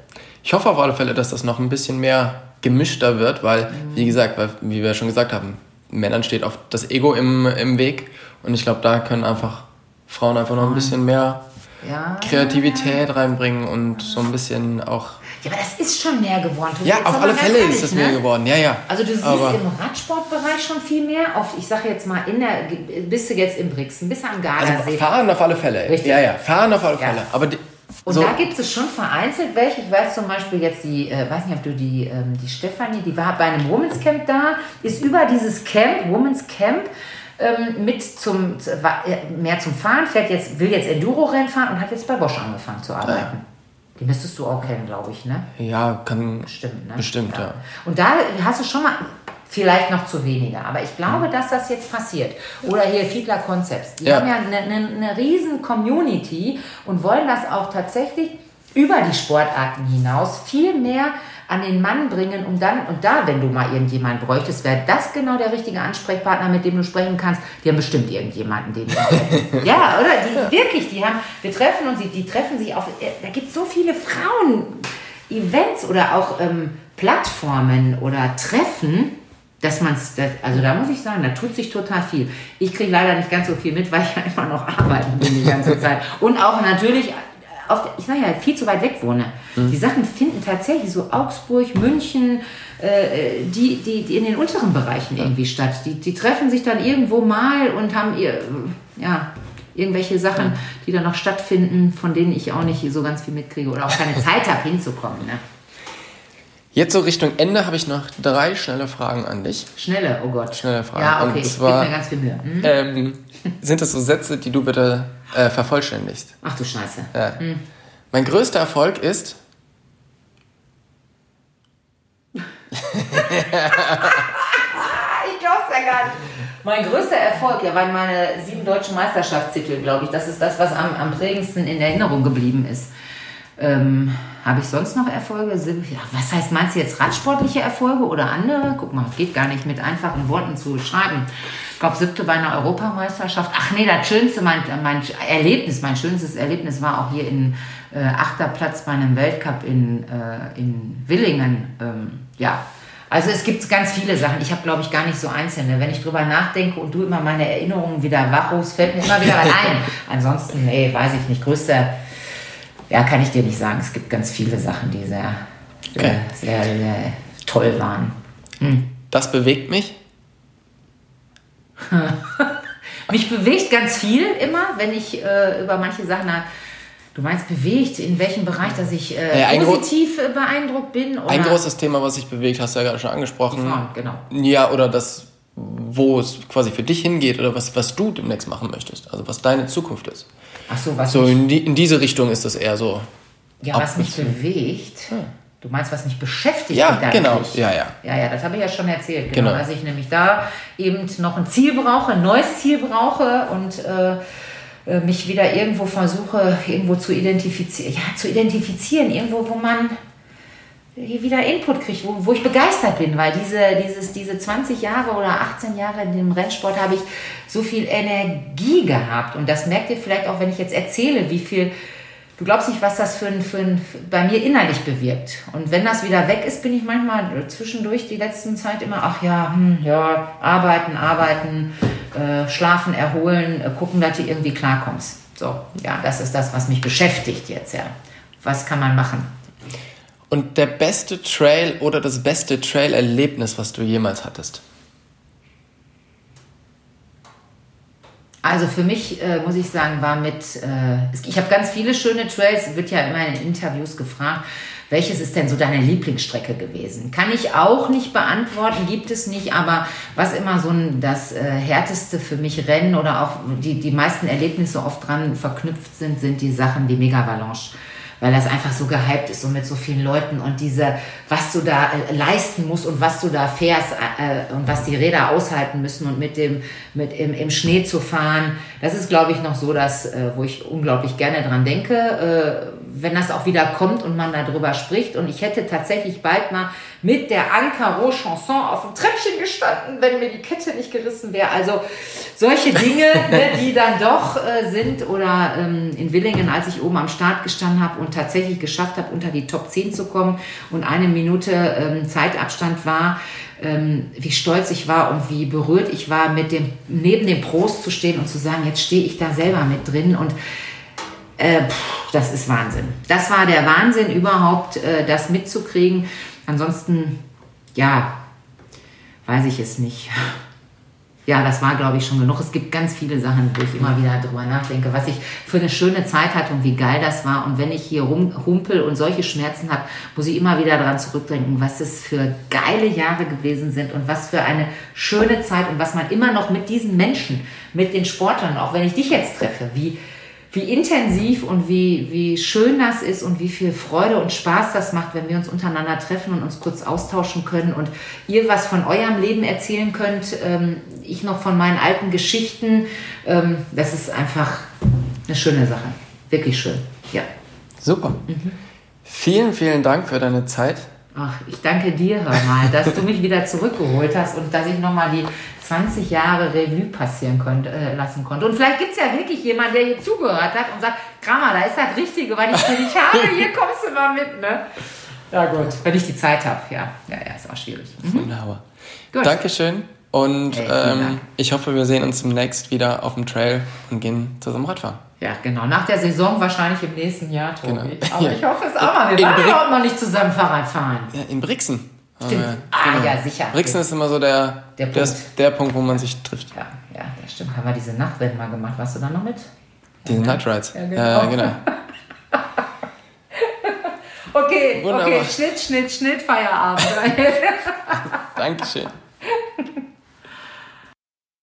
Ich hoffe auf alle Fälle, dass das noch ein bisschen mehr gemischter wird, weil, wie gesagt, weil, wie wir schon gesagt haben, Männern steht oft das Ego im, im Weg und ich glaube, da können einfach Frauen einfach noch ein bisschen mehr Ja. Kreativität reinbringen und so ein bisschen auch Ja, aber das ist schon mehr geworden. Ja, auf alle Fälle ehrlich, ist das ne? mehr geworden. Ja, ja. Also du siehst aber im Radsportbereich schon viel mehr. Auf, ich sage jetzt mal, in der, bist du jetzt im Brixen, bist du am Gardasee. Also fahren auf alle Fälle. Richtig. Ja, ja, fahren auf alle Fälle. Ja. Aber die, und so. da gibt es schon vereinzelt welche. Ich weiß zum Beispiel jetzt die, äh, weiß nicht, ob du die, ähm, die Stefanie, die war bei einem Women's Camp da, ist über dieses Camp, Women's Camp, ähm, mit zum, äh, mehr zum Fahren, fährt jetzt, will jetzt Enduro-Rennen fahren und hat jetzt bei Bosch angefangen zu arbeiten. Ja. Die müsstest du auch kennen, glaube ich, ne? Ja, kann. Bestimmt, ne? Bestimmt, ja. ja. Und da hast du schon mal, vielleicht noch zu weniger, aber ich glaube, dass das jetzt passiert. Oder hier Fiedler Concepts. Die ja. haben ja eine, eine, eine riesen Community und wollen das auch tatsächlich über die Sportarten hinaus viel mehr an den Mann bringen, um dann, und da, wenn du mal irgendjemanden bräuchtest, wäre das genau der richtige Ansprechpartner, mit dem du sprechen kannst. Die haben bestimmt irgendjemanden, den Ja, oder? Die, wirklich, die haben, wir treffen uns, die, die treffen sich auf, da gibt es so viele Frauen-Events oder auch ähm, Plattformen oder Treffen, dass man es, also da muss ich sagen, da tut sich total viel. Ich kriege leider nicht ganz so viel mit, weil ich ja immer noch arbeiten bin die ganze Zeit. Und auch natürlich auf, ich sage ja, viel zu weit weg wohne. Mhm. Die Sachen finden tatsächlich so Augsburg, München, äh, die, die, die in den unteren Bereichen irgendwie statt. Die, die treffen sich dann irgendwo mal und haben ihr, ja, irgendwelche Sachen, die dann noch stattfinden, von denen ich auch nicht so ganz viel mitkriege oder auch keine Zeit habe hinzukommen. Ne? Jetzt so Richtung Ende habe ich noch drei schnelle Fragen an dich. Schnelle, oh Gott. Schnelle Fragen. Ja, okay, Und zwar, ich gebe mir ganz viel Mühe. Hm? Ähm, sind das so Sätze, die du bitte äh, vervollständigst? Ach du Scheiße. Ja. Hm. Mein größter Erfolg ist... ich glaub's ja gar nicht. Mein größter Erfolg, ja, waren meine sieben deutschen Meisterschaftstitel, glaube ich. Das ist das, was am, am prägendsten in Erinnerung geblieben ist. Ähm, habe ich sonst noch Erfolge? Was heißt, meinst du jetzt radsportliche Erfolge oder andere? Guck mal, geht gar nicht mit einfachen Worten zu schreiben. Ich glaube, siebte bei einer Europameisterschaft. Ach nee, das schönste, mein, mein Erlebnis, mein schönstes Erlebnis war auch hier in äh, achter Platz bei einem Weltcup in, äh, in Willingen. Ähm, ja, also es gibt ganz viele Sachen. Ich habe, glaube ich, gar nicht so einzelne. Wenn ich drüber nachdenke und du immer meine Erinnerungen wieder wachrufst, fällt mir immer wieder was ein. Ansonsten, nee, weiß ich nicht. Größter ja, kann ich dir nicht sagen. Es gibt ganz viele Sachen, die sehr, okay. sehr, sehr, sehr, toll waren. Hm. Das bewegt mich? mich bewegt ganz viel immer, wenn ich äh, über manche Sachen. Du meinst bewegt, in welchem Bereich, dass ich äh, ja, positiv äh, beeindruckt bin? Oder? Ein großes Thema, was sich bewegt, hast du ja gerade schon angesprochen. Form, genau. Ja, oder das, wo es quasi für dich hingeht oder was, was du demnächst machen möchtest. Also was deine Zukunft ist. Ach so, was so in, die, in diese Richtung ist das eher so. Ja, was mich bewegt. Hm. Du meinst, was mich beschäftigt? Ja, genau. Ja, ja. Ja, ja, das habe ich ja schon erzählt. Genau, genau. Dass ich nämlich da eben noch ein Ziel brauche, ein neues Ziel brauche und äh, äh mich wieder irgendwo versuche, irgendwo zu identifizieren. Ja, zu identifizieren, irgendwo, wo man wieder Input kriege, wo, wo ich begeistert bin, weil diese, dieses, diese 20 Jahre oder 18 Jahre in dem Rennsport habe ich so viel Energie gehabt. Und das merkt ihr vielleicht auch, wenn ich jetzt erzähle, wie viel, du glaubst nicht, was das für ein, für ein, bei mir innerlich bewirkt. Und wenn das wieder weg ist, bin ich manchmal zwischendurch die letzten Zeit immer, ach ja, hm, ja, arbeiten, arbeiten, äh, schlafen, erholen, äh, gucken, dass du irgendwie klarkommst. So, ja, das ist das, was mich beschäftigt jetzt, ja. Was kann man machen? Und der beste Trail oder das beste Trail-Erlebnis, was du jemals hattest? Also für mich, äh, muss ich sagen, war mit, äh, ich habe ganz viele schöne Trails, wird ja immer in Interviews gefragt, welches ist denn so deine Lieblingsstrecke gewesen? Kann ich auch nicht beantworten, gibt es nicht, aber was immer so ein, das äh, härteste für mich Rennen oder auch die, die meisten Erlebnisse oft dran verknüpft sind, sind die Sachen, die Mega-Avalanche weil das einfach so gehypt ist und mit so vielen Leuten und diese, was du da äh, leisten musst und was du da fährst äh, und was die Räder aushalten müssen und mit dem, mit im, im Schnee zu fahren, das ist, glaube ich, noch so, dass, äh, wo ich unglaublich gerne dran denke, äh, wenn das auch wieder kommt und man darüber spricht. Und ich hätte tatsächlich bald mal mit der Ankaro Chanson auf dem Treppchen gestanden, wenn mir die Kette nicht gerissen wäre. Also solche Dinge, ne, die dann doch äh, sind. Oder ähm, in Willingen, als ich oben am Start gestanden habe und tatsächlich geschafft habe, unter die Top 10 zu kommen und eine Minute ähm, Zeitabstand war, ähm, wie stolz ich war und wie berührt ich war, mit dem, neben dem Prost zu stehen und zu sagen, jetzt stehe ich da selber mit drin und äh, pff, das ist Wahnsinn. Das war der Wahnsinn überhaupt, äh, das mitzukriegen. Ansonsten, ja, weiß ich es nicht. Ja, das war, glaube ich, schon genug. Es gibt ganz viele Sachen, wo ich immer wieder drüber nachdenke, was ich für eine schöne Zeit hatte und wie geil das war. Und wenn ich hier rumhumpel und solche Schmerzen habe, muss ich immer wieder daran zurückdenken, was es für geile Jahre gewesen sind und was für eine schöne Zeit und was man immer noch mit diesen Menschen, mit den Sportlern, auch wenn ich dich jetzt treffe, wie, wie intensiv und wie, wie schön das ist und wie viel Freude und Spaß das macht, wenn wir uns untereinander treffen und uns kurz austauschen können und ihr was von eurem Leben erzählen könnt, ähm, ich noch von meinen alten Geschichten. Ähm, das ist einfach eine schöne Sache. Wirklich schön. Ja. Super. Mhm. Vielen, vielen Dank für deine Zeit. Ach, ich danke dir, hör mal, dass du mich wieder zurückgeholt hast und dass ich nochmal die 20 Jahre Revue passieren konnte, äh, lassen konnte. Und vielleicht gibt es ja wirklich jemanden, der hier zugehört hat und sagt, Kramer, da ist das Richtige, weil ich für dich habe, hier kommst du mal mit, ne? Ja gut, wenn ich die Zeit habe, ja. Ja, ja, ist auch schwierig. Mhm. Wunderbar. Gut. Dankeschön und hey, ähm, ich hoffe, wir sehen uns demnächst wieder auf dem Trail und gehen zusammen Radfahren. Ja, genau. Nach der Saison wahrscheinlich im nächsten Jahr, Tobi. Genau. Aber ja. ich hoffe es auch mal. Wir waren überhaupt noch nicht zusammen Fahrrad fahren. Ja, in Brixen. Stimmt. Wir, ah, genau. ja, sicher. Brixen ist immer so der, der, Punkt. Der, der Punkt, wo man sich trifft. Ja, ja, das stimmt. Haben wir diese Nachtrennen mal gemacht. Warst du da noch mit? Diese ja, Night Rides. Ja, genau. Äh, genau. okay, Wunderbar. okay. Schnitt, Schnitt, Schnitt, Feierabend. Dankeschön.